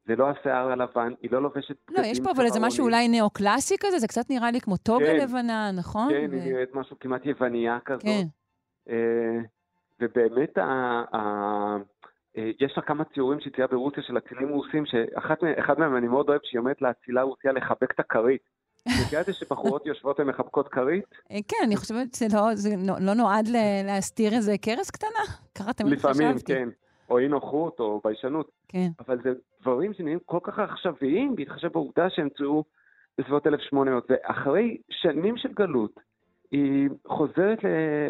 [SPEAKER 13] זה לא השיער הלבן, היא לא לובשת
[SPEAKER 1] לא, יש פה אבל איזה משהו אולי ניאו-קלאסי כזה, זה קצת נראה לי כמו טוגה
[SPEAKER 13] כן.
[SPEAKER 1] לבנה, נכון?
[SPEAKER 13] כן,
[SPEAKER 1] ו-
[SPEAKER 13] היא נראית משהו כמעט יווניה כזאת.
[SPEAKER 1] כן.
[SPEAKER 13] אה, ובאמת, ה, ה, אה, יש לה כמה ציורים שהיא ציירה ברוסיה של אצילים רוסים, שאחד מהם אני מאוד אוהב, שהיא אומרת לאצילה הרוסיה לחבק את הכרית. את זה שבחורות יושבות ומחבקות כרית?
[SPEAKER 1] אה, כן, אני חושבת שזה לא, לא- לא נועד להסתיר איזה קרס קטנה? תמיד
[SPEAKER 13] לפעמים,
[SPEAKER 1] חשבתי.
[SPEAKER 13] כן. או אי נוחות או ביישנות.
[SPEAKER 1] כן.
[SPEAKER 13] אבל זה דברים שנראים כל כך עכשוויים, בהתחשב בעובדה שהם צאו בסביבות 1800. ואחרי שנים של גלות, היא חוזרת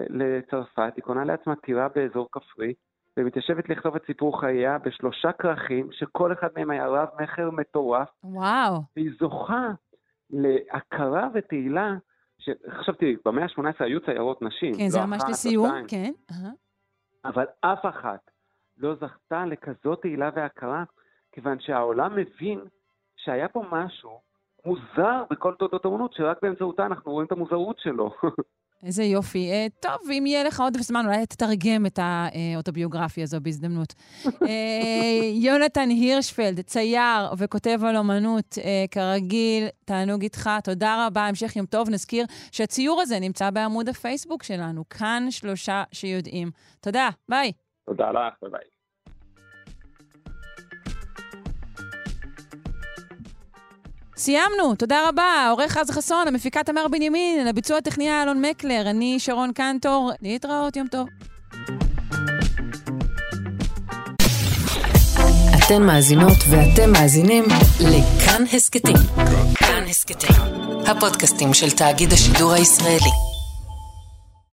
[SPEAKER 13] לצרפת, היא קונה לעצמה טירה באזור כפרי, ומתיישבת לכתוב את סיפור חייה בשלושה כרכים, שכל אחד מהם היה רב מכר מטורף,
[SPEAKER 1] וואו.
[SPEAKER 13] והיא זוכה להכרה ותהילה. ש... חשבתי, במאה ה-18 היו ציירות נשים.
[SPEAKER 1] כן,
[SPEAKER 13] לא
[SPEAKER 1] זה ממש
[SPEAKER 13] אחת,
[SPEAKER 1] לסיום. כן.
[SPEAKER 13] אבל אף אחת לא זכתה לכזאת תהילה והכרה, כיוון שהעולם מבין שהיה פה משהו מוזר בכל תולדות האמנות, שרק באמצעותה אנחנו רואים את המוזרות שלו.
[SPEAKER 1] איזה יופי. אה, טוב, אם יהיה לך עוד זמן, אולי תתרגם את האוטוביוגרפיה הזו בהזדמנות. אה, יונתן הירשפלד, צייר וכותב על אומנות, אה, כרגיל, תענוג איתך, תודה רבה, המשך יום טוב. נזכיר שהציור הזה נמצא בעמוד הפייסבוק שלנו, כאן שלושה שיודעים. תודה, ביי.
[SPEAKER 13] תודה לך, ביי.
[SPEAKER 1] סיימנו, תודה רבה. העורך רז חסון, המפיקה תמר בנימין, לביצוע הטכניה אלון מקלר, אני שרון קנטור, להתראות, יום טוב.
[SPEAKER 14] אתן מאזינות ואתם מאזינים לכאן הסכתים. כאן הסכתים, הפודקאסטים של תאגיד השידור הישראלי.